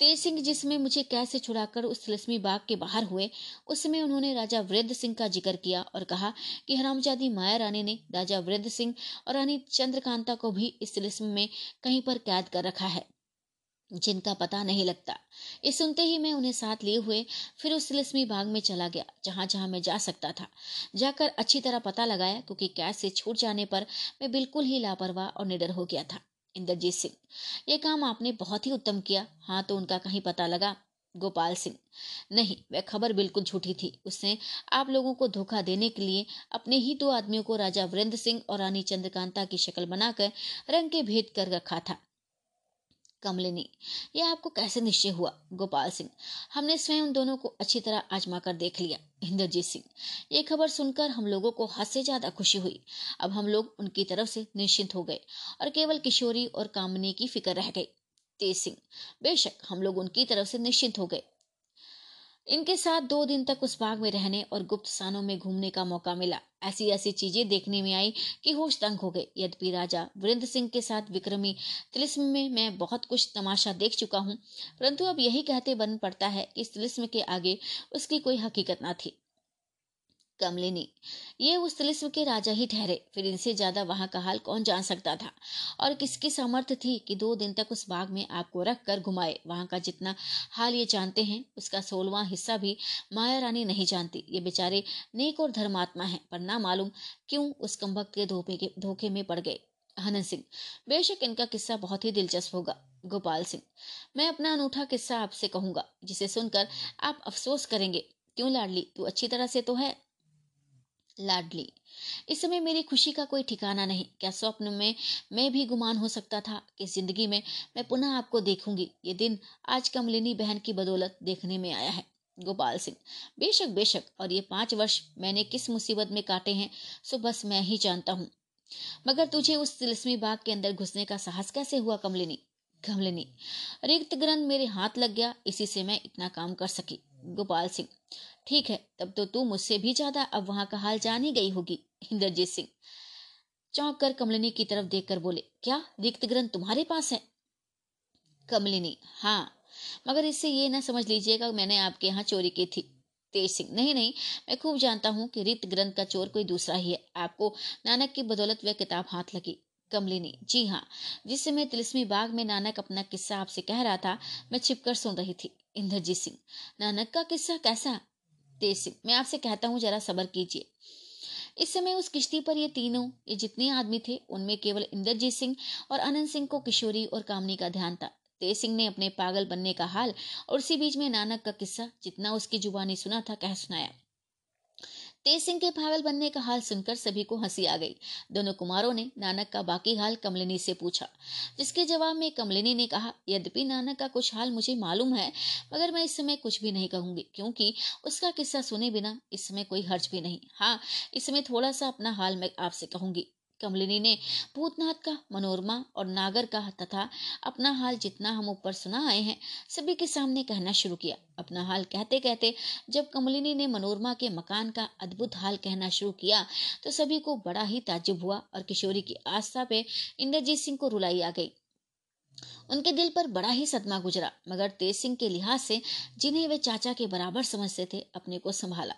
तेज सिंह जिसमें मुझे कैसे छुड़ाकर उस तिलस्मी बाग के बाहर हुए उस समय उन्होंने राजा वृद्ध सिंह का ज़िक्र किया और कहा कि हरामजादी माया रानी ने राजा वृद्ध सिंह और रानी चंद्रकांता को भी इस तिलस्म में कहीं पर कैद कर रखा है। जिनका पता नहीं लगता। ये सुनते ही मैं उन्हें साथ लिए हुए फिर उस तिलस्मी बाग में चला गया जहाँ जहाँ मैं जा सकता था। जाकर अच्छी तरह पता लगाया, क्योंकि कैद से छूट जाने पर मैं बिल्कुल ही लापरवाह और निडर हो गया था। इंद्रजीत सिंह, ये काम आपने बहुत ही उत्तम किया। हाँ तो उनका कहीं पता लगा। गोपाल सिंह, नहीं, वह खबर बिल्कुल झूठी थी। उसने आप लोगों को धोखा देने के लिए अपने ही दो आदमियों को राजा वृंद सिंह और रानी चंद्रकांता की शक्ल बनाकर रंग के भेद कर रखा था। कमलिनी यह आपको कैसे निश्चय हुआ, गोपाल सिंह? हमने स्वयं उन दोनों को अच्छी तरह आजमा कर देख लिया, इंद्रजीत सिंह। ये खबर सुनकर हम लोगों को हद से ज़्यादा खुशी हुई। अब हम लोग उनकी तरफ़ से निश्चिंत हो गए और केवल किशोरी और कामनी की फ़िक्र रह गई। तेज सिंह, बेशक हम लोग उनकी तरफ़ से निश्चिंत हो गए। इनके साथ दो दिन तक उस बाग में रहने और गुप्त स्थानों में घूमने का मौका मिला। ऐसी ऐसी चीज़ें देखने में आई कि होश तंग हो गए। यद्यपि राजा वीरेंद्र सिंह के साथ विक्रमी तिलिस्म में मैं बहुत कुछ तमाशा देख चुका हूँ, परंतु अब यही कहते बन पड़ता है कि इस तिलिस्म के आगे उसकी कोई हकीकत ना थी। कमलिनी ये उस तिलिस्म के राजा ही ठहरे, फिर इनसे ज़्यादा वहाँ का हाल कौन जान सकता था? और किसकी सामर्थ्य थी कि दो दिन तक उस बाग में आपको रख कर घुमाए? वहाँ का जितना हाल ये जानते हैं, उसका सोलवा हिस्सा भी माया रानी नहीं जानती। ये बेचारे नेक और धर्मात्मा है, पर ना मालूम क्यों उस कम्भक्त के धोखे के, धोखे में पड़ गए। हनन सिंह, बेशक इनका किस्सा बहुत ही दिलचस्प होगा। गोपाल सिंह, मैं अपना अनूठा किस्सा आपसे कहूँगा, जिसे सुनकर आप अफसोस करेंगे। क्यों लाडली? तू अच्छी तरह से तो है। लाडली। इस समय मेरी खुशी का कोई ठिकाना नहीं। क्या स्वप्न में मैं भी गुमान हो सकता था कि ज़िंदगी में मैं पुनः आपको देखूँगी। ये दिन आज कमलिनी बहन की बदौलत देखने में आया है। गोपाल सिंह, बेशक बेशक, और ये पाँच वर्ष मैंने किस मुसीबत में काटे हैं, सो बस मैं ही जानता हूँ। मगर तुझे उस तिलस्मी बाग के अंदर घुसने का साहस कैसे हुआ कमलिनी? कमलिनी, रिक्त ग्रंथ मेरे हाथ लग गया, इसी से मैं इतना काम कर सकी। गोपाल सिंह। ठीक है, तब तो तू मुझसे भी ज़्यादा अब वहाँ का हाल जान ही गई होगी, इंद्रजीत सिंह। चौंक कर कमलिनी की तरफ़ देखकर बोले, क्या रिक्त ग्रंथ तुम्हारे पास है? कमलिनी हाँ मगर इससे ये ना समझ लीजिएगा, मैंने आपके यहाँ चोरी की थी। तेज सिंह, नहीं नहीं, मैं खूब जानता हूँ कि रित ग्रंथ का चोर कोई दूसरा ही है। आपको नानक की बदौलत वह किताब हाथ लगी। कमलिनी जी हाँ जिस समय तिलस्मी बाग में नानक अपना किस्सा आपसे कह रहा था, मैं छिपकर सुन रही थी। इंद्रजीत सिंह, नानक का किस्सा कैसा? तेज सिंह, मैं आपसे कहता हूँ, जरा सबर कीजिए। इस समय उस किश्ती पर ये तीनों, ये जितने आदमी थे, उनमें केवल इंद्रजीत सिंह और अनंत सिंह को किशोरी और कामनी का ध्यान था। तेज सिंह ने अपने पागल बनने का हाल और उसी बीच में नानक का किस्सा, जितना उसकी जुबानी सुना था, कह सुनाया। तेज सिंह के पागल बनने का हाल सुनकर सभी को हँसी आ गई। दोनों कुमारों ने नानक का बाकी हाल कमलिनी से पूछा। जिसके जवाब में कमलिनी ने कहा, यद्यपि नानक का कुछ हाल मुझे मालूम है, मगर मैं इस समय कुछ भी नहीं कहूँगी, क्योंकि उसका किस्सा सुने बिना इस समय कोई हर्ज भी नहीं। हाँ इस समय थोड़ा सा अपना हाल मैं आपसे कहूँगी। कमलिनी ने भूतनाथ का, मनोरमा और नागर का तथा अपना हाल जितना हम ऊपर सुना आए हैं, सभी के सामने कहना शुरू किया। अपना हाल कहते कहते जब कमलिनी ने मनोरमा के मकान का अद्भुत हाल कहना शुरू किया तो सभी को बड़ा ही ताजुब हुआ और किशोरी की आस्था पे इंद्रजीत सिंह को रुलाई आ गई। उनके दिल पर बड़ा ही सदमा गुजरा, मगर तेज सिंह के लिहाज से जिन्हें वे चाचा के बराबर समझते थे, अपने को संभाला।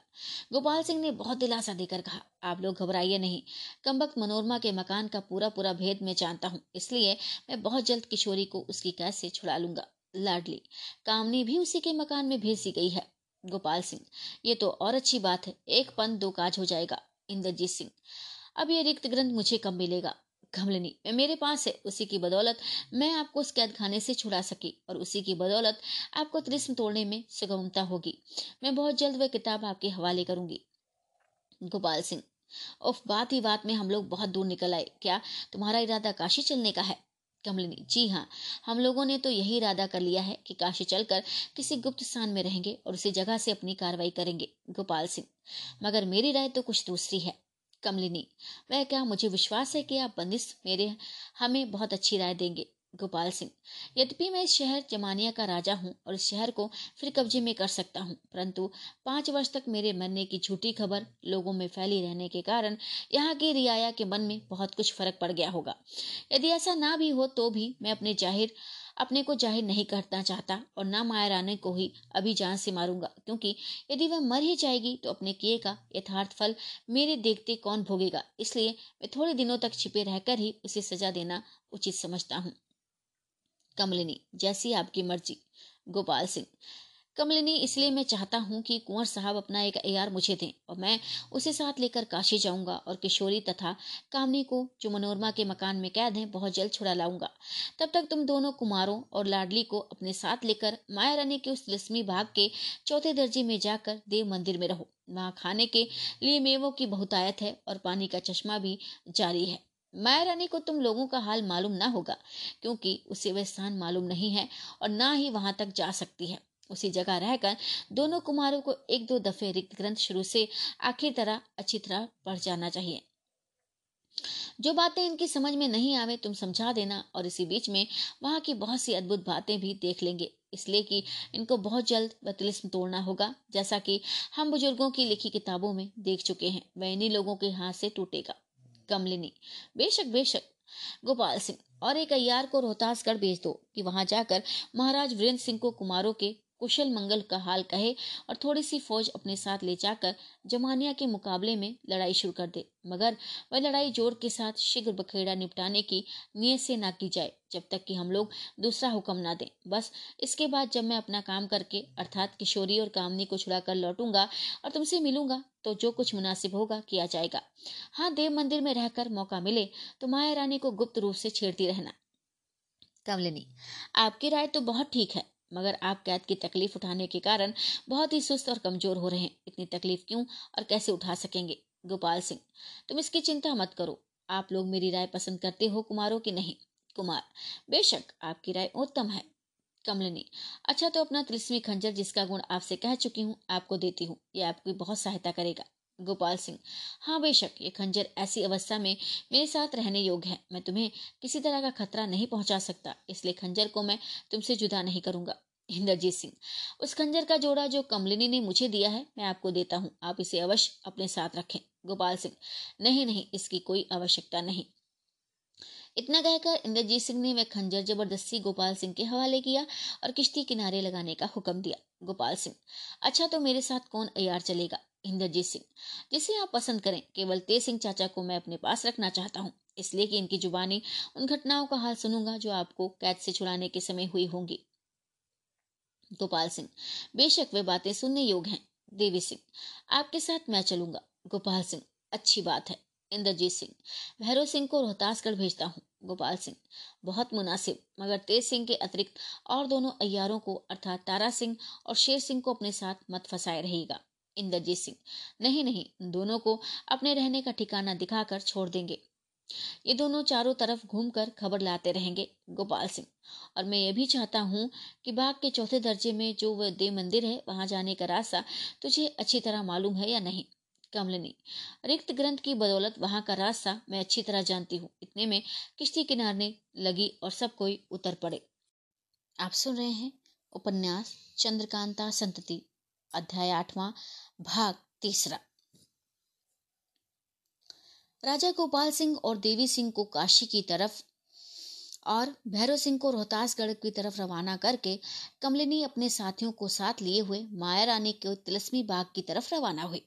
गोपाल सिंह ने बहुत दिलासा देकर कहा, आप लोग घबराइए नहीं। कम्बक मनोरमा के मकान का पूरा पूरा भेद मैं जानता हूँ, इसलिए मैं बहुत जल्द किशोरी को उसकी कैद से छुड़ा लूँगा। लाडली, कामनी भी उसी के मकान में भेज दी गई है। गोपाल सिंह, ये तो और अच्छी बात है, एक पन दो काज हो जाएगा, इंद्रजीत सिंह। अब ये रिक्त ग्रंथ मुझे कब मिलेगा? कमलिनी मेरे पास है, उसी की बदौलत मैं आपको उस कैद खाने से छुड़ा सकी और उसी की बदौलत आपको त्रिस्म तोड़ने में सुगमता होगी। मैं बहुत जल्द वह किताब आपके हवाले करूँगी। गोपाल सिंह, उफ, बात ही बात में हम लोग बहुत दूर निकल आए। क्या तुम्हारा इरादा काशी चलने का है? कमलिनी जी हाँ हम लोगों ने तो यही इरादा कर लिया है कि काशी चलकर किसी गुप्त स्थान में रहेंगे और उसी जगह से अपनी कार्रवाई करेंगे। गोपाल सिंह, मगर मेरी राय तो कुछ दूसरी है। कमलिनी वह क्या मुझे विश्वास है कि आप बंदिश मेरे, हमें बहुत अच्छी राय देंगे, गोपाल सिंह? यद्यपि मैं इस शहर जमानिया का राजा हूँ और इस शहर को फिर कब्जे में कर सकता हूँ, परंतु पाँच वर्ष तक मेरे मरने की झूठी खबर लोगों में फैली रहने के कारण यहाँ की रियाया के मन में बहुत कुछ फ़र्क पड़ गया होगा। यदि ऐसा ना भी हो तो भी मैं अपने ज़ाहिर अपने को ज़ाहिर नहीं करना चाहता और ना माया रानी को ही अभी जान से मारूँगा, क्योंकि यदि वह मर ही जाएगी तो अपने किए का यथार्थ फल मेरे देखते कौन भोगेगा? इसलिए मैं थोड़े दिनों तक छिपे रहकर ही उसे सजा देना उचित समझता हूँ। कमलिनी, जैसी आपकी मर्ज़ी। गोपाल सिंह कमलिनी इसलिए मैं चाहता हूँ कि कुंवर साहब अपना एक ए मुझे दें और मैं उसे साथ लेकर काशी जाऊँगा और किशोरी तथा कामनी को जो मनोरमा के मकान में कैद हैं, बहुत जल्द छुड़ा लाऊँगा। तब तक तुम दोनों कुमारों और लाडली को अपने साथ लेकर माया रानी के उस लक्ष्मी भाग के चौथे दर्जे में जाकर देव मंदिर में रहो। वहाँ खाने के लिए मेवों की बहुतायत है और पानी का चश्मा भी जारी है। माया रानी को तुम लोगों का हाल मालूम ना होगा, क्योंकि उसे वह स्थान मालूम नहीं है और ना ही वहाँ तक जा सकती है। उसी जगह रहकर दोनों कुमारों को एक दो दफे रिक्त ग्रंथ शुरू से आखिर तरह अच्छी तरह पढ़ जाना चाहिए। जो बातें इनकी समझ में नहीं आवे, तुम समझा देना और इसी बीच में वहाँ की बहुत सी अद्भुत बातें भी देख लेंगे। इसलिए कि इनको बहुत जल्द वह तिलिस्म तोड़ना होगा, जैसा कि हम बुज़ुर्गों की लिखी किताबों में देख चुके हैं। वह इन्हीं लोगों के हाथ से टूटेगा। कमलिनी, बेशक बेशक। गोपाल सिंह, और एक अयार को रोहतासगढ़ भेज दो कि वहाँ जाकर महाराज वीरेंद्र सिंह को कुमारों के कुशल मंगल का हाल कहे और थोड़ी सी फौज अपने साथ ले जाकर जमानिया के मुकाबले में लड़ाई शुरू कर दे। मगर वह लड़ाई ज़ोर के साथ शीघ्र बखेड़ा निपटाने की नियत से ना की जाए, जब तक कि हम लोग दूसरा हुक्म ना दें। बस इसके बाद जब मैं अपना काम करके, अर्थात किशोरी और कामनी को छुड़ा कर लौटूँगा और तुमसे मिलूँगा तो जो कुछ मुनासिब होगा किया जाएगा। हाँ देव मंदिर में रहकर मौका मिले तो माया रानी को गुप्त रूप से छेड़ती रहना। कमलिनी, आपकी राय तो बहुत ठीक है। मगर आप कैद की तकलीफ़ उठाने के कारण बहुत ही सुस्त और कमज़ोर हो रहे हैं। इतनी तकलीफ़ क्यों और कैसे उठा सकेंगे? गोपाल सिंह, तुम इसकी चिंता मत करो। आप लोग मेरी राय पसंद करते हो कुमारों की नहीं? कुमार, बेशक आपकी राय उत्तम है। कमलिनी अच्छा तो अपना तिलस्मी खंजर जिसका गुण आपसे कह चुकी हूँ, आपको देती हूँ। यह आपकी बहुत सहायता करेगा। गोपाल सिंह। हाँ बेशक, ये खंजर ऐसी अवस्था में मेरे साथ रहने योग्य है। मैं तुम्हें किसी तरह का खतरा नहीं पहुँचा सकता, इसलिए खंजर को मैं तुमसे जुदा नहीं करूँगा। इंद्रजीत सिंह, उस खंजर का जोड़ा जो कमलिनी ने मुझे दिया है, मैं आपको देता हूँ। आप इसे अवश्य अपने साथ रखें। गोपाल सिंह, नहीं नहीं, इसकी कोई आवश्यकता नहीं। इतना कहकर इंद्रजीत सिंह ने वह खंजर ज़बरदस्ती गोपाल सिंह के हवाले किया और किश्ती किनारे लगाने का हुक्म दिया। गोपाल सिंह अच्छा तो मेरे साथ कौन अयार चलेगा? इंद्रजीत सिंह। जिसे आप पसंद करें, केवल तेज सिंह चाचा को मैं अपने पास रखना चाहता हूँ, इसलिए कि इनकी जुबानी उन घटनाओं का हाल सुनूँगा जो आपको कैद से छुड़ाने के समय हुई होंगी। गोपाल सिंह। बेशक वे बातें सुनने योग्य हैं। देवी सिंह। आपके साथ मैं चलूँगा। गोपाल सिंह। अच्छी बात है। इंद्रजीत सिंह। भैरव सिंह को रोहतासगढ़ भेजता हूँ। गोपाल सिंह। बहुत मुनासिब, मगर तेज सिंह के अतिरिक्त और दोनों अयारों को, अर्थात तारा सिंह और शेर सिंह को अपने साथ मत फंसाए रहेगा इंद्रजीत सिंह। नहीं नहीं, दोनों को अपने रहने का ठिकाना दिखाकर छोड़ देंगे। ये दोनों चारों तरफ़ घूमकर खबर लाते रहेंगे, गोपाल सिंह। और मैं ये भी चाहता हूँ कि बाग के चौथे दर्जे में जो वह देव मंदिर है, वहाँ जाने का रास्ता तुझे अच्छी तरह मालूम है या नहीं? कमलिनी, रिक्त ग्रंथ की बदौलत वहाँ का रास्ता मैं अच्छी तरह जानती हूँ। इतने में किश्ती किनारने लगी और सब कोई उतर पड़े। आप सुन रहे हैं उपन्यास चंद्रकांता संतति। अध्याय आठवां, भाग तीसरा। राजा गोपाल सिंह और देवी सिंह को काशी की तरफ़ और भैरव सिंह को रोहतासगढ़ की तरफ़ रवाना करके कमलिनी अपने साथियों को साथ लिए हुए माया रानी के तिलस्मी बाग की तरफ़ रवाना हुई।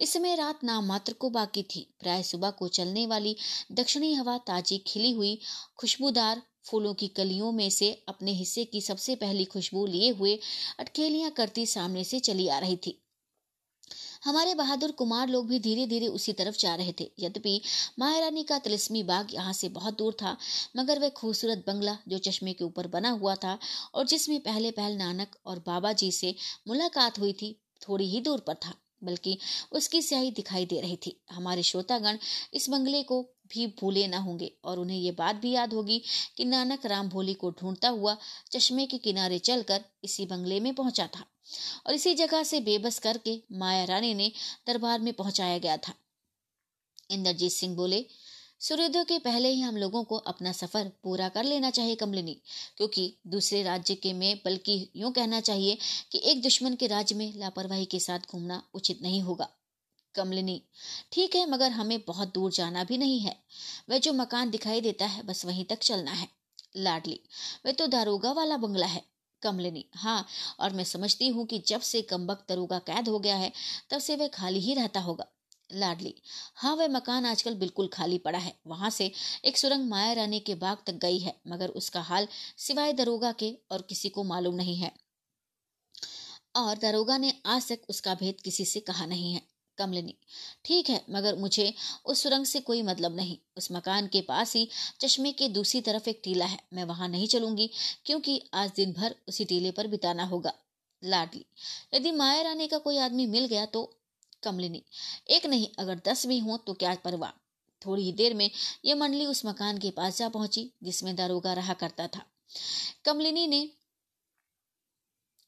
इस समय रात नाम मात्र को बाकी थी। प्राय सुबह को चलने वाली दक्षिणी हवा ताजी खिली हुई खुशबूदार फूलों की कलियों में से अपने हिस्से की सबसे पहली खुशबू लिए हुए अटकेलियाँ करती सामने से चली आ रही थी। हमारे बहादुर कुमार लोग भी धीरे धीरे उसी तरफ़ जा रहे थे। यद्यपि महारानी का तिलस्मी बाग यहाँ से बहुत दूर था, मगर वह खूबसूरत बंगला जो चश्मे के ऊपर बना हुआ था और जिसमें पहले पहल नानक और बाबा जी से मुलाकात हुई थी, थोड़ी ही दूर पर था। बल्कि उसकी स्याही दिखाई दे रही थी। हमारे श्रोतागण इस बंगले को भी भूले न होंगे और उन्हें ये बात भी याद होगी कि नानक राम भोली को ढूंढता हुआ चश्मे के किनारे चलकर इसी बंगले में पहुँचा था और इसी जगह से बेबस करके माया रानी ने दरबार में पहुँचाया गया था। इंद्रजीत सिंह बोले सूर्योदय के पहले ही हम लोगों को अपना सफ़र पूरा कर लेना चाहिए कमलिनी, क्योंकि दूसरे राज्य के में बल्कि यूँ कहना चाहिए कि एक दुश्मन के राज्य में लापरवाही के साथ घूमना उचित नहीं होगा। कमलिनी, ठीक है, मगर हमें बहुत दूर जाना भी नहीं है। वह जो मकान दिखाई देता है, बस वहीं तक चलना है। लाडली, वह तो दारोगा वाला बंगला है। कमलिनी हाँ और मैं समझती हूँ कि जब से कम्बक दरोगा कैद हो गया है, तब से वह खाली ही रहता होगा। लाडली। हाँ वह मकान आजकल बिल्कुल खाली पड़ा है। वहाँ से एक सुरंग माया रानी के बाग तक गई है, मगर उसका हाल सिवाय दरोगा के और किसी को मालूम नहीं है। और दरोगा ने आज तक उसका भेद किसी से कहा नहीं है, कमलिनी। ठीक है, मगर मुझे उस सुरंग से कोई मतलब नहीं। उस मकान के पास ही चश्मे के दूसरी तरफ़ एक टीला है। मैं वहाँ नहीं चलूँगी, क्योंकि आज दिन भर उसी टीले पर बिताना होगा। लाडली। यदि माया रानी का कोई आदमी मिल गया तो कमलिनी एक नहीं, अगर दस भी हो तो क्या परवाह। थोड़ी ही देर में यह मंडली उस मकान के पास जा पहुँची, जिसमें दारोगा रहा करता था। कमलिनी ने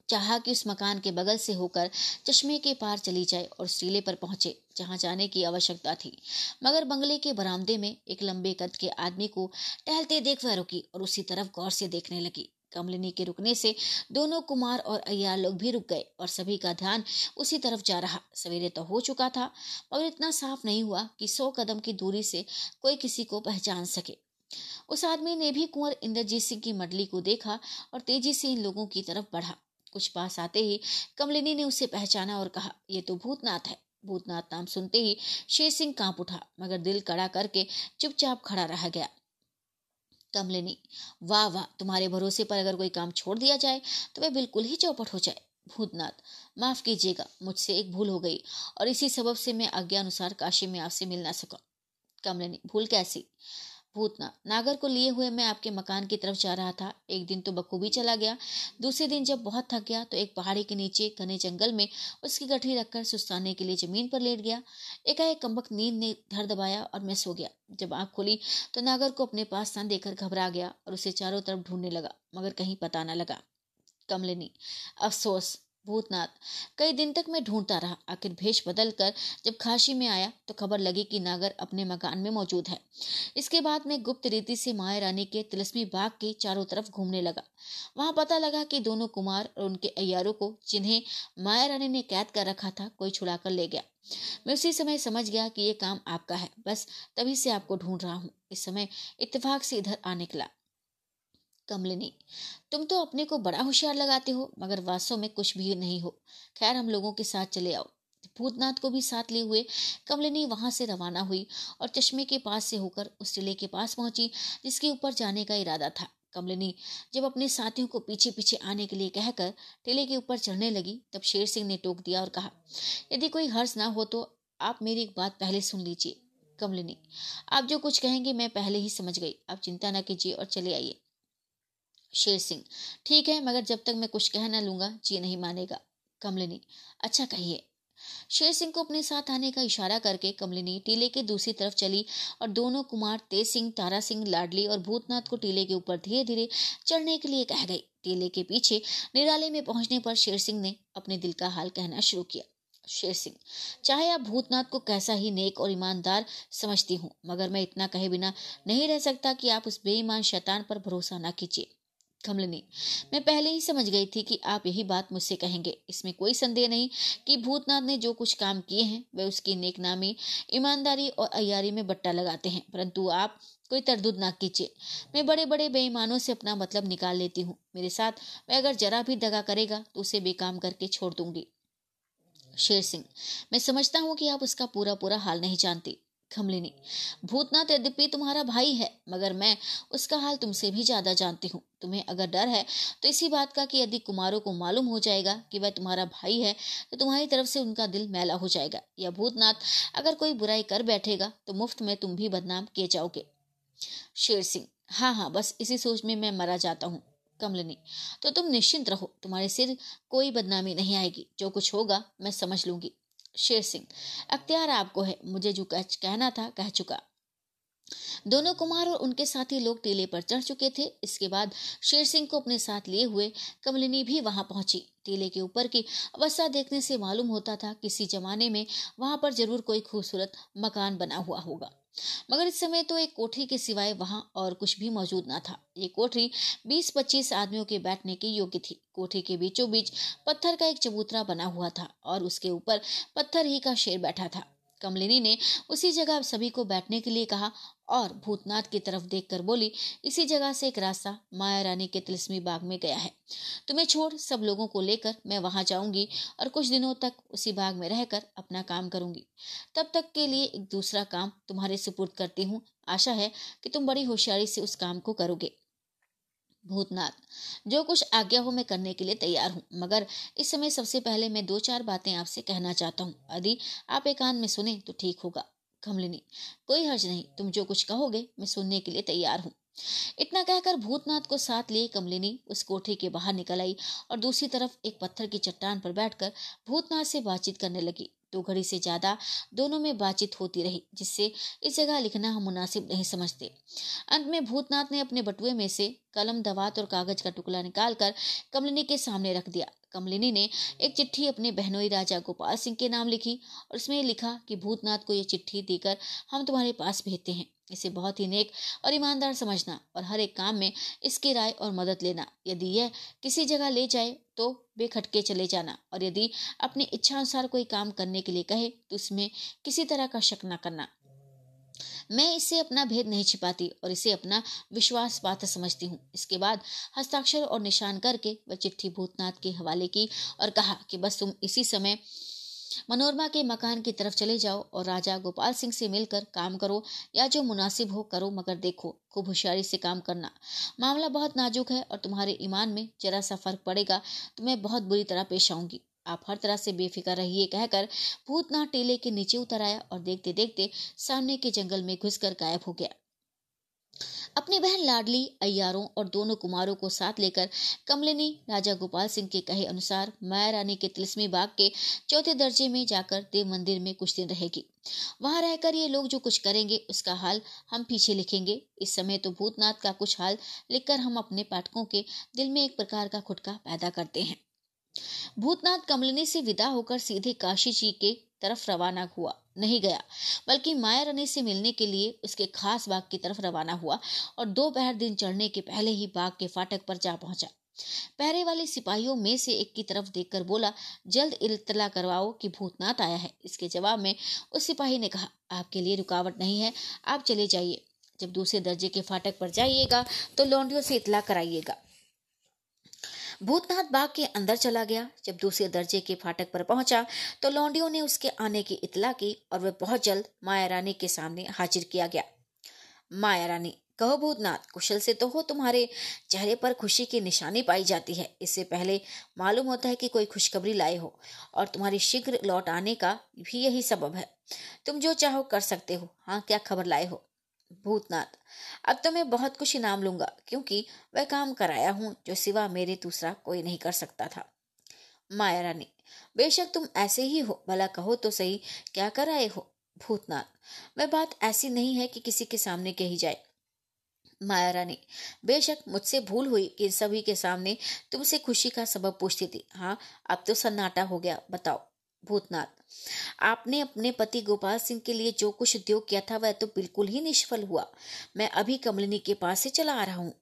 चाहा कि उस मकान के बगल से होकर चश्मे के पार चली जाए और सीले पर पहुँचे, जहाँ जाने की आवश्यकता थी। मगर बंगले के बरामदे में एक लंबे कद के आदमी को टहलते देख वह रुकी और उसी तरफ़ गौर से देखने लगी। कमलिनी के रुकने से दोनों कुमार और अय्यार लोग भी रुक गए और सभी का ध्यान उसी तरफ़ जा रहा। सवेरे तो हो चुका था और इतना साफ़ नहीं हुआ कि सौ कदम की दूरी से कोई किसी को पहचान सके। उस आदमी ने भी कुंवर इंद्रजीत सिंह की मंडली को देखा और तेज़ी से इन लोगों की तरफ़ बढ़ा। कुछ पास आते ही कमलिनी ने उसे पहचाना और कहा, ये तो भूतनाथ है। भूतनाथ नाम सुनते ही शेर सिंह काँप उठा, मगर दिल कड़ा करके चुपचाप खड़ा रह गया। कमलिनी वाह वाह, तुम्हारे भरोसे पर अगर कोई काम छोड़ दिया जाए तो वह बिल्कुल ही चौपट हो जाए। भूतनाथ, माफ़ कीजिएगा, मुझसे एक भूल हो गई, और इसी सबब से मैं आज्ञा अनुसार काशी में आपसे मिल ना सका। कमलिनी, भूल कैसी? भूतना नागर को लिए हुए मैं आपके मकान की तरफ़ जा रहा था। एक दिन तो बखूबी चला गया। दूसरे दिन जब बहुत थक गया तो एक पहाड़ी के नीचे, घने जंगल में, उसकी गठरी रखकर सुस्ताने के लिए ज़मीन पर लेट गया। एकाएक कम्बक नींद ने धर दबाया और मैं सो गया। जब आँख खोली तो नागर को अपने पास स्थान देकर घबरा गया और उसे चारों तरफ़ ढूँढने लगा, मगर कहीं पता न लगा। कमलिनी, अफसोस भूतनाथ। कई दिन तक मैं ढूंढता रहा, आखिर भेष बदल कर जब खाशी में आया तो खबर लगी कि नागर अपने मकान में मौजूद है। इसके बाद मैं गुप्त रीति से माया रानी के तिलस्मी बाग के चारों तरफ़ घूमने लगा। वहाँ पता लगा कि दोनों कुमार और उनके अयारों को, जिन्हें माया रानी ने कैद कर रखा था, कोई छुड़ा कर ले गया। मैं उसी समय समझ गया कि ये काम आपका है, बस तभी से आपको ढूंढ रहा हूँ। इस समय इतफाक से इधर आ निकला। कमलिनी तुम तो अपने को बड़ा होशियार लगाते हो, मगर वास्तव में कुछ भी नहीं हो। खैर, हम लोगों के साथ चले आओ। भूतनाथ को भी साथ लिए हुए कमलिनी वहाँ से रवाना हुई और चश्मे के पास से होकर उस टिले के पास पहुँची, जिसके ऊपर जाने का इरादा था। कमलिनी जब अपने साथियों को पीछे पीछे आने के लिए कहकर टिले के ऊपर चढ़ने लगी, तब शेर सिंह ने टोक दिया और कहा, यदि कोई हर्ष ना हो तो आप मेरी एक बात पहले सुन लीजिए। कमलिनी आप जो कुछ कहेंगे मैं पहले ही समझ गई। आप चिंता न कीजिए और चले आइए। शेर सिंह। ठीक है, मगर जब तक मैं कुछ कह न लूँगा, जी नहीं मानेगा, कमलिनी। अच्छा कहिए। शेर सिंह को अपने साथ आने का इशारा करके कमलिनी टीले के दूसरी तरफ़ चली और दोनों कुमार, तेज सिंह, तारा सिंह, लाडली और भूतनाथ को टीले के ऊपर धीरे धीरे चढ़ने के लिए कह गई। टीले के पीछे निराले में पहुँचने पर शेर सिंह ने अपने दिल का हाल कहना शुरू किया। शेर सिंह, चाहे आप भूतनाथ को कैसा ही नेक और ईमानदार समझती हूँ, मगर मैं इतना कहे बिना नहीं रह सकता कि आप उस बेईमान शैतान पर भरोसा न कीजिए। कमलिनी मैं पहले ही समझ गई थी कि आप यही बात मुझसे कहेंगे। इसमें कोई संदेह नहीं कि भूतनाथ ने जो कुछ काम किए हैं, वे उसकी नेकनामी, ईमानदारी और अयारी में बट्टा लगाते हैं। परंतु आप कोई तरदुद ना कीजिए। मैं बड़े बड़े बेईमानों से अपना मतलब निकाल लेती हूँ। मेरे साथ मैं अगर जरा भी दगा करेगा तो उसे बेकाम करके छोड़ दूँगी। शेर सिंह, मैं समझता हूँ कि आप उसका पूरा पूरा हाल नहीं जानती। कमलिनी भूतनाथ, यद्यपि तुम्हारा भाई है, मगर मैं उसका हाल तुमसे भी ज़्यादा जानती हूँ। तुम्हें अगर डर है तो इसी बात का कि यदि कुमारों को मालूम हो जाएगा कि वह तुम्हारा भाई है तो तुम्हारी तरफ़ से उनका दिल मैला हो जाएगा। या भूतनाथ, अगर कोई बुराई कर बैठेगा तो मुफ़्त में तुम भी बदनाम किए जाओगे। शेर सिंह हाँ हाँ बस इसी सोच में मैं मरा जाता हूँ। कमलिनी तो तुम निश्चिंत रहो, तुम्हारे सिर कोई बदनामी नहीं आएगी। जो कुछ होगा, मैं समझ लूँगी। शेर सिंह अख्तियार आपको है, मुझे जो कहना था, कह चुका। दोनों कुमार और उनके साथी लोग टीले पर चढ़ चुके थे। इसके बाद शेर सिंह को अपने साथ लिए हुए कमलिनी भी वहाँ पहुँची। टीले के ऊपर की अवस्था देखने से मालूम होता था, किसी जमाने में वहाँ पर ज़रूर कोई खूबसूरत मकान बना हुआ होगा। मगर इस समय तो एक कोठरी के सिवाय वहाँ और कुछ भी मौजूद ना था। ये कोठरी 20-25 आदमियों के बैठने के योग्य थी। कोठरी के बीचों बीच पत्थर का एक चबूतरा बना हुआ था और उसके ऊपर पत्थर ही का शेर बैठा था। कमलिनी ने उसी जगह सभी को बैठने के लिए कहा और भूतनाथ की तरफ़ देखकर बोली, इसी जगह से एक रास्ता माया रानी के तिलस्मी बाग में गया है। तुम्हें छोड़ सब लोगों को लेकर मैं वहाँ जाऊँगी और कुछ दिनों तक उसी बाग में रहकर अपना काम करूँगी। तब तक के लिए एक दूसरा काम तुम्हारे सुपुर्द करती हूँ। आशा है कि तुम बड़ी होशियारी से उस काम को करोगे। भूतनाथ, जो कुछ आज्ञा हो मैं करने के लिए तैयार हूँ, मगर इस समय सबसे पहले मैं दो चार बातें आपसे कहना चाहता हूँ। यदि आप एकांत में सुने तो ठीक होगा। कमलिनी कोई हर्ज नहीं, तुम जो कुछ कहोगे, मैं सुनने के लिए तैयार हूँ। इतना कहकर भूतनाथ को साथ लिए कमलिनी उस कोठरी के बाहर निकल आई और दूसरी तरफ़ एक पत्थर की चट्टान पर बैठकर भूतनाथ से बातचीत करने लगी। दो घड़ी से ज़्यादा दोनों में बातचीत होती रही, जिससे इस जगह लिखना हम मुनासिब नहीं समझते। अंत में भूतनाथ ने अपने बटुए में से कलम, दवात और कागज़ का टुकड़ा निकालकर कमलिनी के सामने रख दिया। कमलिनी ने एक चिट्ठी अपने बहनोई राजा गोपाल सिंह के नाम लिखी और उसमें लिखा कि भूतनाथ को यह चिट्ठी देकर हम तुम्हारे पास भेजते हैं। इसे बहुत ही नेक और ईमानदार समझना और हर एक काम में इसकी राय और मदद लेना। यदि यह किसी जगह ले जाए तो बेखटके चले जाना और यदि अपनी इच्छा अनुसार कोई काम करने के लिए कहे तो उसमें किसी तरह का शक न करना। मैं इसे अपना भेद नहीं छिपाती और इसे अपना विश्वास पात्र समझती हूँ। इसके बाद हस्ताक्षर और निशान करके वह चिट्ठी भूतनाथ के हवाले की और कहा कि बस तुम इसी समय मनोरमा के मकान की तरफ़ चले जाओ और राजा गोपाल सिंह से मिलकर काम करो या जो मुनासिब हो करो, मगर देखो, खूब होशियारी से काम करना। मामला बहुत नाजुक है और तुम्हारे ईमान में जरा सा फ़र्क पड़ेगा तो मैं बहुत बुरी तरह पेश आऊँगी। आप हर तरह से बेफिक्र रहिए, कहकर भूतनाथ टीले के नीचे उतर आया और देखते देखते सामने के जंगल में घुसकर गायब हो गया। अपनी बहन लाडली अयारों और दोनों कुमारों को साथ लेकर कमलिनी, राजा गोपाल सिंह के कहे अनुसार माया रानी के तिलस्मी बाग के चौथे दर्जे में जाकर देव मंदिर में कुछ दिन रहेगी। वहाँ रहकर ये लोग जो कुछ करेंगे, उसका हाल हम पीछे लिखेंगे। इस समय तो भूतनाथ का कुछ हाल लिखकर हम अपने पाठकों के दिल में एक प्रकार का खुटका पैदा करते हैं। भूतनाथ कमलिनी से विदा होकर सीधे काशी जी के तरफ़ रवाना हुआ, नहीं गया, बल्कि माया रानी से मिलने के लिए उसके खास बाग की तरफ़ रवाना हुआ और दोपहर दिन चढ़ने के पहले ही बाग के फाटक पर जा पहुँचा। पहरे वाले सिपाहियों में से एक की तरफ़ देखकर बोला, जल्द इतला करवाओ कि भूतनाथ आया है। इसके जवाब में उस सिपाही ने कहा, आपके लिए रुकावट नहीं है, आप चले जाइए। जब दूसरे दर्जे के फाटक पर जाइएगा तो लौंडियों से इतला कराइएगा। भूतनाथ बाग के अंदर चला गया। जब दूसरे दर्जे के फाटक पर पहुँचा तो लौंडियों ने उसके आने की इतला की और वह बहुत जल्द माया रानी के सामने हाजिर किया गया। माया रानी, कहो भूतनाथ, कुशल से तो हो तुम्हारे चेहरे पर खुशी की निशानी पाई जाती है। इससे पहले मालूम होता है कि कोई खुशखबरी लाए हो और तुम्हारी शीघ्र लौट आने का भी यही सबब है। तुम जो चाहो कर सकते हो। हाँ क्या खबर लाए हो? भूतनाथ अब तो मैं बहुत कुछ इनाम लूँगा, क्योंकि वह काम कराया हूँ जो सिवा मेरे दूसरा कोई नहीं कर सकता था। माया रानी, बेशक तुम ऐसे ही हो, भला कहो तो सही, क्या कर आए हो भूतनाथ वह बात ऐसी नहीं है कि किसी के सामने कही जाए। माया रानी, बेशक मुझसे भूल हुई कि सभी के सामने तुमसे खुशी का सबब पूछती थी। हाँ अब तो सन्नाटा हो गया, बताओ भूतनाथ आपने अपने पति गोपाल सिंह के लिए जो कुछ उद्योग किया था, वह तो बिल्कुल ही निष्फल हुआ। मैं अभी कमलिनी के पास से चला आ रहा हूँ।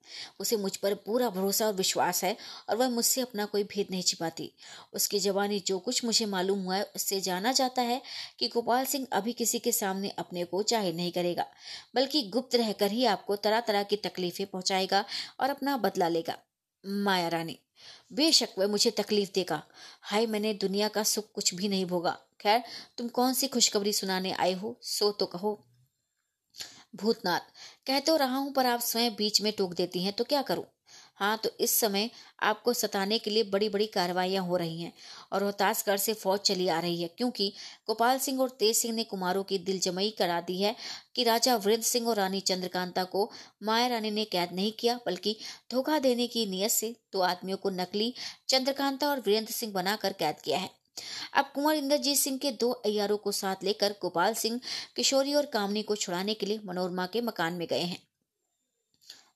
उसे मुझ पर पूरा भरोसा और विश्वास है और वह मुझसे अपना कोई भेद नहीं छिपाती। उसकी जवानी जो कुछ मुझे मालूम हुआ है, उससे जाना जाता है कि गोपाल सिंह अभी किसी के सामने अपने को ज़ाहिर नहीं करेगा, बल्कि गुप्त रहकर ही आपको तरह तरह की तकलीफें पहुंचाएगा और अपना बदला लेगा। माया रानी बेशक वह मुझे तकलीफ़ देगा। हाय, मैंने दुनिया का सुख कुछ भी नहीं भोगा। खैर, तुम कौन सी खुशखबरी सुनाने आए हो? सो तो कहो। भूतनाथ, कह तो रहा हूँ, पर आप स्वयं बीच में टोक देती हैं तो क्या करूँ? हाँ तो इस समय आपको सताने के लिए बड़ी बड़ी कार्रवाइयाँ हो रही हैं और रोहतासगढ़ से फौज चली आ रही है, क्योंकि गोपाल सिंह और तेज सिंह ने कुमारों की दिल जमई करा दी है कि राजा वृद्ध सिंह और रानी चंद्रकांता को माया रानी ने कैद नहीं किया, बल्कि धोखा देने की नीयत से दो आदमियों को नकली चंद्रकांता और वीरेंद्र सिंह बनाकर कैद किया है। अब कुंवर इंद्रजीत सिंह के दो अयारों को साथ लेकर गोपाल सिंह, किशोरी और कामनी को छुड़ाने के लिए मनोरमा के मकान में गए हैं।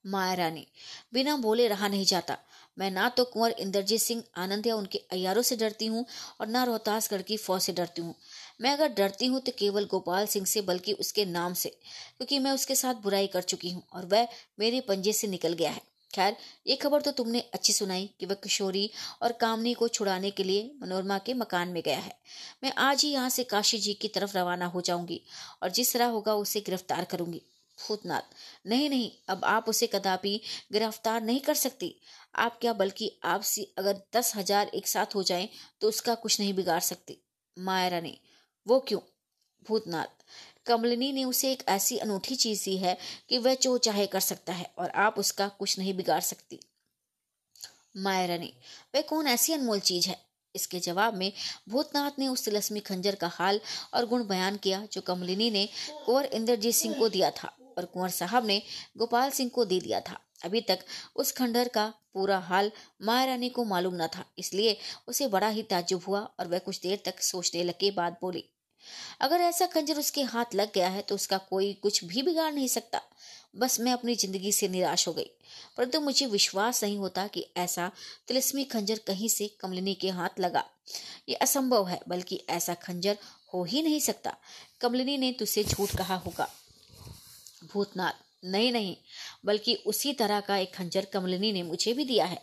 माया रानी बिना बोले रहा नहीं जाता। मैं ना तो कुंवर इंद्रजीत सिंह, आनंद या उनके अयारों से डरती हूँ और ना रोहतासगढ़ की फौज से डरती हूँ। मैं अगर डरती हूँ तो केवल गोपाल सिंह से, बल्कि उसके नाम से, क्योंकि मैं उसके साथ बुराई कर चुकी हूँ और वह मेरे पंजे से निकल गया है। खैर, ये खबर तो तुमने अच्छी सुनाई कि वह किशोरी और कामनी को छुड़ाने के लिए मनोरमा के मकान में गया है। मैं आज ही यहाँ से काशी जी की तरफ़ रवाना हो जाऊँगी और जिस तरह होगा उसे गिरफ़्तार करूँगी। भूतनाथ नहीं नहीं, अब आप उसे कदापि गिरफ़्तार नहीं कर सकती। आप क्या बल्कि आपसे अगर दस हज़ार एक साथ हो जाएँ तो उसका कुछ नहीं बिगाड़ सकती। माया रानी, वो क्यों? भूतनाथ, कमलिनी ने उसे एक ऐसी अनूठी चीज़ दी है कि वह जो चाहे कर सकता है और आप उसका कुछ नहीं बिगाड़ सकती। माया रानी, वह कौन ऐसी अनमोल चीज़ है? इसके जवाब में भूतनाथ ने उस तिलस्मी खंजर का हाल और गुण बयान किया जो कमलिनी ने कुंवर इंद्रजीत सिंह को दिया था। और कुंवर साहब ने गोपाल सिंह को दे दिया था। अभी तक उस खंडर का पूरा हाल माया रानी को मालूम न था, इसलिए उसे बड़ा ही ताजुब हुआ और वह कुछ देर तक सोचने लगे बाद बोली, अगर ऐसा खंजर उसके हाथ लग गया है तो उसका कोई कुछ भी बिगाड़ नहीं सकता। बस मैं अपनी ज़िंदगी से निराश हो गई। परंतु तो मुझे विश्वास नहीं होता कि ऐसा तिलस्मी खंजर कहीं से कमलिनी के हाथ लगा। ये असंभव है, बल्कि ऐसा खंजर हो ही नहीं सकता। कमलिनी ने तुझसे झूठ कहा होगा। भूतनाथ नहीं नहीं, बल्कि उसी तरह का एक खंजर कमलिनी ने मुझे भी दिया है।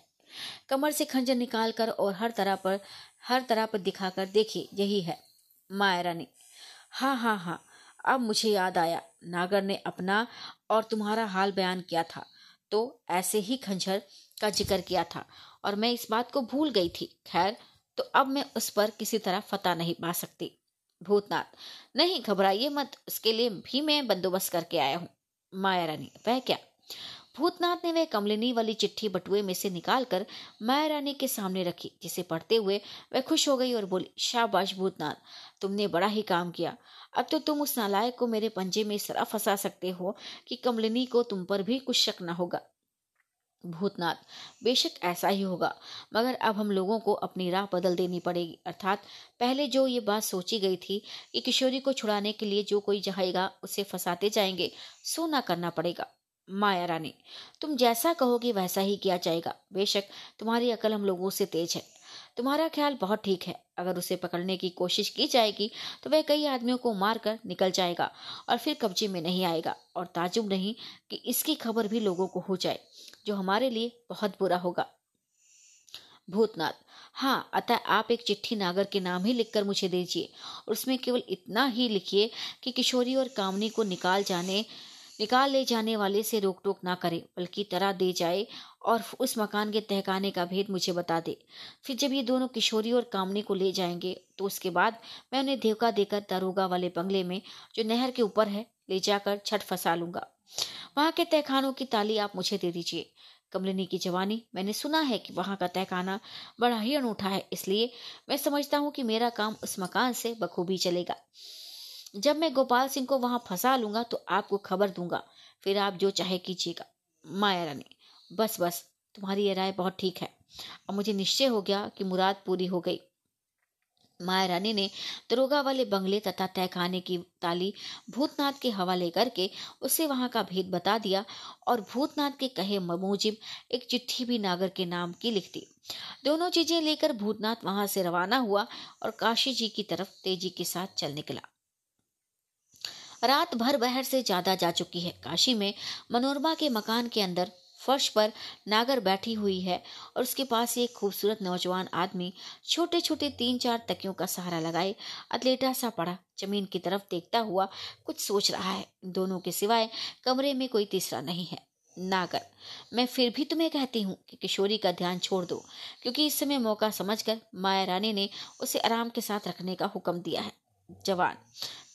कमर से खंजर निकालकर और हर तरह पर, हर तरह पर दिखाकर देखी, यही है, माया रानी। हाँ हाँ हाँ अब मुझे याद आया, नागर ने अपना और तुम्हारा हाल बयान किया था तो ऐसे ही खंजर का ज़िक्र किया था, और मैं इस बात को भूल गई थी। खैर तो अब मैं उस पर किसी तरह फतह नहीं पा सकती। भूतनाथ। नहीं, घबराइए मत उसके लिए भी मैं बंदोबस्त करके आया हूँ। माया रानी, वह क्या? भूतनाथ ने वह कमलिनी वाली चिट्ठी बटुए में से निकालकर माया रानी के सामने रखी, जिसे पढ़ते हुए वह खुश हो गई और बोली, शाबाश भूतनाथ, तुमने बड़ा ही काम किया। अब तो तुम उस नालायक को मेरे पंजे में इस तरह फंसा सकते हो कि कमलिनी को तुम पर भी कुछ शक न होगा। भूतनाथ। बेशक ऐसा ही होगा, मगर अब हम लोगों को अपनी राह बदल देनी पड़ेगी। अर्थात, पहले जो ये बात सोची गई थी कि किशोरी को छुड़ाने के लिए जो कोई जाएगा उसे फंसाते जाएँगे सो ना करना पड़ेगा, माया रानी। तुम जैसा कहोगे वैसा ही किया जाएगा। बेशक तुम्हारी अकल हम लोगों से तेज है। तुम्हारा ख्याल बहुत ठीक है। अगर उसे पकड़ने की कोशिश की जाएगी तो वह कई आदमियों को मारकर निकल जाएगा और फिर कब्जे में नहीं आएगा। और ताजुब नहीं कि इसकी खबर भी लोगों को हो जाए। जो हमारे लिए बहुत बुरा होगा। भूतनाथ हाँ अतः आप एक चिट्ठी नागर के नाम ही लिखकर मुझे दीजिए और उसमें केवल इतना ही लिखिए कि किशोरी और कामनी को निकाल जाने, निकाल ले जाने वाले से रोक टोक ना करे, बल्कि तरह दे जाए और उस मकान के तहखाने का भेद मुझे बता दे। फिर जब ये दोनों किशोरी और कामनी को ले जाएँगे तो उसके बाद मैं उन्हें धोखा देकर दरोगा वाले बंगले में, जो नहर के ऊपर है, ले जाकर छठ फंसा लूँगा। वहाँ के तहखानों की ताली आप मुझे दे दीजिए। कमलिनी की जवानी, मैंने सुना है कि वहाँ का तहखाना बड़ा ही अनूठा है, इसलिए मैं समझता हूँ कि मेरा काम उस मकान से बखूबी चलेगा। जब मैं गोपाल सिंह को वहाँ फंसा लूँगा तो आपको खबर दूँगा। फिर आप जो चाहे कीजिएगा। माया रानी, बस बस, तुम्हारी ये राय बहुत ठीक है। और मुझे निश्चय हो गया कि मुराद पूरी हो गई। माया रानी ने दरोगा वाले बंगले तथा तहखाने की ताली भूतनाथ के हवाले करके उसे वहाँ का भेद बता दिया और भूतनाथ के कहे ममूजिब एक चिट्ठी भी नागर के नाम की लिख दी दोनों चीज़ें लेकर भूतनाथ वहाँ से रवाना हुआ और काशी जी की तरफ़ तेज़ी के साथ चल निकला। रात भर बहर से ज़्यादा जा चुकी है। काशी में मनोरमा के मकान के अंदर फर्श पर नागर बैठी हुई है और उसके पास एक खूबसूरत नौजवान आदमी छोटे छोटे तीन चार तकियों का सहारा लगाए अतलेटा सा पड़ा। ज़मीन की तरफ़ देखता हुआ कुछ सोच रहा है। दोनों के सिवाय कमरे में कोई तीसरा नहीं है। नागर, मैं फिर भी तुम्हें कहती हूँ कि किशोरी का ध्यान छोड़ दो, क्योंकि इस समय मौका समझकर माया रानी ने उसे आराम के साथ रखने का हुक्म दिया है। जवान,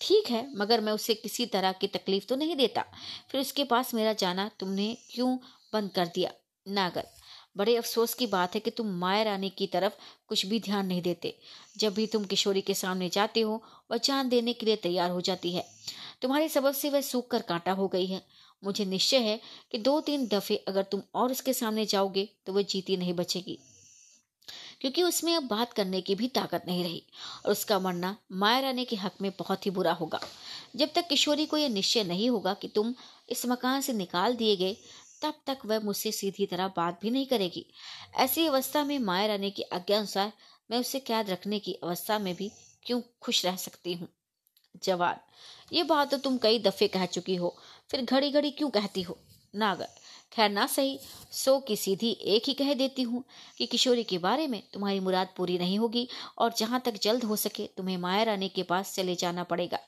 ठीक है, मगर मैं उसे किसी तरह की तकलीफ़ तो नहीं देता। फिर उसके पास मेरा जाना तुमने क्यों बंद कर दिया। नागर बड़े अफसोस की बात है कि तुम माया रानी की तरफ़ कुछ भी ध्यान नहीं देते। जब भी तुम किशोरी के सामने जाते हो, वह जान देने के लिए तैयार हो जाती है। तुम्हारे सबब से वह सूख कर कांटा हो गई है। मुझे निश्चय है कि दो तीन दफे अगर तुम और उसके सामने जाओगे तो वह जीती नहीं बचेगी। क्योंकि उसमें अब बात करने की भी ताकत नहीं रही, और उसका मरना माया रानी के हक में बहुत ही बुरा होगा। जब तक किशोरी को यह निश्चय नहीं होगा कि तुम इस मकान से निकाल दिए गए तब तक वह मुझसे सीधी तरह बात भी नहीं करेगी। ऐसी अवस्था में माया रानी की आज्ञा अनुसार मैं उसे कैद रखने की अवस्था में भी क्यों खुश रह सकती हूँ? जवान, ये बात तो तुम कई दफे कह चुकी हो, फिर घड़ी घड़ी क्यों कहती हो? नागर, खैर ना सही, सो की सीधी एक ही कह देती हूँ कि किशोरी के बारे में तुम्हारी मुराद पूरी नहीं होगी और जहाँ तक जल्द हो सके तुम्हें माया रानी के पास चले जाना पड़ेगा।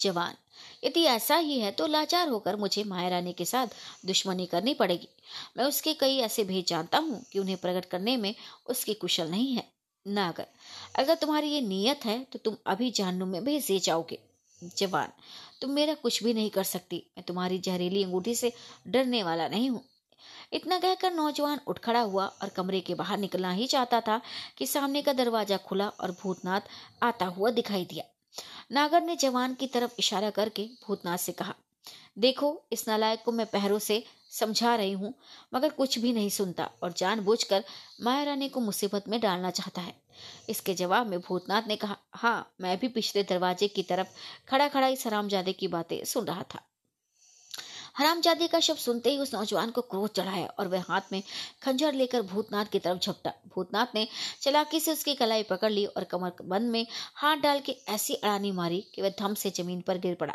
जवान यदि ऐसा ही है तो लाचार होकर मुझे माया रानी के साथ दुश्मनी करनी पड़ेगी। मैं उसके कई ऐसे भेद जानता हूँ कि उन्हें प्रकट करने में उसकी कुशल नहीं है। नागर अगर तुम्हारी ये नीयत है तो तुम अभी जानू में भेज दे जाओगे। जवान, तुम मेरा कुछ भी नहीं कर सकती। मैं तुम्हारी जहरीली अंगूठी से डरने वाला नहीं हूँ। इतना कहकर नौजवान उठ खड़ा हुआ और कमरे के बाहर निकलना ही चाहता था कि सामने का दरवाज़ा खुला और भूतनाथ आता हुआ दिखाई दिया। नागर ने जवान की तरफ़ इशारा करके भूतनाथ से कहा, देखो, इस नालायक को मैं पहरों से समझा रही हूँ, मगर कुछ भी नहीं सुनता और जानबूझकर माया रानी को मुसीबत में डालना चाहता है। इसके जवाब में भूतनाथ ने कहा हाँ मैं भी पिछले दरवाजे की तरफ़ खड़ा खड़ा इस हरामजादे की बातें सुन रहा था। हरामजादे का शब्द सुनते ही उस नौजवान को क्रोध चढ़ाया और वह हाथ में खंजर लेकर भूतनाथ की तरफ़ झपटा। भूतनाथ ने चलाकी से उसकी कलाई पकड़ ली और कमर बंद में हाथ डाल के ऐसी अड़ानी मारी कि वह धम से ज़मीन पर गिर पड़ा।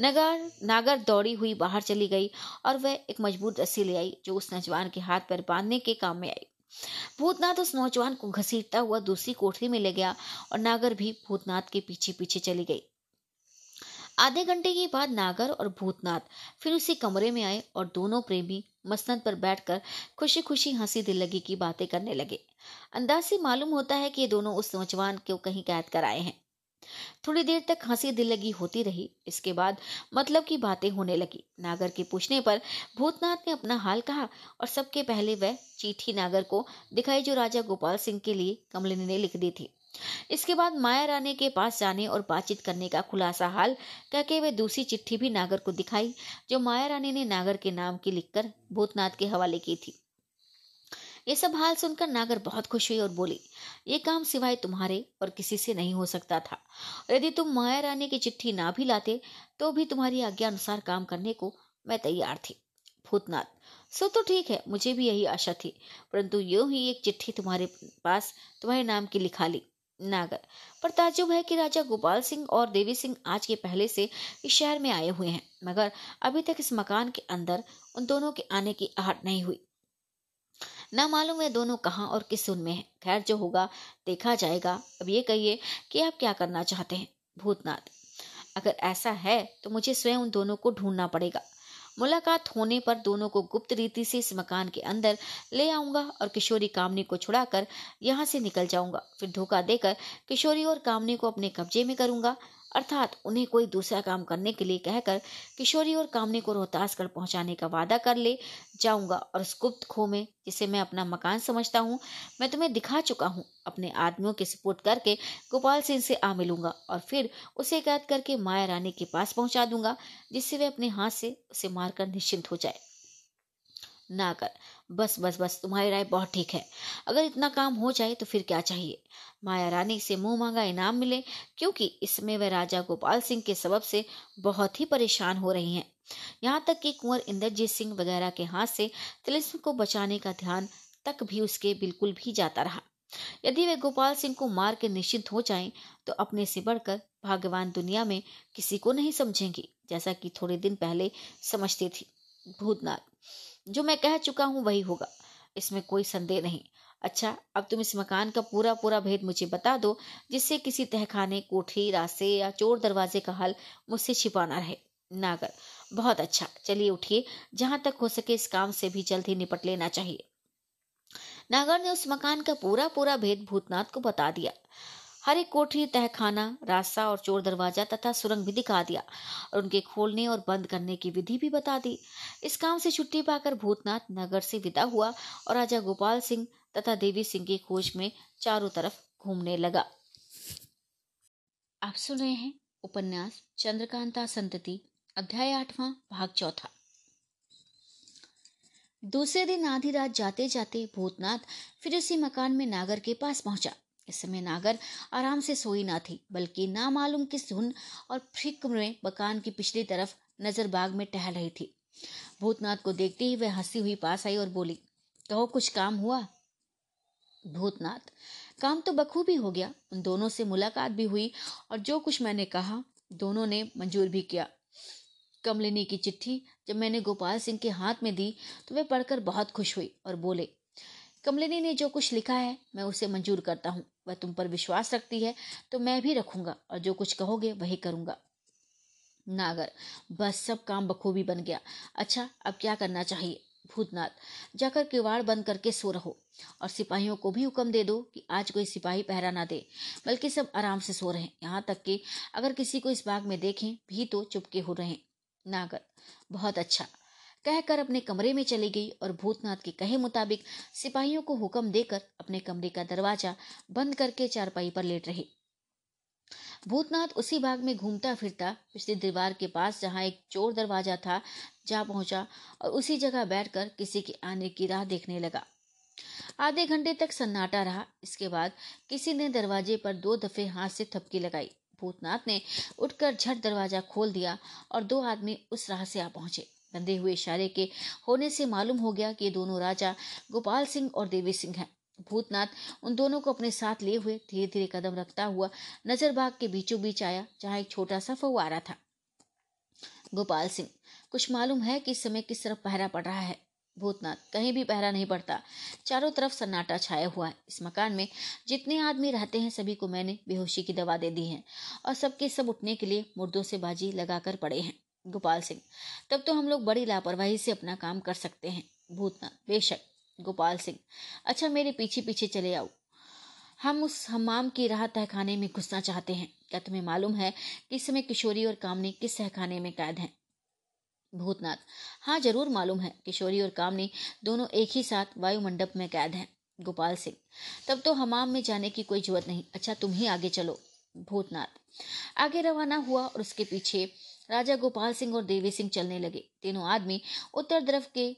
नगर, नागर दौड़ी हुई बाहर चली गई और वह एक मज़बूत रस्सी ले आई जो उस नौजवान के हाथ पर बांधने के काम में आई। भूतनाथ उस नौजवान को घसीटता हुआ दूसरी कोठरी में ले गया और नागर भी भूतनाथ के पीछे पीछे चली गई। आधे घंटे के बाद नागर और भूतनाथ फिर उसी कमरे में आए और दोनों प्रेमी मसनद पर बैठकर खुशी खुशी हँसी दिल लगी की बातें करने लगे। अंदाज से मालूम होता है कि ये दोनों उस नौजवान को कहीं कैद कर आए हैं। थोड़ी देर तक हँसी दिल लगी होती रही, इसके बाद मतलब की बातें होने लगी। नागर के पूछने पर भूतनाथ ने अपना हाल कहा और सबके पहले वह चीठी नागर को दिखाई जो राजा गोपाल सिंह के लिए कमलिनी ने लिख दी थी। इसके बाद माया रानी के पास जाने और बातचीत करने का खुलासा हाल कहके वे दूसरी चिट्ठी भी नागर को दिखाई, जो माया रानी ने नागर के नाम की लिखकर भूतनाथ के हवाले की थी। ये सब हाल सुनकर नागर बहुत खुश हुई और बोली, ये काम सिवाय तुम्हारे और किसी से नहीं हो सकता था। यदि तुम माया रानी की चिट्ठी ना भी लाते तो भी तुम्हारी आज्ञा अनुसार काम करने को मैं तैयार थी। भूतनाथ, सो तो ठीक है, मुझे भी यही आशा थी, परंतु यूँ ही एक चिट्ठी तुम्हारे पास, तुम्हारे नाम की लिखा ली। नागर। पर ताजुब है कि राजा गोपाल सिंह और देवी सिंह आज के पहले से इस शहर में आए हुए हैं, मगर अभी तक इस मकान के अंदर उन दोनों के आने की आहट नहीं हुई। न मालूम है दोनों कहाँ और किस सुन में है। खैर, जो होगा, देखा जाएगा। अब ये कहिए कि आप क्या करना चाहते हैं, भूतनाथ। अगर ऐसा है तो मुझे स्वयं उन दोनों को ढूंढना पड़ेगा। मुलाकात होने पर दोनों को गुप्त रीति से इस मकान के अंदर ले आऊँगा और किशोरी कामनी को छुड़ाकर यहाँ से निकल जाऊँगा। फिर धोखा देकर किशोरी और कामनी को अपने कब्जे में करूँगा। अर्थात उन्हें कोई दूसरा काम करने के लिए कहकर किशोरी और कामनी को रोहतासगढ़ पहुँचाने का वादा कर ले। जाऊँगा और उस गुप्त खो में, जिसे मैं अपना मकान समझता हूँ, मैं तुम्हें दिखा चुका हूँ। अपने आदमियों के सपोर्ट करके गोपाल सिंह से आ मिलूँगा और फिर उसे कैद करके माया रानी के पास पहुँचा दूँगा, जिससे वे अपने हाथ से उसे मारकर निश्चिंत हो जाए। ना कर। बस बस बस, तुम्हारी राय बहुत ठीक है। अगर इतना काम हो जाए तो फिर क्या चाहिए? माया रानी से मुँह मांगा इनाम मिले, क्योंकि इसमें वह राजा गोपाल सिंह के सबब से बहुत ही परेशान हो रही हैं। यहाँ तक कि कुंवर इंद्रजीत सिंह वगैरह के हाथ से तिलिस्म को बचाने का ध्यान तक भी उसके बिल्कुल भी जाता रहा। यदि वे गोपाल सिंह को मार के निश्चित हो जाएँ तो अपने से बढ़कर भाग्यवान दुनिया में किसी को नहीं समझेंगी, जैसा कि थोड़े दिन पहले समझती थी भूतनाथ। जो मैं कह चुका हूँ वही होगा। इसमें कोई संदेह नहीं। अच्छा अब तुम इस मकान का पूरा पूरा भेद मुझे बता दो, जिससे किसी तहखाने कोठरी रास्ते या चोर दरवाजे का हल मुझसे छिपाना रहे। नागर, बहुत अच्छा। चलिए उठिए। जहाँ तक हो सके इस काम से भी जल्द ही निपट लेना चाहिए। नागर ने उस मकान का पूरा पूरा भेद भूतनाथ को बता दिया। हर एक कोठरी, तहखाना, रास्ता और चोर दरवाज़ा तथा सुरंग भी दिखा दिया और उनके खोलने और बंद करने की विधि भी बता दी। इस काम से छुट्टी पाकर भूतनाथ नगर से विदा हुआ और राजा गोपाल सिंह तथा देवी सिंह की खोज में चारों तरफ़ घूमने लगा। आप सुन रहे हैं उपन्यास चंद्रकांता संतति, अध्याय आठवां, भाग चौथा। दूसरे दिन आधी रात जाते जाते भूतनाथ फिर उसी मकान में नागर के पास पहुँचा। इस समय नागर आराम से सोई ना थी, बल्कि ना मालूम किस धुन और फ़िक्र में मकान की पिछली तरफ़ नज़र बाग में टहल रही थी। भूतनाथ को देखते ही वह हँसी हुई पास आई और बोली, कहो, कुछ काम हुआ? भूतनाथ, काम तो बखूबी हो गया, उन दोनों से मुलाकात भी हुई और जो कुछ मैंने कहा, दोनों ने मंजूर भी किया। कमलिनी की चिट्ठी जब मैंने गोपाल सिंह के हाथ में दी तो वे पढ़कर बहुत खुश हुई और बोले कमलिनी ने जो कुछ लिखा है, मैं उसे मंजूर करता हूँ। वह तुम पर विश्वास रखती है तो मैं भी रखूँगा और जो कुछ कहोगे, वही करूँगा। नागर, बस सब काम बखूबी बन गया। अच्छा अब क्या करना चाहिए? भूतनाथ, जाकर किवाड़ बंद करके सो रहो और सिपाहियों को भी हुक्म दे दो कि आज कोई सिपाही पहरा ना दे, बल्कि सब आराम से सो रहे। यहाँ तक कि अगर किसी को इस बाग में देखें, भी तो चुपके हो रहे। नागर, बहुत अच्छा। कहकर अपने कमरे में चली गई और भूतनाथ के कहे मुताबिक सिपाहियों को हुक्म देकर अपने कमरे का दरवाज़ा बंद करके चारपाई पर लेट रही। भूतनाथ उसी बाग में घूमता फिरता पिछली दीवार के पास जहाँ एक चोर दरवाज़ा था, जा पहुँचा और उसी जगह बैठकर किसी के आने की राह देखने लगा। आधे घंटे तक सन्नाटा रहा। इसके बाद किसी ने दरवाजे पर दो दफे हाथ से थपकी लगाई। भूतनाथ ने उठकर झट दरवाज़ा खोल दिया और दो आदमी उस राह से आ पहुँचे। बंधे हुए इशारे के होने से मालूम हो गया कि ये दोनों राजा गोपाल सिंह और देवी सिंह हैं। भूतनाथ उन दोनों को अपने साथ लिए हुए धीरे धीरे कदम रखता हुआ नजरबाग के बीचों बीच आया, जहाँ एक छोटा सा फुवारा था। गोपाल सिंह, कुछ मालूम है कि इस समय किस तरफ़ पहरा पड़ रहा है? भूतनाथ, कहीं भी पहरा नहीं पड़ता। चारों तरफ़ सन्नाटा छाया हुआ है। इस मकान में जितने आदमी रहते हैं, सभी को मैंने बेहोशी की दवा दे दी है और सबके सब उठने के लिए मुर्दों से बाजी लगाकर पड़े हैं। गोपाल सिंह। तब तो हम लोग बड़ी लापरवाही से अपना काम कर सकते हैं भूतनाथ बेशक, गोपाल सिंह। अच्छा मेरे पीछे पीछे चले आओ। हम उस हमाम की राह तहखाने में घुसना चाहते हैं। क्या तुम्हें मालूम है कि इस समय किशोरी और कामनी किस तहखाने में कैद हैं? भूतनाथ। हाँ ज़रूर मालूम है, किशोरी और कामनी दोनों एक ही साथ वायुमंडप में कैद हैं, गोपाल सिंह। तब तो हमाम में जाने की कोई ज़रूरत नहीं। अच्छा तुम ही आगे चलो, भूतनाथ। आगे रवाना हुआ और उसके पीछे राजा गोपाल सिंह और देवी सिंह चलने लगे। तीनों आदमी उत्तर तरफ़ के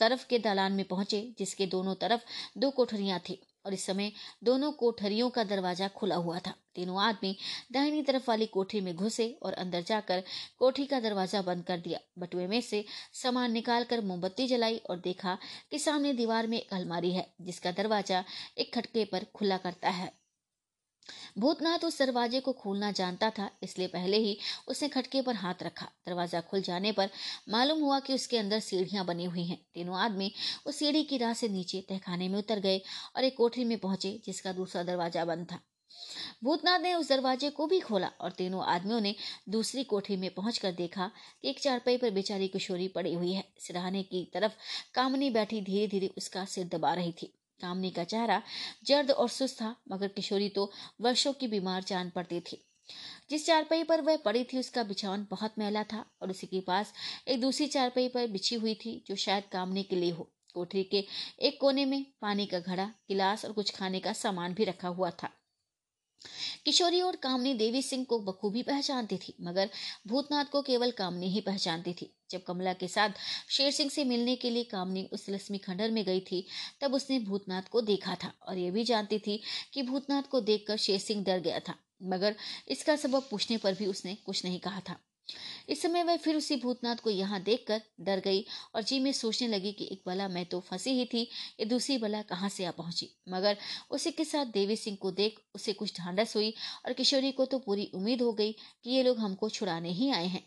तरफ़ के दालान में पहुँचे, जिसके दोनों तरफ़ दो कोठरियाँ थी और इस समय दोनों कोठरियों का दरवाज़ा खुला हुआ था। तीनों आदमी दाहिनी तरफ़ वाली कोठरी में घुसे और अंदर जाकर कोठरी का दरवाज़ा बंद कर दिया। बटुए में से सामान निकालकर मोमबत्ती जलाई और देखा कि सामने दीवार में एक अलमारी है, जिसका दरवाज़ा एक खटके पर खुला करता है। भूतनाथ उस दरवाजे को खोलना जानता था, इसलिए पहले ही उसने खटके पर हाथ रखा। दरवाज़ा खुल जाने पर मालूम हुआ कि उसके अंदर सीढ़ियाँ बनी हुई हैं। तीनों आदमी उस सीढ़ी की राह से नीचे तहखाने में उतर गए और एक कोठरी में पहुँचे, जिसका दूसरा दरवाज़ा बंद था। भूतनाथ ने उस दरवाजे को भी खोला और तीनों आदमियों ने दूसरी कोठरी में पहुंचकर देखा कि एक चारपाई पर बेचारी किशोरी पड़ी हुई है। सिराहने की तरफ़ कामनी बैठी धीरे धीरे उसका सिर दबा रही थी। कामनी का चेहरा जर्द और सुस्त था, मगर किशोरी तो वर्षों की बीमार जान पड़ती थी। जिस चारपाई पर वह पड़ी थी, उसका बिछावन बहुत मैला था और उसी के पास एक दूसरी चारपाई पर बिछी हुई थी, जो शायद कामने के लिए हो। कोठरी के एक कोने में पानी का घड़ा, गिलास और कुछ खाने का सामान भी रखा हुआ था। किशोरी और कामनी देवी सिंह को बखूबी पहचानती थी, मगर भूतनाथ को केवल कामनी ही पहचानती थी। जब कमला के साथ शेर सिंह से मिलने के लिए कामनी उस लक्ष्मी खंडर में गई थी, तब उसने भूतनाथ को देखा था और यह भी जानती थी कि भूतनाथ को देखकर शेर सिंह डर गया था, मगर इसका सबक पूछने पर भी उसने कुछ नहीं कहा था। इस समय वह फिर उसी भूतनाथ को यहाँ देखकर डर गई और जी में सोचने लगी कि एक बला मैं तो फंसी ही थी, ये दूसरी बला कहाँ से आ पहुँची? मगर उसी के साथ देवी सिंह को देख उसे कुछ ढांढस हुई और किशोरी को तो पूरी उम्मीद हो गई कि ये लोग हमको छुड़ाने ही आए हैं।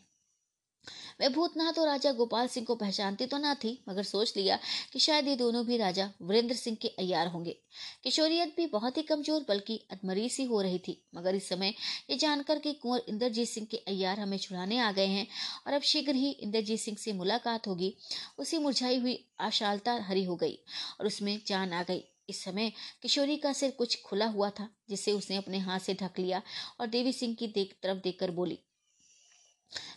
वह भूतनाथ और राजा गोपाल सिंह को पहचानती तो ना थी, मगर सोच लिया कि शायद ये दोनों भी राजा वीरेंद्र सिंह के अयार होंगे। किशोरियत भी बहुत ही कमज़ोर, बल्कि अधमरी सी हो रही थी। मगर इस समय ये जानकर कि कुंवर इंद्रजीत सिंह के अयार हमें छुड़ाने आ गए हैं और अब शीघ्र ही इंद्रजीत सिंह से मुलाकात होगी, उसी मुरझाई हुई आशालता हरी हो गई और उसमें जान आ गई। इस समय किशोरी का सिर कुछ खुला हुआ था, जिसे उसने अपने हाथ से ढक लिया और देवी सिंह की देख, तरफ़ देखकर बोली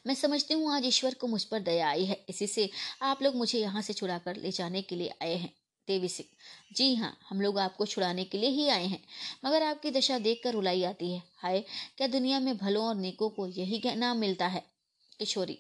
मैं समझती हूँ आज ईश्वर को मुझ पर दया आई है। इसी से आप लोग मुझे यहाँ से छुड़ाकर ले जाने के लिए आए हैं, देवी सिंह। जी हाँ हम लोग आपको छुड़ाने के लिए ही आए हैं। मगर आपकी दशा देखकर रुलाई आती है। हाय, क्या दुनिया में भलों और नेकों को यही नाम मिलता है? किशोरी,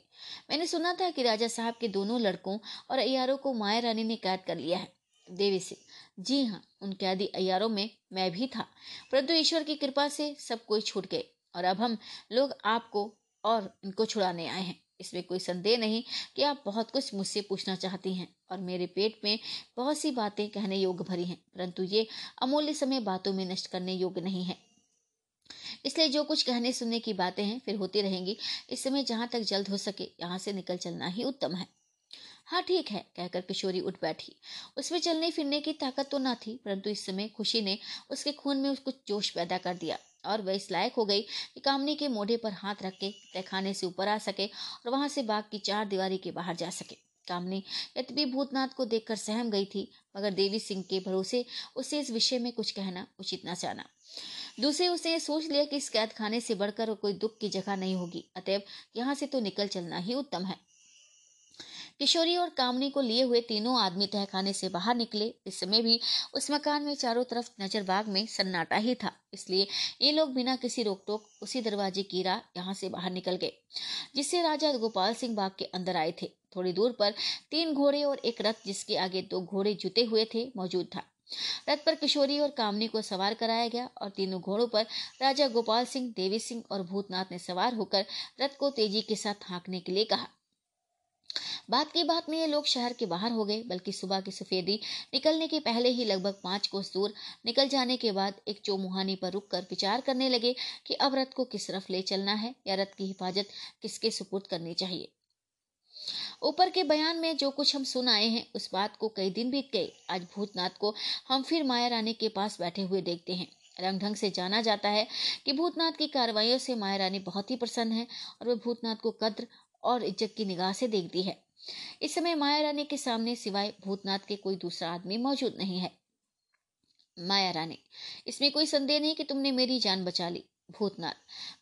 मैंने सुना था कि राजा साहब के दोनों लड़कों और अयारों को माया रानी ने कैद कर लिया है। देवी सिंह, जी हाँ उन कैदी अयारों में मैं भी था, परंतु ईश्वर की कृपा से सब कोई छूट गए। और अब हम लोग आपको और इनको छुड़ाने आए हैं। इसमें कोई संदेह नहीं कि आप बहुत कुछ मुझसे पूछना चाहती हैं और मेरे पेट में बहुत सी बातें कहने योग्य भरी हैं, परंतु ये अमूल्य समय बातों में नष्ट करने योग्य नहीं है। इसलिए जो कुछ कहने सुनने की बातें हैं, फिर होती रहेंगी। इस समय जहाँ तक जल्द हो सके, यहाँ से निकल चलना ही उत्तम है। हाँ ठीक है, कहकर किशोरी उठ बैठी। उसमें चलने फिरने की ताकत तो ना थी, परंतु इस समय खुशी ने उसके खून में कुछ जोश पैदा कर दिया। और वह इस लायक हो गई कि कामनी के मोढ़े पर हाथ रख के तहखाने से ऊपर आ सके और वहाँ से बाग की चार दीवारी के बाहर जा सके। कामनी यद्यपि भूतनाथ को देखकर सहम गई थी, मगर देवी सिंह के भरोसे उसे इस विषय में कुछ कहना उचित न जाना। दूसरे उसने सोच लिया कि इस कैद खाने से बढ़कर कोई दुख की जगह नहीं होगी, अतएव यहाँ से तो निकल चलना ही उत्तम है। किशोरी और कामनी को लिए हुए तीनों आदमी तहखाने से बाहर निकले। इस समय भी उस मकान में चारों तरफ़ नज़र बाग में सन्नाटा ही था। इसलिए ये लोग बिना किसी रोक टोक उसी दरवाजे की राह यहाँ से बाहर निकल गए, जिससे राजा गोपाल सिंह बाग के अंदर आए थे। थोड़ी दूर पर तीन घोड़े और एक रथ, जिसके आगे दो घोड़े जुटे हुए थे, मौजूद था। रथ पर किशोरी और कामनी को सवार कराया गया और तीनों घोड़ों पर राजा गोपाल सिंह, देवी सिंह और भूतनाथ ने सवार होकर रथ को तेज़ी के साथ हाँकने के लिए कहा। बात की बात में ये लोग शहर के बाहर हो गए, बल्कि सुबह की सफेदी निकलने के पहले ही लगभग पाँच कोस दूर निकल जाने के बाद एक चौमुहानी पर रुककर विचार करने लगे कि अब रथ को किस तरफ़ ले चलना है या रथ की हिफाजत किसके सुपुर्द करनी चाहिए। ऊपर के बयान में जो कुछ हम सुन आए हैं, उस बात को कई दिन बीत गए। आज भूतनाथ को हम फिर माया रानी के पास बैठे हुए देखते हैं। रंग ढंग से जाना जाता है कि भूतनाथ की कार्रवाइयों से माया रानी बहुत ही प्रसन्न है और वह भूतनाथ को कद्र और इज़्ज़त की निगाह से देखती है। इस समय माया रानी के सामने सिवाय भूतनाथ के कोई दूसरा आदमी मौजूद नहीं है। माया रानी, इसमें कोई संदेह नहीं कि तुमने मेरी जान बचा ली। भूतनाथ,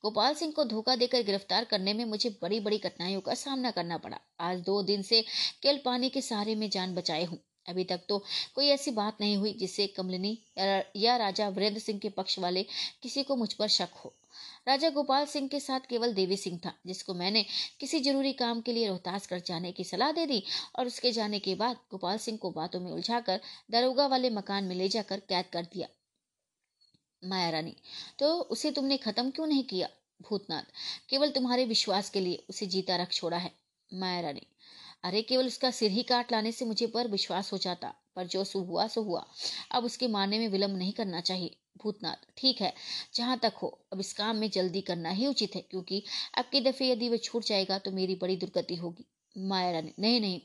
गोपाल सिंह को धोखा देकर गिरफ़्तार करने में मुझे बड़ी बड़ी कठिनाइयों का सामना करना पड़ा। आज दो दिन से केल पानी के सहारे में जान बचाए हूँ। अभी तक तो कोई ऐसी बात नहीं हुई जिससे कमलिनी या, राजा वीरेंद्र सिंह के पक्ष वाले किसी को मुझ पर शक हो। राजा गोपाल सिंह के साथ केवल देवी सिंह था जिसको मैंने किसी ज़रूरी काम के लिए रोहतास कर जाने की सलाह दे दी और उसके जाने के बाद गोपाल सिंह को बातों में उलझाकर दरोगा वाले मकान में ले जाकर कैद कर दिया। माया रानी तो उसे तुमने खत्म क्यों नहीं किया? भूतनाथ केवल तुम्हारे विश्वास के लिए उसे जीता रख छोड़ा है। माया रानी अरे केवल उसका सिर ही काट लाने से मुझे पर विश्वास हो जाता, पर जो सु हुआ, सो हुआ। अब उसके मारने में विलंब नहीं करना चाहिए, भूतनाथ। ठीक है, जहाँ तक हो, अब इस काम में जल्दी करना ही उचित है, क्योंकि अब की दफे यदि वह छूट जाएगा तो मेरी बड़ी दुर्गति होगी। माया रानी, नहीं नहीं,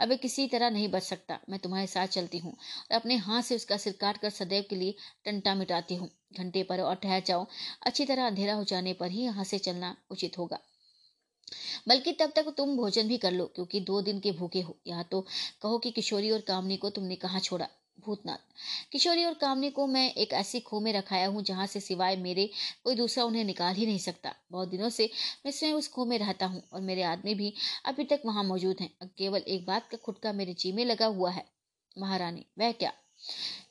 अब किसी तरह नहीं बच सकता। मैं तुम्हारे साथ चलती हूँ और अपने हाथ से उसका सिर काट कर सदैव के लिए टंटा मिटाती हूँ। घंटे पर और ठहर जाओ। अच्छी तरह अंधेरा हो जाने पर ही यहाँ से चलना उचित होगा। बल्कि तब तक तुम भोजन भी कर लो, क्योंकि दो दिन के भूखे हो। यहाँ तो कहो कि किशोरी और कामनी को तुमने कहाँ छोड़ा? भूतनाथ। किशोरी और कामनी को मैं एक ऐसी खो में रखाया हूँ, जहाँ से सिवाय मेरे कोई दूसरा उन्हें निकाल ही नहीं सकता। बहुत दिनों से मैं स्वयं उस खो में रहता हूँ और मेरे आदमी भी अभी तक वहाँ मौजूद हैं। केवल एक बात का खुटका मेरे जी में लगा हुआ है, महारानी, वह क्या?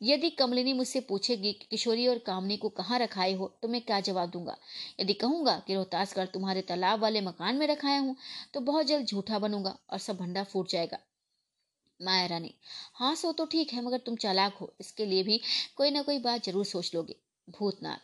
यदि कमलिनी मुझसे पूछेगी कि किशोरी और कामनी को कहाँ रखाए हो तो मैं क्या जवाब दूँगा? यदि कहूँगा कि रोहतास कर तुम्हारे तालाब वाले मकान में रखाया हूँ तो बहुत जल्द झूठा बनूँगा और सब भंडा फूट जाएगा। माया रानी हाँ सो तो ठीक है, मगर तुम चालाक हो, इसके लिए भी कोई ना कोई बात ज़रूर सोच लोगे। भूतनाथ,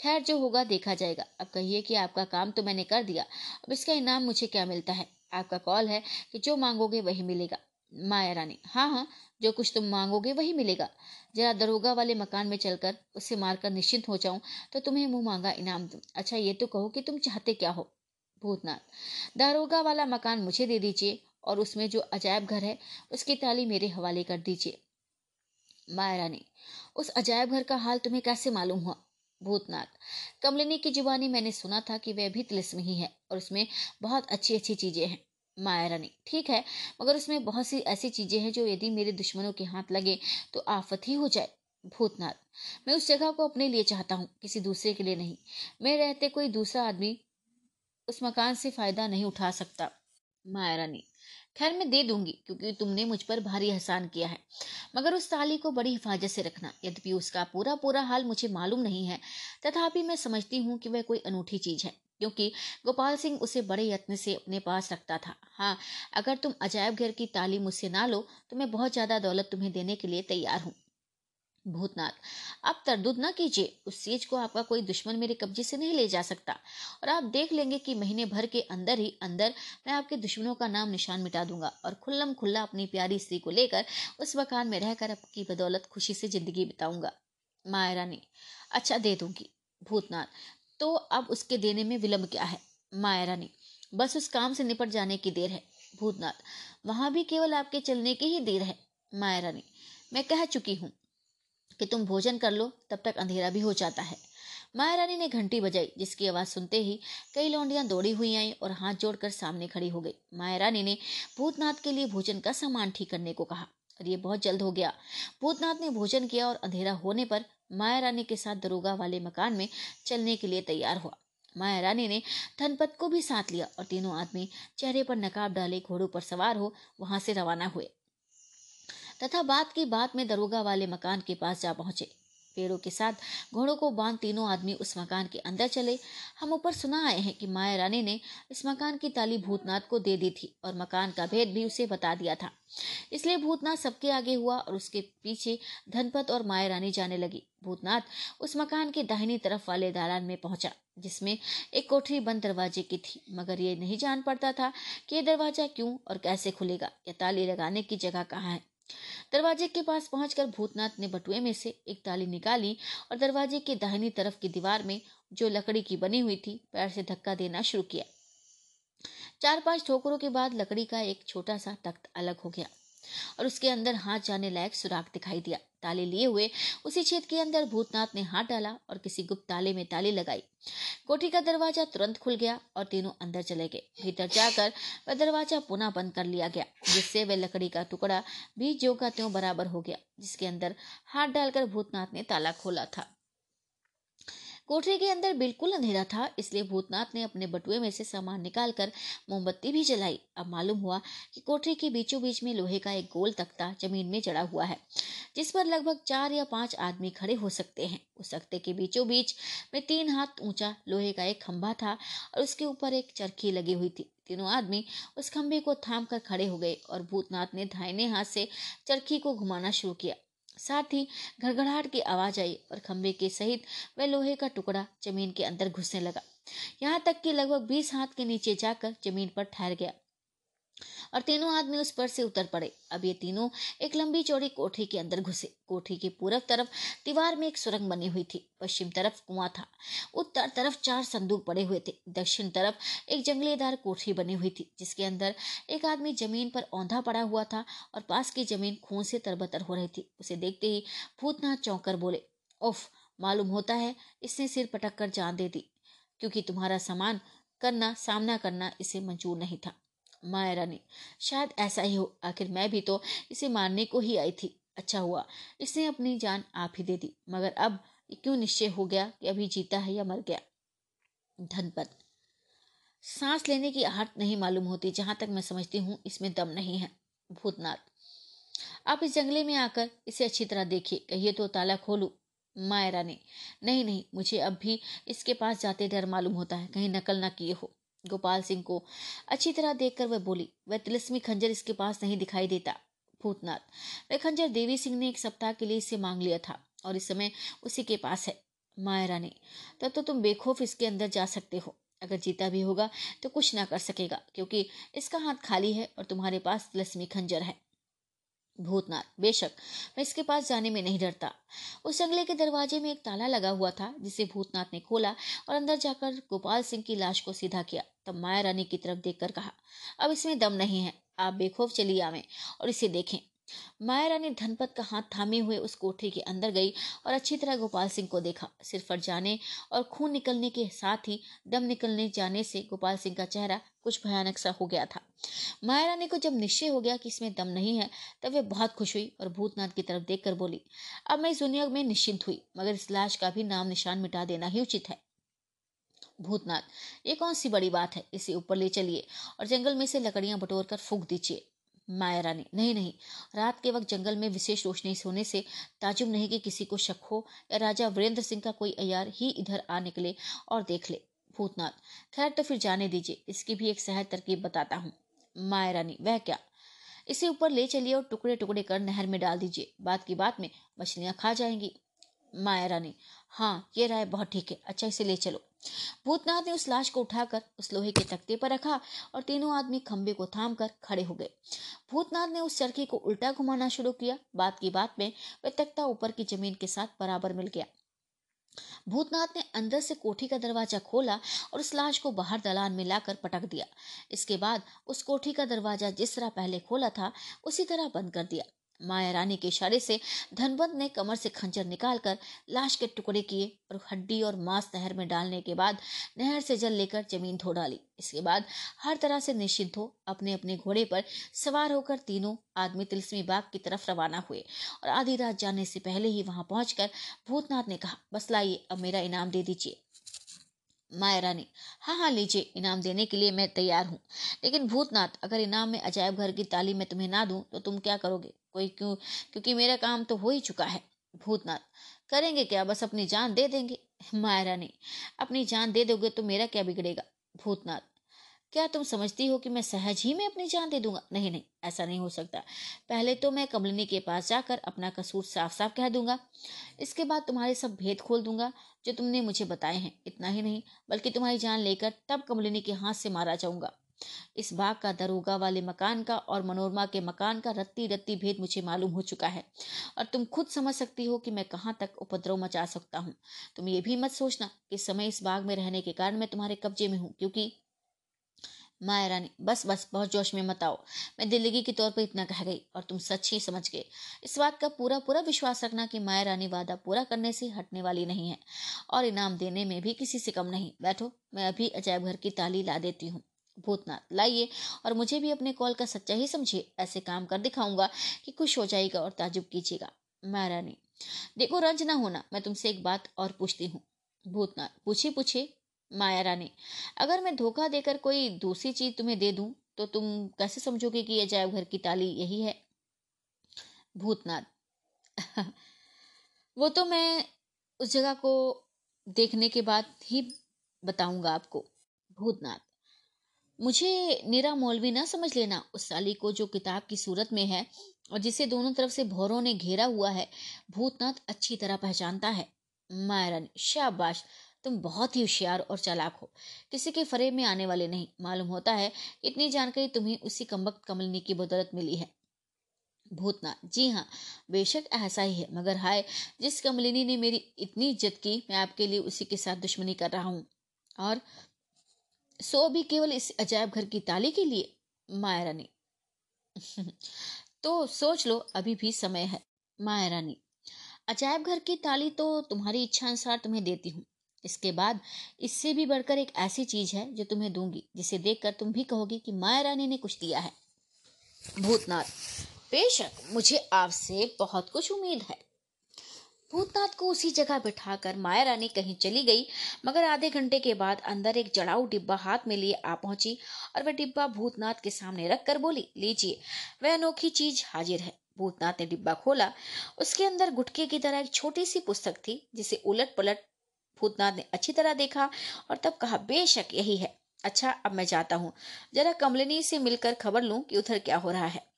खैर, जो होगा देखा जाएगा। अब कहिए कि आपका काम तो मैंने कर दिया, अब इसका इनाम मुझे क्या मिलता है? आपका कॉल है कि जो मांगोगे वही मिलेगा। माया रानी हाँ हाँ जो कुछ तुम मांगोगे वही मिलेगा। जरा दरोगा वाले मकान में चलकर उसे मारकर निश्चिंत हो जाऊँ तो तुम्हें मुँह मांगा इनाम दूँ। अच्छा ये तो कहो कि तुम चाहते क्या हो? भूतनाथ, दारोगा वाला मकान मुझे दे दीजिए और उसमें जो अजायब घर है, उसकी ताली मेरे हवाले कर दीजिए। माया रानी उस अजायब घर का हाल तुम्हें कैसे मालूम हुआ? भूतनाथ, कमलिनी की जुबानी मैंने सुना था कि वह भी तिलिस्म ही है और उसमें बहुत अच्छी अच्छी चीज़ें हैं। माया रानी ठीक है? मगर उसमें बहुत सी ऐसी चीज़ें हैं जो यदि मेरे दुश्मनों के हाथ लगे तो आफत ही हो जाए, भूतनाथ। मैं उस जगह को अपने लिए चाहता हूँ, किसी दूसरे के लिए नहीं। मैं रहते कोई दूसरा आदमी उस मकान से फ़ायदा नहीं उठा सकता माया रानी खैर, मैं दे दूँगी, क्योंकि तुमने मुझ पर भारी एहसान किया है। मगर उस ताली को बड़ी हिफाजत से रखना, यद्यपि उसका पूरा पूरा हाल मुझे मालूम नहीं है, तथापि मैं समझती हूँ कि वह कोई अनूठी चीज़ है। क्योंकि गोपाल सिंह उसे बड़े यत्न से अपने पास रखता था। हाँ अगर तुम अजायब घर की ताली मुझसे ना लो तो मैं बहुत ज़्यादा दौलत तुम्हें देने के लिए तैयार हूँ। भूतनाथ, आप तरदुद ना कीजिए। उस चीज़ को आपका कोई दुश्मन मेरे कब्जे से नहीं ले जा सकता। और आप देख लेंगे कि महीने भर के अंदर ही अंदर मैं आपके दुश्मनों का नाम निशान मिटा दूँगा और खुल्लम खुल्ला अपनी प्यारी स्त्री को लेकर उस मकान में रहकर आपकी बदौलत खुशी से ज़िंदगी बिताऊँगा। माया रानी अच्छा दे दूँगी। भूतनाथ तो अब उसके देने में विलंब क्या है? माया रानी, बस उस काम से निपट जाने की देर है, भूतनाथ। वहाँ भी केवल आपके चलने की ही देर है, माया रानी। मैं कह चुकी हूँ कि तुम भोजन कर लो, तब तक अंधेरा भी हो जाता है। माया रानी ने घंटी बजाई, जिसकी आवाज़ सुनते ही कई लौंडियाँ दौड़ी हुई आई और हाथ जोड़कर सामने खड़ी हो गई। माया रानी ने भूतनाथ के लिए भोजन का सामान ठीक करने को कहा। और ये बहुत जल्द हो गया। भूतनाथ ने भोजन किया और अंधेरा होने पर माया रानी के साथ दरोगा वाले मकान में चलने के लिए तैयार हुआ। माया रानी ने धनपत को भी साथ लिया और तीनों आदमी चेहरे पर नकाब डाले, घोड़ों पर सवार हो वहाँ से रवाना हुए। तथा बात की बात में दरोगा वाले मकान के पास जा पहुँचे। पेड़ों के साथ घोड़ों को बाँध तीनों आदमी उस मकान के अंदर चले। हम ऊपर सुना आए हैं कि माया रानी ने इस मकान की ताली भूतनाथ को दे दी थी और मकान का भेद भी उसे बता दिया था। इसलिए भूतनाथ सबके आगे हुआ और उसके पीछे धनपत और माया रानी जाने लगी। भूतनाथ उस मकान के दाहिनी तरफ़ वाले दालान में पहुँचा, जिसमें एक कोठरी बंद दरवाजे की थी। मगर ये नहीं जान पड़ता था कि ये दरवाज़ा क्यों और कैसे खुलेगा। या ताली लगाने की जगह कहाँ है? दरवाजे के पास पहुंचकर भूतनाथ ने बटुए में से एक ताली निकाली और दरवाजे के दाहिनी तरफ़ की दीवार में जो लकड़ी की बनी हुई थी, पैर से धक्का देना शुरू किया। चार पाँच ठोकरों के बाद लकड़ी का एक छोटा सा तख्त अलग हो गया। और उसके अंदर हाथ जाने लायक सुराख दिखाई दिया। ताले लिए हुए उसी छेद के अंदर भूतनाथ ने हाथ डाला और किसी गुप्त ताले में ताली लगाई। कोठी का दरवाज़ा तुरंत खुल गया और तीनों अंदर चले गए। भीतर जाकर वह दरवाज़ा पुनः बंद कर लिया गया, जिससे वह लकड़ी का टुकड़ा भी जो का त्यों बराबर हो गया, जिसके अंदर हाथ डालकर भूतनाथ ने ताला खोला था। कोठरी के अंदर बिल्कुल अंधेरा था, इसलिए भूतनाथ ने अपने बटुए में से सामान निकालकर मोमबत्ती भी जलाई। अब मालूम हुआ कि कोठरी के बीचों बीच में लोहे का एक गोल तख्ता ज़मीन में जड़ा हुआ है, जिस पर लगभग चार या पाँच आदमी खड़े हो सकते हैं। उस तख्ते के बीचों बीच में तीन हाथ ऊँचा लोहे का एक खंभा था और उसके ऊपर एक चरखी लगी हुई थी। तीनों आदमी उस खंभे को थाम कर खड़े हो गए और भूतनाथ ने दाहिने हाथ से चरखी को घुमाना शुरू किया। साथ ही घड़घड़ाहट की आवाज़ आई और खंबे के सहित वह लोहे का टुकड़ा ज़मीन के अंदर घुसने लगा। यहाँ तक कि लगभग बीस हाथ के नीचे जाकर ज़मीन पर ठहर गया। और तीनों आदमी उस पर से उतर पड़े। अब ये तीनों एक लंबी चौड़ी कोठरी के अंदर घुसे। कोठरी की पूरब तरफ़ दीवार में एक सुरंग बनी हुई थी। पश्चिम तरफ़ कुआँ था। उत्तर तरफ़ चार संदूक पड़े हुए थे। दक्षिण तरफ़ एक जंगलीदार कोठरी बनी हुई थी, जिसके अंदर एक आदमी ज़मीन पर औंधा पड़ा हुआ था और पास की ज़मीन खून से तरबतर हो रही थी। उसे देखते ही भूतनाथ चौंकर बोले, उफ, मालूम होता है इसने सिर पटक कर जान दे दी, क्योंकि तुम्हारा सामान करना, सामना करना इसे मंजूर नहीं था। माया रानी। शायद ऐसा ही हो। आखिर मैं भी तो इसे मारने को ही आई थी। अच्छा हुआ। इसने अपनी जान आप ही दे दी। मगर अब क्यों निश्चय हो गया कि अभी जीता है या मर गया? धनपत सांस लेने की आहट नहीं मालूम होती। जहाँ तक मैं समझती हूँ, इसमें दम नहीं है। भूतनाथ। आप इस जंगले में आकर इसे अच्छी तरह देखिए। कहिए तो ताला खोलू। माया रानी। नहीं नहीं, मुझे अब भी इसके पास जाते डर मालूम होता है। कहीं नकल ना किए हो। गोपाल सिंह को अच्छी तरह देखकर वह बोली, वह तिलस्मी खंजर इसके पास नहीं दिखाई देता, भूतनाथ। वह खंजर देवी सिंह ने एक सप्ताह के लिए इसे मांग लिया था और इस समय उसी के पास है। माया रानी, तब तो तुम बेखौफ इसके अंदर जा सकते हो। अगर जीता भी होगा तो कुछ ना कर सकेगा, क्योंकि इसका हाथ खाली है और तुम्हारे पास तिलस्मी खंजर है। भूतनाथ, बेशक। मैं इसके पास जाने में नहीं डरता। उस जंगले के दरवाजे में एक ताला लगा हुआ था, जिसे भूतनाथ ने खोला और अंदर जाकर गोपाल सिंह की लाश को सीधा किया, तब माया रानी की तरफ़ देखकर कहा, अब इसमें दम नहीं है। आप बेखौफ चलिए आवे और इसे देखें। माया रानी धनपत का हाथ थामे हुए उस कोठरी के अंदर गई और अच्छी तरह गोपाल सिंह को देखा, सिर फट जाने और खून निकलने के साथ ही दम निकलने जाने से गोपाल सिंह का चेहरा कुछ भयानक सा हो गया था। माया रानी को जब निश्चय हो गया कि इसमें दम नहीं है, तब वे बहुत खुश हुई और भूतनाथ की तरफ़ देखकर बोली, अब मैं इस दुनिया में निश्चिंत हुई, मगर इस लाश का भी नाम निशान मिटा देना ही उचित है। भूतनाथ, ये कौन सी बड़ी बात है? इसे ऊपर ले चलिए और जंगल में से लकड़ियाँ बटोर कर फूक दीजिए। माया रानी। नहीं नहीं। रात के वक्त जंगल में विशेष रोशनी होने से ताजुब नहीं कि किसी को शक हो या राजा वीरेंद्र सिंह का कोई अयार ही इधर आ निकले और देख ले, भूतनाथ। खैर तो फिर जाने दीजिए। इसकी भी एक सहज तरकीब बताता हूँ। माया रानी, वह क्या? इसे ऊपर ले चलिए और टुकड़े टुकड़े कर नहर में डाल दीजिए। बात की बात में मछलियाँ खा जाएँगी। माया रानी हाँ ये राय बहुत ठीक है। अच्छा इसे ले चलो। भूतनाथ ने उस लाश को उठाकर उस लोहे के तख्ते पर रखा और तीनों आदमी खंबे को थाम कर खड़े हो गए। भूतनाथ ने उस चरखी को उल्टा घुमाना शुरू किया। बात की बात में वह तख्ता ऊपर की ज़मीन के साथ बराबर मिल गया। भूतनाथ ने अंदर से कोठी का दरवाज़ा खोला और उस लाश को बाहर दलान में लाकर पटक दिया। इसके बाद उस कोठी का दरवाज़ा जिस तरह पहले खोला था, उसी तरह बंद कर दिया। माया रानी के इशारे से धनबंत ने कमर से खंजर निकालकर लाश के टुकड़े किए और हड्डी और मांस नहर में डालने के बाद नहर से जल लेकर ज़मीन धो डाली। इसके बाद हर तरह से निश्चिंत हो अपने अपने घोड़े पर सवार होकर तीनों आदमी तिलस्मी बाग की तरफ़ रवाना हुए और आधी रात जाने से पहले ही वहाँ पहुंचकर भूतनाथ ने कहा, बस लाइए, अब मेरा इनाम दे दीजिए। माया रानी हाँ हाँ लीजिए, इनाम देने के लिए मैं तैयार हूँ। लेकिन भूतनाथ, अगर इनाम में अजायब घर की ताली मैं तुम्हें ना दूँ तो तुम क्या करोगे? कोई क्यों? क्योंकि मेरा काम तो हो ही चुका है, भूतनाथ। करेंगे क्या? बस अपनी जान दे देंगे। मायरा रानी अपनी जान दे दोगे तो मेरा क्या बिगड़ेगा? भूतनाथ। क्या तुम समझती हो कि मैं सहज ही में अपनी जान दे दूँगा? नहीं नहीं, ऐसा नहीं हो सकता। पहले तो मैं कमलिनी के पास जाकर अपना कसूर साफ़ साफ़ कह दूँगा। इसके बाद तुम्हारे सब भेद खोल दूँगा, जो तुमने मुझे बताए हैं। इतना ही नहीं, बल्कि तुम्हारी जान लेकर तब कमलिनी के हाथ से मारा जाऊँगा। इस बाग का दरोगा वाले मकान का और मनोरमा के मकान का रत्ती रत्ती भेद मुझे मालूम हो चुका है। और तुम खुद समझ सकती हो कि मैं कहाँ तक उपद्रव मचा सकता हूँ। तुम ये भी मत सोचना कि समय इस बाग में रहने के कारण मैं तुम्हारे कब्जे में हूँ, क्योंकि माया रानी, बस बस, बहुत जोश में मत आओ। मैं दिल्ली के तौर पर इतना कह गई और तुम सच ही समझ गए। इस बात का पूरा पूरा विश्वास रखना कि माया रानी वादा पूरा करने से हटने वाली नहीं है और इनाम देने में भी किसी से कम नहीं। बैठो, मैं अभी अजायब घर की ताली ला देती हूँ। भूतनाथ लाइए और मुझे भी अपने कॉल का सच्चा ही समझिए, ऐसे काम कर दिखाऊँगा कि खुश हो जाएगा और ताजुब कीजिएगा। माया रानी देखो रंज ना होना, मैं तुमसे एक बात और पूछती हूँ। भूतनाथ पूछिए पूछिए। माया रानी, अगर मैं धोखा देकर कोई दूसरी चीज़ तुम्हें दे दूँ तो तुम कैसे समझोगे कि यह जाए घर की ताली यही है? भूतनाथ वो तो मैं उस जगह को देखने के बाद ही बताऊँगा आपको। भूतनाथ मुझे निरा मौलवी ना समझ लेना उस साली को जो किताब की सूरत में है और जिसे दोनों तरफ़ से भौरों ने घेरा हुआ है, भूतनाथ अच्छी तरह पहचानता है। माया रानी शाबाश, तुम बहुत ही होशियार और चालाक हो। किसी के फरेब में आने वाले नहीं। मालूम होता है, इतनी जानकारी तुम्हें उसी कमबख्त कमलनी की बदौलत मिली है। भूतनाथ, जी हाँ बेशक ऐसा ही है, मगर हाय, जिस कमलिनी ने मेरी इतनी इज़्ज़त की, मैं आपके लिए उसी के साथ दुश्मनी कर रहा हूँ। और सो भी केवल इस अजायब घर की ताली के लिए, माया रानी। तो सोच लो, अभी भी समय है, माया रानी। अजायब घर की ताली तो तुम्हारी इच्छा अनुसार तुम्हें देती हूँ। इसके बाद इससे भी बढ़कर एक ऐसी चीज़ है जो तुम्हें दूँगी, जिसे देखकर तुम भी कहोगी कि माया रानी ने कुछ दिया है। भूतनाथ, बेशक मुझे आपसे बहुत कुछ उम्मीद है। भूतनाथ को उसी जगह बिठाकर माया रानी कहीं चली गई, मगर आधे घंटे के बाद अंदर एक जड़ाऊ डिब्बा हाथ में लिए आ पहुँची और वह डिब्बा भूतनाथ के सामने रख कर बोली, लीजिए, वह अनोखी चीज़ हाजिर है। भूतनाथ ने डिब्बा खोला। उसके अंदर गुटके की तरह एक छोटी सी पुस्तक थी, जिसे उलट पलट भूतनाथ ने अच्छी तरह देखा और तब कहा, बेशक यही है। अच्छा अब मैं जाता हूँ। जरा कमलिनी से मिलकर खबर लूँ कि उधर क्या हो रहा है।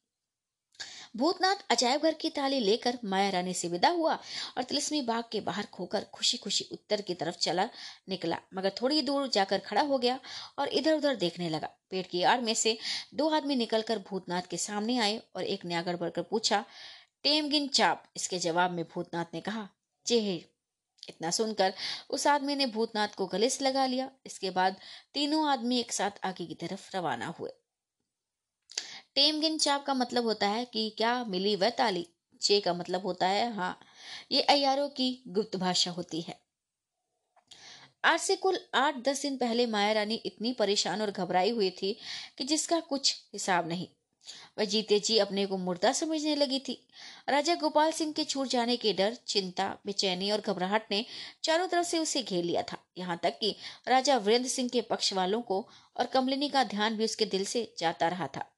भूतनाथ अजायब घर की ताली लेकर माया रानी से विदा हुआ और तिलस्मी बाग के बाहर खोकर खुशी खुशी उत्तर की तरफ़ चला, निकला। मगर थोड़ी दूर जाकर खड़ा हो गया और इधर उधर देखने लगा। पेड़ की आड़ में से दो आदमी निकलकर भूतनाथ के सामने आए और एक ने आगर बढ़कर पूछा, टेमगिन चाप? इसके जवाब में भूतनाथ ने कहा जेहे इतना सुनकर उस आदमी ने भूतनाथ को गले से लगा लिया। इसके बाद तीनों आदमी एक साथ आगे की तरफ़ रवाना हुए। टेमगिन चाप का मतलब होता है कि क्या मिली वह ताली? चे का मतलब होता है हाँ। ये अयारों की गुप्त भाषा होती है। आज से कुल आठ दस दिन पहले माया रानी इतनी परेशान और घबराई हुई थी कि जिसका कुछ हिसाब नहीं। वह जीते जी अपने को मुर्दा समझने लगी थी। राजा गोपाल सिंह के छूट जाने के डर, चिंता, बेचैनी और घबराहट ने चारों तरफ़ से उसे घेर लिया था। यहाँ तक कि राजा वीरेंद्र सिंह के पक्ष वालों को और कमलिनी का ध्यान भी उसके दिल से जाता रहा था।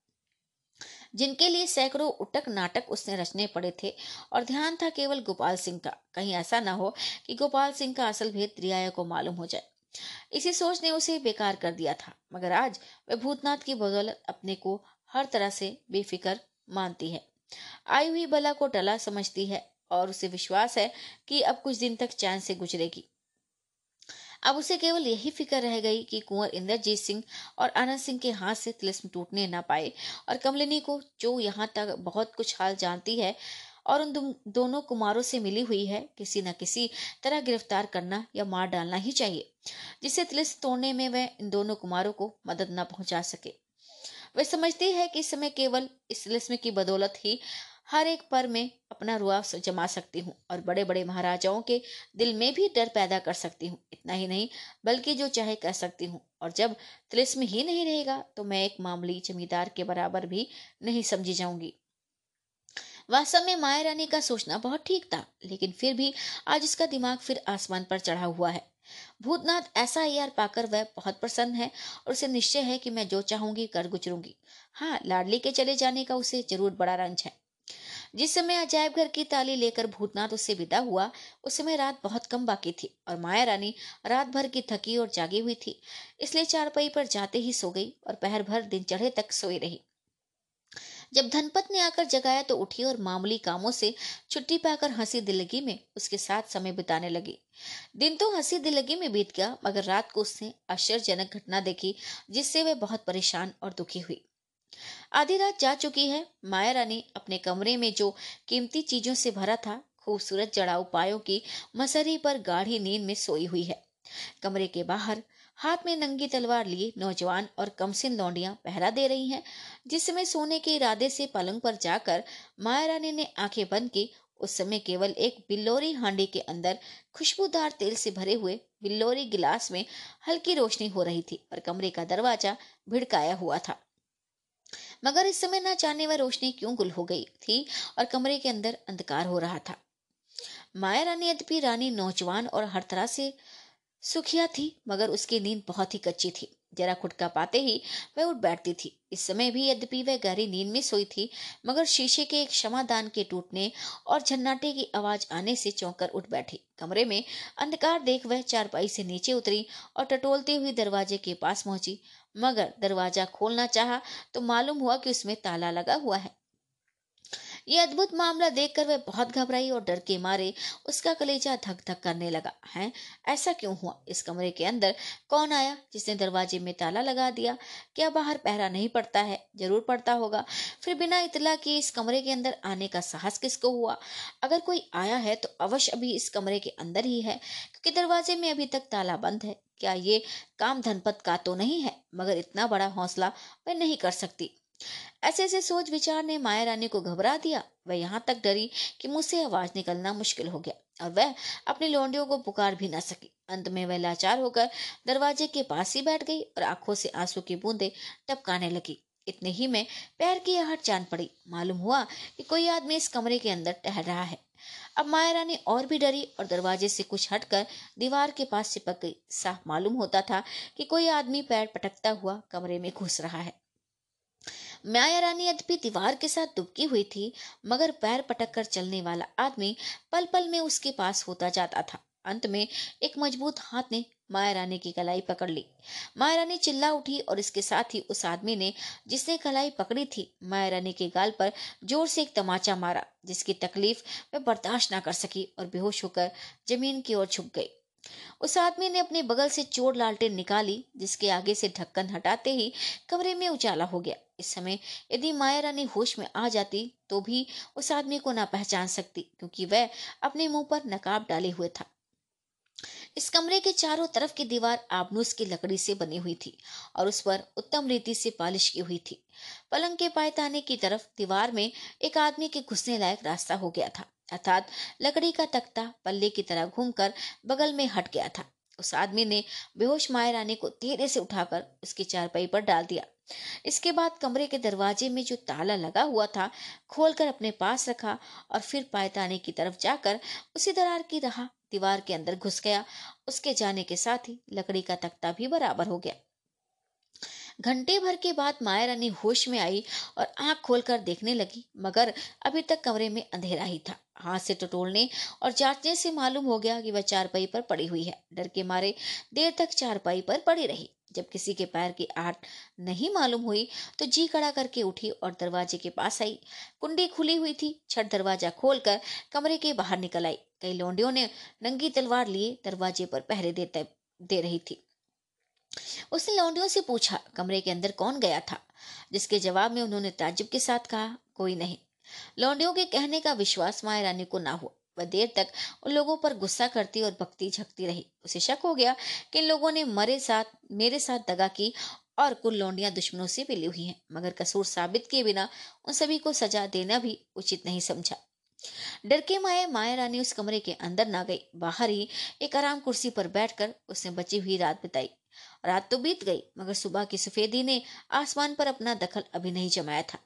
जिनके लिए सैकड़ों उटक नाटक उसने रचने पड़े थे। और ध्यान था केवल गोपाल सिंह का। कहीं ऐसा ना हो कि गोपाल सिंह का असल भेद रियाया को मालूम हो जाए। इसी सोच ने उसे बेकार कर दिया था। मगर आज वह भूतनाथ की बदौलत अपने को हर तरह से बेफिक्र मानती है। आई हुई बला को टला समझती है और उसे विश्वास है कि अब कुछ दिन तक चैन से गुजरेगी। अब उसे केवल यही फ़िक्र रह गई कि कुंवर इंद्रजीत सिंह और आनंद सिंह के हाथ से तिलस्म टूटने न पाए और कमलिनी को जो यहाँ तक बहुत कुछ हाल जानती है और उन दोनों कुमारों से मिली हुई है, किसी न किसी तरह गिरफ़्तार करना या मार डालना ही चाहिए जिससे तिलस्म तोड़ने में वह इन दोनों कुमारों को मदद न पहुँचा सके। वह समझती है कि इस समय केवल इस लिस्म की बदौलत ही हर एक पर में अपना रुआ जमा सकती हूँ और बड़े बड़े महाराजाओं के दिल में भी डर पैदा कर सकती हूँ। इतना ही नहीं, बल्कि जो चाहे कर सकती हूँ। और जब तिलिस्म ही नहीं रहेगा तो मैं एक मामूली जमींदार के बराबर भी नहीं समझी जाऊँगी। वास्तव में माया रानी का सोचना बहुत ठीक था, लेकिन फिर भी आज उसका दिमाग फिर आसमान पर चढ़ा हुआ है। भूतनाथ ऐसा यार पाकर वह बहुत प्रसन्न है और उसे निश्चय है कि मैं जो चाहूँगी कर गुजरूँगी। हाँ लाडली के चले जाने का उसे ज़रूर बड़ा रंज है। जिस समय अजायब घर की ताली लेकर भूतनाथ उससे विदा हुआ, उस समय रात बहुत कम बाकी थी और माया रानी रात भर की थकी और जागी हुई थी, इसलिए चारपाई पर जाते ही सो गई और पहर भर दिन चढ़े तक सोई रही। जब धनपत ने आकर जगाया तो उठी और मामूली कामों से छुट्टी पाकर हँसी दिलगी में उसके साथ समय बिताने लगी। दिन तो हँसी दिलगी में बीत गया, मगर रात को उसने आश्चर्यजनक घटना देखी, जिससे वह बहुत परेशान और दुखी हुई। आधी रात जा चुकी है। माया रानी अपने कमरे में जो कीमती चीज़ों से भरा था, खूबसूरत जड़ाऊ पायों की मसरी पर गाढ़ी नींद में सोई हुई है। कमरे के बाहर हाथ में नंगी तलवार लिए नौजवान और कमसिन लौंडियाँ पहरा दे रही हैं, जिसमें सोने के इरादे से पलंग पर जाकर माया रानी ने आँखें बंद की। उस समय केवल एक बिल्लोरी हांडी के अंदर खुशबूदार तेल से भरे हुए बिल्लोरी गिलास में हल्की रोशनी हो रही थी और कमरे का दरवाज़ा भिड़काया हुआ था। मगर इस समय ना जाने वह रोशनी क्यों गुल हो गई थी और कमरे के अंदर अंधकार हो रहा था। माया रानी यद्यपि रानी नौजवान और हर तरह से सुखिया थी, मगर उसकी नींद बहुत ही कच्ची थी। जरा खुटका पाते ही वह उठ बैठती थी। इस समय भी यद्यपि वह गहरी नींद में सोई थी, मगर शीशे के एक क्षमादान के टूटने और झन्नाटे की आवाज़ आने से चौंकर उठ बैठी। कमरे में अंधकार देख वह चारपाई से नीचे उतरी और टटोलते हुए दरवाजे के पास पहुँची। मगर दरवाज़ा खोलना चाहा तो मालूम हुआ कि उसमें ताला लगा हुआ है। ये अद्भुत मामला देखकर वह बहुत घबराई और डर के मारे उसका कलेजा धक धक करने लगा। है? ऐसा क्यों हुआ? इस कमरे के अंदर कौन आया जिसने दरवाजे में ताला लगा दिया? क्या बाहर पहरा नहीं पड़ता है? ज़रूर पड़ता होगा। फिर बिना इतला के इस कमरे के अंदर आने का साहस किसको हुआ? अगर कोई आया है तो अवश्य अभी इस कमरे के अंदर ही है, क्योंकि दरवाजे में अभी तक ताला बंद है। क्या ये काम धनपत का तो नहीं है? मगर इतना बड़ा हौसला वह नहीं कर सकती। ऐसे ऐसे सोच विचार ने माया रानी को घबरा दिया। वह यहाँ तक डरी कि मुझसे आवाज़ निकलना मुश्किल हो गया और वह अपनी लोंडियों को पुकार भी न सकी। अंत में वह लाचार होकर दरवाजे के पास ही बैठ गई और आँखों से आँसू की बूंदे टपकाने लगी। इतने ही में पैर की आहट जान पड़ी। मालूम हुआ कि कोई आदमी इस कमरे के अंदर टहल रहा है। अब माया रानी और भी डरी और दरवाजे से कुछ हटकर दीवार के पास चिपक गई। साफ़ मालूम होता था कि कोई आदमी पैर पटकता हुआ कमरे में घुस रहा है। माया रानी यद्यपि दीवार के साथ दुबकी हुई थी, मगर पैर पटक कर चलने वाला आदमी पल पल में उसके पास होता जाता था। अंत में एक मज़बूत हाथ ने माया रानी की कलाई पकड़ ली। माया रानी चिल्ला उठी और इसके साथ ही उस आदमी ने, जिसने कलाई पकड़ी थी, माया रानी के गाल पर ज़ोर से एक तमाचा मारा, जिसकी तकलीफ़ वह बर्दाश्त न कर सकी और बेहोश होकर ज़मीन की ओर छुप गई। उस आदमी ने अपने बगल से चोर लालटेन निकाली, जिसके आगे से ढक्कन हटाते ही कमरे में उजाला हो गया। इस समय यदि माया रानी होश में आ जाती तो भी उस आदमी को ना पहचान सकती, क्योंकि वह अपने मुँह पर नकाब डाले हुए था। इस कमरे के चारों तरफ़ की दीवार आबनूस की लकड़ी से बनी हुई थी और उस पर उत्तम रीति से पालिश की हुई थी। पलंग के पायताने की तरफ़ दीवार में एक आदमी के घुसने लायक रास्ता हो गया था। अर्थात लकड़ी का तख्ता पल्ले की तरह घूमकर बगल में हट गया था। उस आदमी ने बेहोश माया रानी को धीरे से उठाकर उसकी चारपाई पर डाल दिया। इसके बाद कमरे के दरवाजे में जो ताला लगा हुआ था, खोलकर अपने पास रखा और फिर पायताने की तरफ़ जाकर उसी दरार की रहा। दीवार के अंदर घुस गया। उसके जाने के साथ ही लकड़ी का तख्ता भी बराबर हो गया। घंटे भर के बाद माया रानी होश में आई और आँख खोलकर देखने लगी, मगर अभी तक कमरे में अंधेरा ही था। हाथ से टटोलने और जांचने से मालूम हो गया कि वह चारपाई पर पड़ी हुई है। डर के मारे देर तक चारपाई पर पड़ी रही। जब किसी के पैर की आहट नहीं मालूम हुई तो जी कड़ा करके उठी और दरवाजे के पास आई। कुंडी खुली हुई थी। छठ दरवाज़ा खोलकर कमरे के बाहर निकल आई। कई लोंडियों ने नंगी तलवार लिए दरवाजे पर पहरे देते, दे रही थी। उसने लौंडियों से पूछा, कमरे के अंदर कौन गया था? जिसके जवाब में उन्होंने ताजुब के साथ कहा, कोई नहीं। लौंडियों के कहने का विश्वास माया रानी को ना हुआ। वह देर तक उन लोगों पर गुस्सा करती और भक्ति झकती रही। उसे शक हो गया कि इन लोगों ने मरे साथ, मेरे साथ दगा की और कुल लौंडियाँ दुश्मनों से मिली हुई हैं, मगर कसूर साबित किए बिना उन सभी को सजा देना भी उचित नहीं समझा। डर के माए माया रानी उस कमरे के अंदर ना गई। बाहर ही एक आराम कुर्सी पर बैठकर उसने बची हुई रात बिताई। रात तो बीत गई, मगर सुबह की सफेदी ने आसमान पर अपना दखल अभी नहीं जमाया था।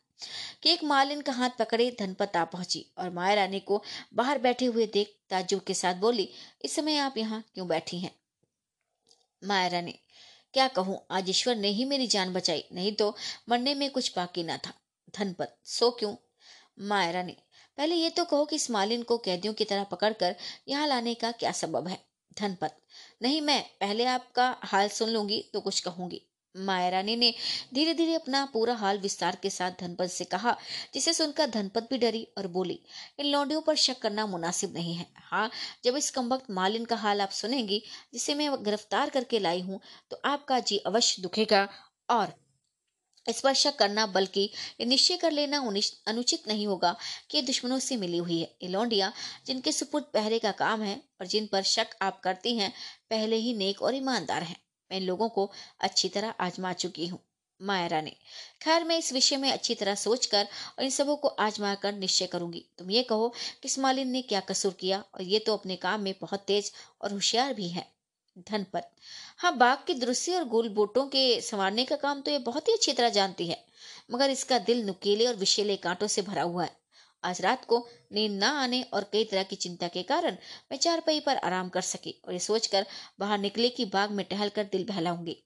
कि एक मालिन का हाथ पकड़े धनपत आ पहुँची और माया रानी को बाहर बैठे हुए देख ताजुब के साथ बोली, इस समय आप यहाँ क्यों बैठी हैं? माया रानी, क्या कहूँ, आज ईश्वर ने ही मेरी जान बचाई, नहीं तो मरने में कुछ बाकी ना था। धनपत, सो क्यों? माया रानी, पहले ये तो कहो कि इस मालिन को कैदियों की तरह पकड़कर यहाँ लाने का क्या सबब है? धनपत नहीं, मैं पहले आपका हाल सुन लूँगी तो कुछ कहूँगी। माया रानी ने धीरे धीरे अपना पूरा हाल विस्तार के साथ धनपत से कहा, जिसे सुनकर धनपत भी डरी और बोली, इन लौंडियों पर शक करना मुनासिब नहीं है। हाँ जब इस कमबख्त मालिन का हाल आप सुनेंगी, जिसे मैं गिरफ़्तार करके लाई हूँ तो आपका जी अवश्य दुखेगा और इस पर शक करना, बल्कि निश्चय कर लेना अनुचित नहीं होगा कि दुश्मनों से मिली हुई है। ये लौंडिया, जिनके सुपुर्द पहरे का काम है और जिन पर शक आप करती हैं, पहले ही नेक और ईमानदार हैं। मैं इन लोगों को अच्छी तरह आजमा चुकी हूँ। मायरा ने खैर मैं इस विषय में अच्छी तरह सोचकर और इन सबों को आजमा कर निश्चय करूँगी। तुम ये कहो कि मालिन ने क्या कसूर किया और ये तो अपने काम में बहुत तेज और होशियार भी है। धनपत हाँ बाघ के दृश्य और गोल बोटों के संवारने का काम तो ये बहुत ही अच्छी तरह जानती है, मगर इसका दिल नुकेले और विशेले कांटों से भरा हुआ है। आज रात को नींद ना आने और कई तरह की चिंता के कारण मैं चारपाई पर आराम कर सकी और ये सोचकर बाहर निकले कि बाग में टहलकर दिल बहलाऊँगी।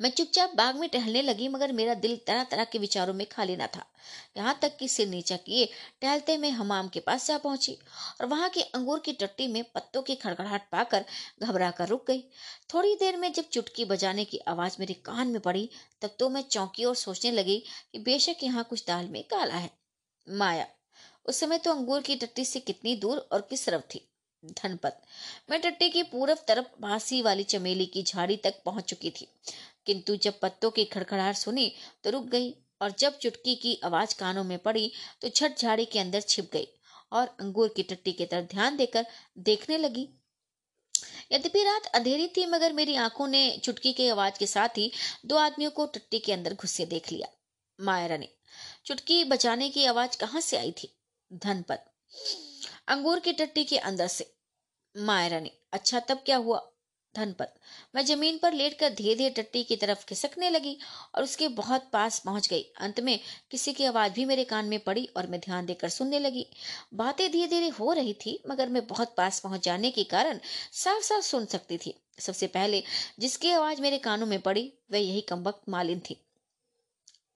मैं चुपचाप बाग में टहलने लगी, मगर मेरा दिल तरह तरह के विचारों में खाली ना था। यहाँ तक कि सिर नीचा किए टहलते में हमाम के पास जा पहुँची, और वहाँ की अंगूर की टट्टी में पत्तों की खड़खड़ाहट पाकर घबरा कर रुक गई। थोड़ी देर में जब चुटकी बजाने की आवाज़ मेरे कान में पड़ी, तब तो मैं चौंकी और सोचने लगी कि बेशक यहाँ कुछ दाल में काला है। माया, उस समय तो अंगूर की टट्टी से कितनी दूर और किस तरफ़ थी? धनपत। मैं टट्टी की पूरब तरफ़ बासी वाली चमेली की झाड़ी तक पहुँच चुकी थी। किंतु जब पत्तों की खड़खड़ाहट सुनी तो रुक गई और जब चुटकी की आवाज़ कानों में पड़ी तो झट झाड़ी के अंदर छिप गई और अंगूर की टट्टी की तरफ़ ध्यान देकर देखने लगी। यद्यपि रात अंधेरी थी, मगर मेरी आँखों ने चुटकी की आवाज़ के साथ ही दो आदमियों को टट्टी के अंदर घुसे देख लिया। मायरा ने चुटकी बचाने की आवाज़ कहाँ से आई थी? धनपत। अंगूर की टट्टी के अंदर से। मायरा ने अच्छा तब क्या हुआ? धनपत, मैं ज़मीन पर लेटकर धीरे धीरे टट्टी की तरफ़ खिसकने लगी और उसके बहुत पास पहुँच गई। अंत में किसी की आवाज़ भी मेरे कान में पड़ी और मैं ध्यान देकर सुनने लगी। बातें धीरे धीरे हो रही थी, मगर मैं बहुत पास पहुँच जाने के कारण साफ़ साफ़ सुन सकती थी। सबसे पहले जिसकी आवाज़ मेरे कानों में पड़ी, वह यही कम्बक मालिन थी।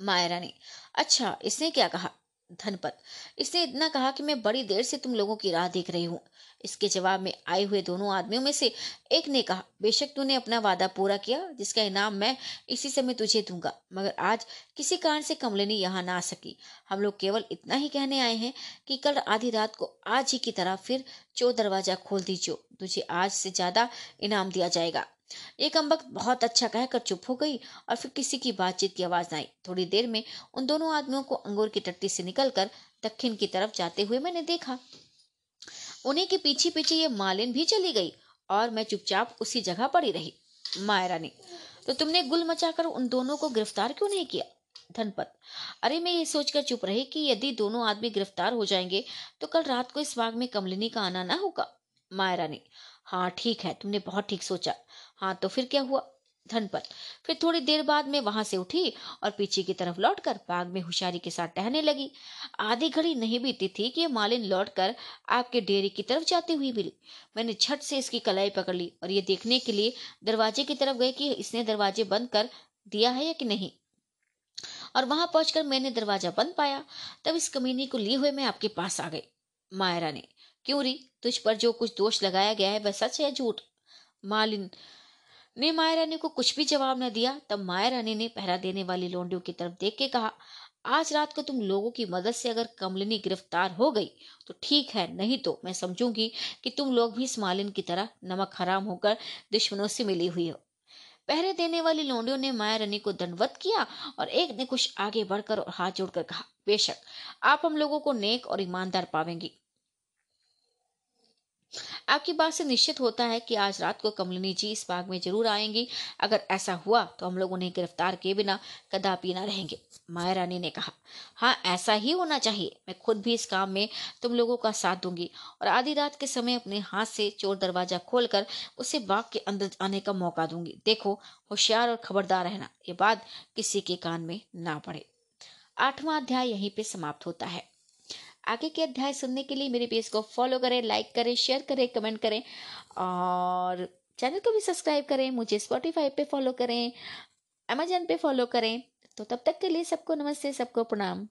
मायरा ने अच्छा इसने क्या कहा? धनपत इसने इतना कहा कि मैं बड़ी देर से तुम लोगों की राह देख रही हूँ। इसके जवाब में आए हुए दोनों आदमियों में से एक ने कहा, बेशक तूने अपना वादा पूरा किया, जिसका इनाम मैं इसी समय तुझे दूँगा। मगर आज किसी कारण से कमलिनी यहाँ ना आ सकी। हम लोग केवल इतना ही कहने आए हैं कि कल आधी रात को आज ही की तरह फिर चो दरवाज़ा खोल दीजिए तुझे आज से ज़्यादा इनाम दिया जाएगा। एक अम्बक बहुत अच्छा कहकर चुप हो गई और फिर किसी की बातचीत की आवाज़ आई। थोड़ी देर में उन दोनों आदमियों को अंगूर की टट्टी से निकलकर दक्षिण की तरफ़ जाते हुए मैंने देखा। उन्हीं के पीछे पीछे ये मालिन भी चली गई और मैं चुपचाप उसी जगह पड़ी रही। मायरा ने तो तुमने गुल मचाकर उन दोनों को गिरफ़्तार क्यों नहीं किया? धनपत, अरे मैं ये सोचकर चुप रही कि यदि दोनों आदमी गिरफ़्तार हो जाएँगे तो कल रात को इस बाग में कमलिनी का आना ना होगा। मायरा ने हाँ ठीक है, तुमने बहुत ठीक सोचा। हाँ तो फिर क्या हुआ? धनपत फिर थोड़ी देर बाद मैं वहाँ से उठी और पीछे की तरफ़ लौटकर बाग में होशियारी के साथ टहने लगी। आधी घड़ी नहीं बीती थी कि मालिन लौटकर आपके डेरे की तरफ़ जाती हुई मिली। मैंने झट से इसकी कलाई पकड़ ली और ये देखने के लिए दरवाजे की तरफ़ गए कि इसने दरवाजे बंद कर दिया है या कि नहीं। और वहाँ पहुंचकर मैंने दरवाज़ा बंद पाया। तब इस कमीनी को लिए हुए मैं आपके पास आ गई। मायरा ने, क्यों री? तुझ पर जो कुछ दोष लगाया गया है वह सच है झूठ? मालिन ने माया रानी को कुछ भी जवाब न दिया, तब माया रानी ने पहरा देने वाली लोंडियों की तरफ़ देख के कहा, आज रात को तुम लोगों की मदद से अगर कमलिनी गिरफ़्तार हो गई तो ठीक है, नहीं तो मैं समझूँगी कि तुम लोग भी इस मालिन की तरह नमक हराम होकर दुश्मनों से मिली हुई हो पहरे देने वाली लोंडियों ने माया रानी को दंडवत किया और एक ने कुछ आगे बढ़कर और हाथ जोड़कर कहा, बेशक, आप हम लोगों को नेक और ईमानदार पावेंगी। आपकी बात से निश्चित होता है कि आज रात को कमलिनी जी इस बाग में ज़रूर आएँगी। अगर ऐसा हुआ तो हम लोग उन्हें गिरफ़्तार किए बिना कदापि न रहेंगे, माया रानी ने कहा। हाँ ऐसा ही होना चाहिए। मैं खुद भी इस काम में तुम लोगों का साथ दूँगी। और आधी रात के समय अपने हाथ से चोर दरवाज़ा खोलकर उसे बाग के अंदर आने का मौका दूँगी। देखो, होशियार और खबरदार रहना, ये बात किसी के कान में ना पड़े। आठवां अध्याय यहीं पे समाप्त होता है। आगे के अध्याय सुनने के लिए मेरे पेज को फॉलो करें लाइक करें शेयर करें कमेंट करें और चैनल को भी सब्सक्राइब करें, मुझे स्पॉटिफाई पे फॉलो करें अमेजन पे फॉलो करें। तो तब तक के लिए सबको नमस्ते, सबको प्रणाम।